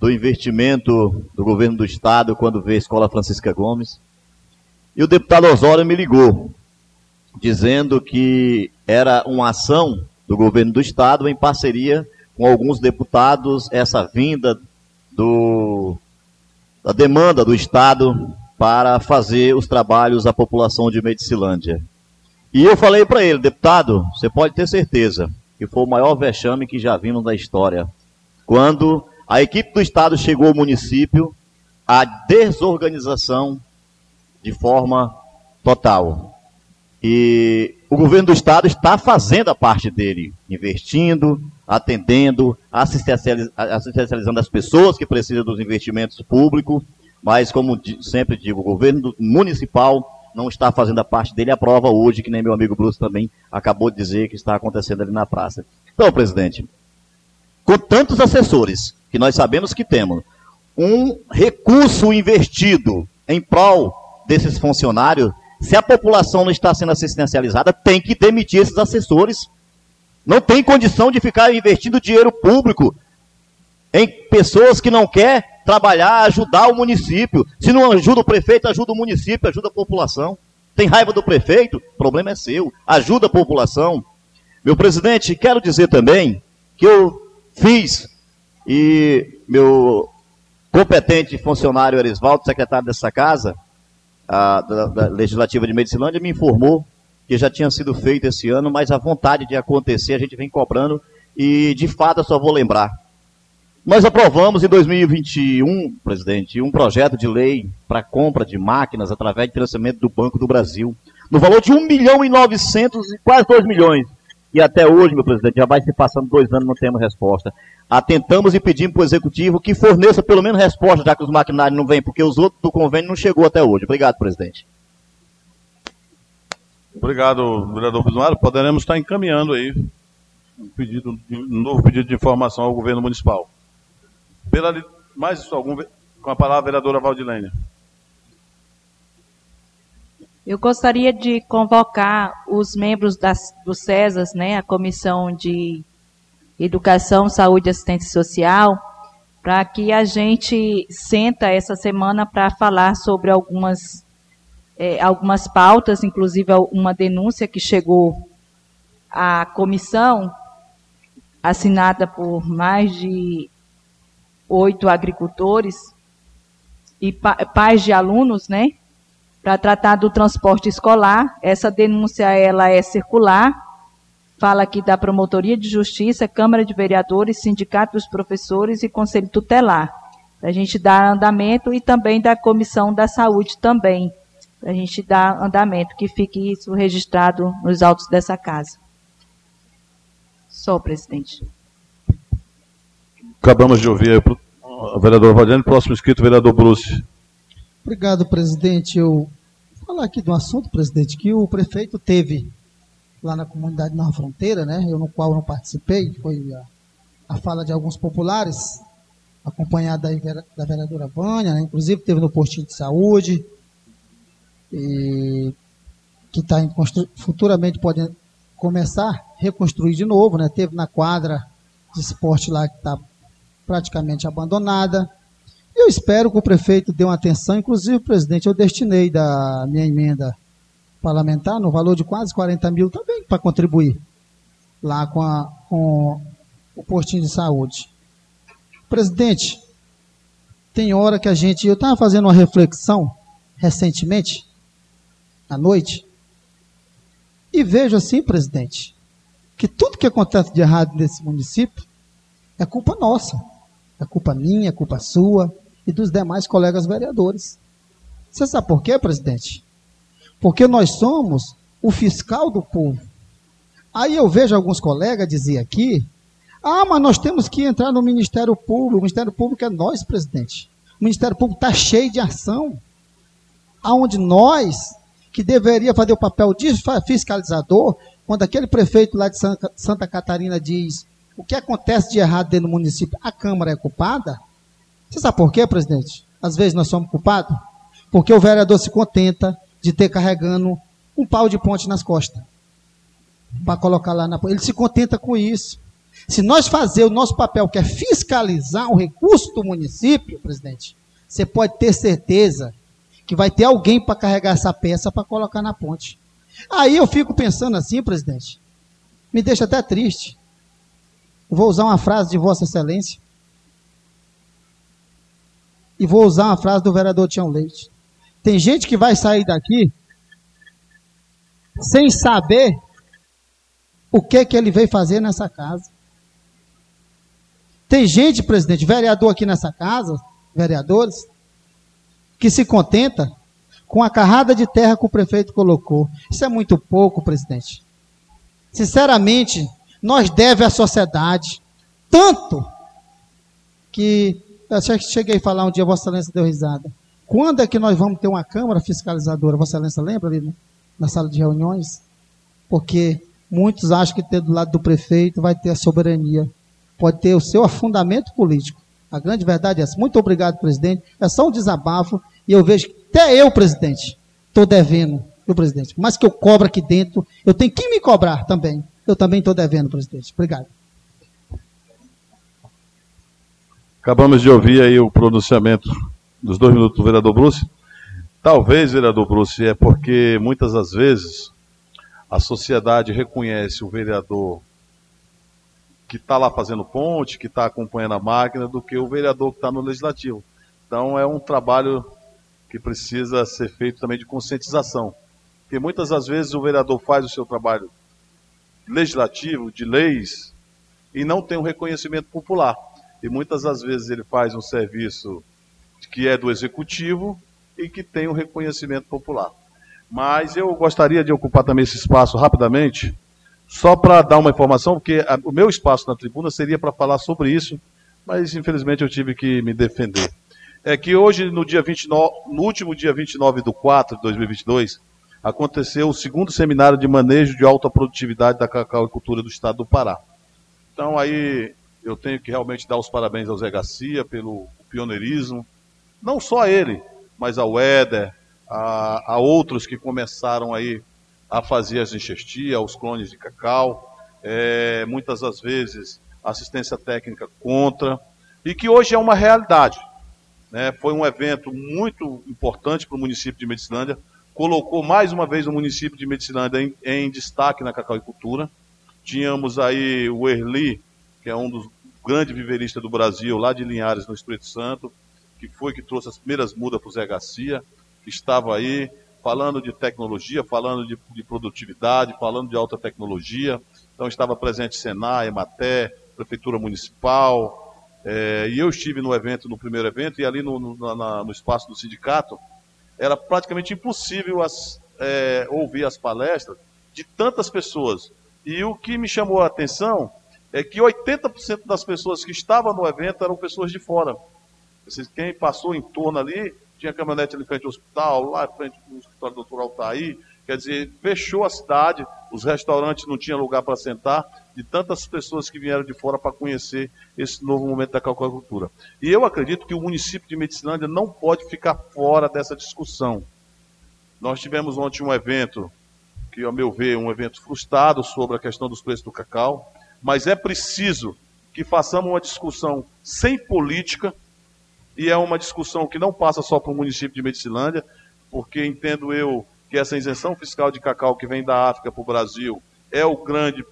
do investimento do governo do estado quando vê a Escola Francisca Gomes. E o deputado Osório me ligou dizendo que era uma ação do governo do estado em parceria com alguns deputados, essa vinda do, da demanda do estado para fazer os trabalhos à população de Medicilândia. E eu falei para ele, deputado, você pode ter certeza que foi o maior vexame que já vimos na história. Quando a equipe do estado chegou ao município, a desorganização de forma total. E o governo do estado está fazendo a parte dele, investindo, atendendo, assistencializando as pessoas que precisam dos investimentos públicos, mas como sempre digo, o governo municipal não está fazendo a parte dele, a prova hoje, que nem meu amigo Bruce também acabou de dizer que está acontecendo ali na praça. Então, presidente, com tantos assessores que nós sabemos que temos, um recurso investido em prol desses funcionários se a população não está sendo assistencializada, tem que demitir esses assessores. Não tem condição de ficar investindo dinheiro público em pessoas que não quer trabalhar, ajudar o município. Se não ajuda o prefeito, ajuda o município, ajuda a população. Tem raiva do prefeito? O problema é seu. Ajuda a população. Meu presidente, quero dizer também que eu fiz e meu competente funcionário Erisvaldo, secretário dessa casa, a, da, da Legislativa de Medicilândia me informou que já tinha sido feito esse ano, mas a vontade de acontecer a gente vem cobrando e de fato eu só vou lembrar. Nós aprovamos em 2021, presidente, um projeto de lei para compra de máquinas através de financiamento do Banco do Brasil, no valor de 1 milhão e 900 e quase 2 milhões. E até hoje, meu presidente, já vai se passando dois anos, não temos resposta. Atentamos e pedimos para o executivo que forneça pelo menos resposta, já que os maquinários não vêm, porque os outros do convênio não chegou até hoje. Obrigado, presidente. Obrigado, vereador Bismarck. Poderemos estar encaminhando aí um, pedido, um novo pedido de informação ao governo municipal. Pela, mais algum, com a palavra, a vereadora Valdilene. Eu gostaria de convocar os membros das, do CESAS, né, a Comissão de Educação, Saúde e Assistência Social, para que a gente senta essa semana para falar sobre algumas, é, algumas pautas, inclusive uma denúncia que chegou à comissão, assinada por mais de oito agricultores e pa pais de alunos, né? Para tratar do transporte escolar. Essa denúncia ela é circular Fala aqui da Promotoria de Justiça, Câmara de Vereadores, Sindicato dos Professores e Conselho Tutelar. A gente dá andamento e também da Comissão da Saúde também. A gente dá andamento, que fique isso registrado nos autos dessa casa. Só, presidente. Acabamos de ouvir o vereador Valdiane. Próximo inscrito, vereador Bruce. Obrigado, presidente. Eu vou falar aqui de um assunto, presidente, que o prefeito teve lá na comunidade Nova Fronteira, né, eu no qual não participei, foi a, a fala de alguns populares, acompanhada da, vereadora Vânia, né, inclusive teve no postinho de saúde, e, que está futuramente pode começar a reconstruir de novo, né, teve na quadra de esporte lá que está praticamente abandonada. Eu espero que o prefeito dê uma atenção, inclusive, presidente, eu destinei da minha emenda parlamentar no valor de quase 40 mil também para contribuir lá com, a, com o postinho de saúde. Presidente, tem hora que a gente. Eu estava fazendo uma reflexão recentemente, à noite, e vejo assim, presidente, que tudo que acontece de errado nesse município é culpa nossa. É culpa minha, é culpa sua e dos demais colegas vereadores. Você sabe por quê, presidente? Porque nós somos o fiscal do povo. Aí eu vejo alguns colegas dizer aqui: ah, mas nós temos que entrar no Ministério Público. O Ministério Público é nós, presidente. O Ministério Público está cheio de ação. Aonde nós, que deveria fazer o papel de fiscalizador, quando aquele prefeito lá de Santa Catarina diz o que acontece de errado dentro do município, a Câmara é culpada? Você sabe por quê, presidente? Às vezes nós somos culpados? Porque o vereador se contenta de ter carregando um pau de ponte nas costas. Para colocar lá na. Ele se contenta com isso. Se nós fazer o nosso papel, que é fiscalizar o recurso do município, presidente, você pode ter certeza que vai ter alguém para carregar essa peça para colocar na ponte. Aí eu fico pensando assim, presidente, me deixa até triste. vou usar uma frase de Vossa Excelência. E vou usar uma frase do vereador Tião Leite. Tem gente que vai sair daqui sem saber o que que ele veio fazer nessa casa. Tem gente, presidente, vereador aqui nessa casa, vereadores, que se contenta com a carrada de terra que o prefeito colocou. Isso é muito pouco, presidente. Sinceramente, nós devemos à sociedade tanto que eu cheguei a falar um dia, Vossa Excelência deu risada. Quando é que nós vamos ter uma Câmara fiscalizadora? Vossa Excelência lembra ali na sala de reuniões? Porque muitos acham que ter do lado do prefeito vai ter a soberania. Pode ter o seu afundamento político. A grande verdade é essa. Muito obrigado, presidente. É só um desabafo. E eu vejo que até eu, presidente, estou devendo, viu, presidente? Mas que eu cobro aqui dentro, eu tenho que me cobrar também. Eu também estou devendo, presidente. Obrigado. Acabamos de ouvir aí o pronunciamento dos dois minutos do vereador Bruce. Talvez, vereador Bruce, é porque muitas das vezes a sociedade reconhece o vereador que está lá fazendo ponte, que está acompanhando a máquina, do que o vereador que está no legislativo. Então é um trabalho que precisa ser feito também de conscientização. Porque muitas das vezes o vereador faz o seu trabalho legislativo, de leis, e não tem um reconhecimento popular. E muitas das vezes ele faz um serviço que é do executivo e que tem um reconhecimento popular. Mas eu gostaria de ocupar também esse espaço rapidamente, só para dar uma informação, porque a, o meu espaço na tribuna seria para falar sobre isso, mas infelizmente eu tive que me defender. É que hoje, no, dia 29, no último dia 29 de 4 de 2022, aconteceu o segundo seminário de manejo de alta produtividade da cacau e cultura do estado do Pará. Então aí eu tenho que realmente dar os parabéns ao Zé Garcia pelo pioneirismo, não só ele, mas ao Éder, a, a outros que começaram aí a fazer as enxertias, os clones de cacau, é, muitas das vezes assistência técnica contra, e que hoje é uma realidade. Né? Foi um evento muito importante para o município de Medicilândia, colocou mais uma vez o município de Medicilândia em, em destaque na cacauicultura. Tínhamos aí o Erli, que é um dos grandes viveristas do Brasil, lá de Linhares, no Espírito Santo, que foi que trouxe as primeiras mudas para o Zé Garcia, que estava aí falando de tecnologia, falando de, de, produtividade, falando de alta tecnologia, Então estava presente Senai, Ematé, Prefeitura Municipal, é, e eu estive no evento, no primeiro evento, e ali no, no, na, no espaço do sindicato, era praticamente impossível as, é, ouvir as palestras de tantas pessoas. E o que me chamou a atenção é que 80% das pessoas que estavam no evento eram pessoas de fora. Quem passou em torno ali, tinha caminhonete ali frente ao hospital, lá frente ao escritório do doutor Altair, quer dizer, fechou a cidade, os restaurantes não tinham lugar para sentar, de tantas pessoas que vieram de fora para conhecer esse novo momento da calcultura. E eu acredito que o município de Medicilândia não pode ficar fora dessa discussão. Nós tivemos ontem um evento, que, ao meu ver, um evento frustrado sobre a questão dos preços do cacau, mas é preciso que façamos uma discussão sem política, e é uma discussão que não passa só para o município de Medicilândia, porque entendo eu que essa isenção fiscal de cacau que vem da África para o Brasil é o grande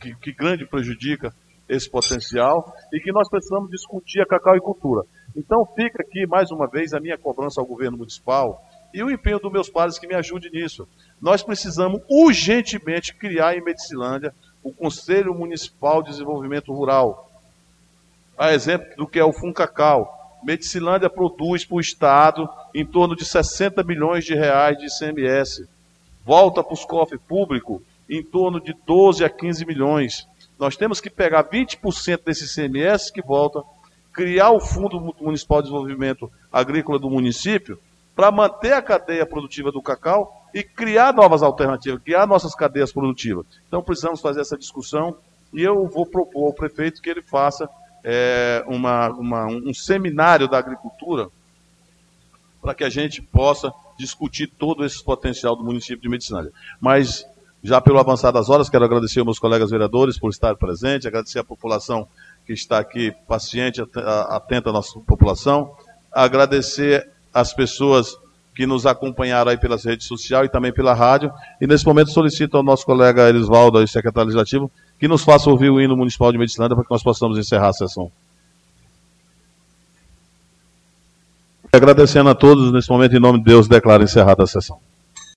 que, que, grande prejudica esse potencial e que nós precisamos discutir a cacau e cultura. Então fica aqui mais uma vez a minha cobrança ao governo municipal e o empenho dos meus pares que me ajude nisso. Nós precisamos urgentemente criar em Medicilândia o Conselho Municipal de Desenvolvimento Rural. A exemplo do que é o Funcacau. Medicilândia produz para o Estado em torno de 60 milhões de reais de ICMS. Volta para os cofres públicos em torno de 12 a 15 milhões. Nós temos que pegar 20% desse ICMS que volta, criar o Fundo Municipal de Desenvolvimento Agrícola do município para manter a cadeia produtiva do cacau e criar novas alternativas, criar nossas cadeias produtivas. Então precisamos fazer essa discussão e eu vou propor ao prefeito que ele faça é, uma, uma, um seminário da agricultura para que a gente possa discutir todo esse potencial do município de Medicinalha. Mas, já pelo avançar das horas, quero agradecer aos meus colegas vereadores por estar presente, agradecer à população que está aqui paciente, atenta à nossa população, agradecer as pessoas que nos acompanharam aí pelas redes sociais e também pela rádio. E nesse momento solicito ao nosso colega Elisvaldo, secretário legislativo, que nos faça ouvir o hino municipal de Medicilândia para que nós possamos encerrar a sessão. Agradecendo a todos, nesse momento, em nome de Deus, declaro encerrada a sessão.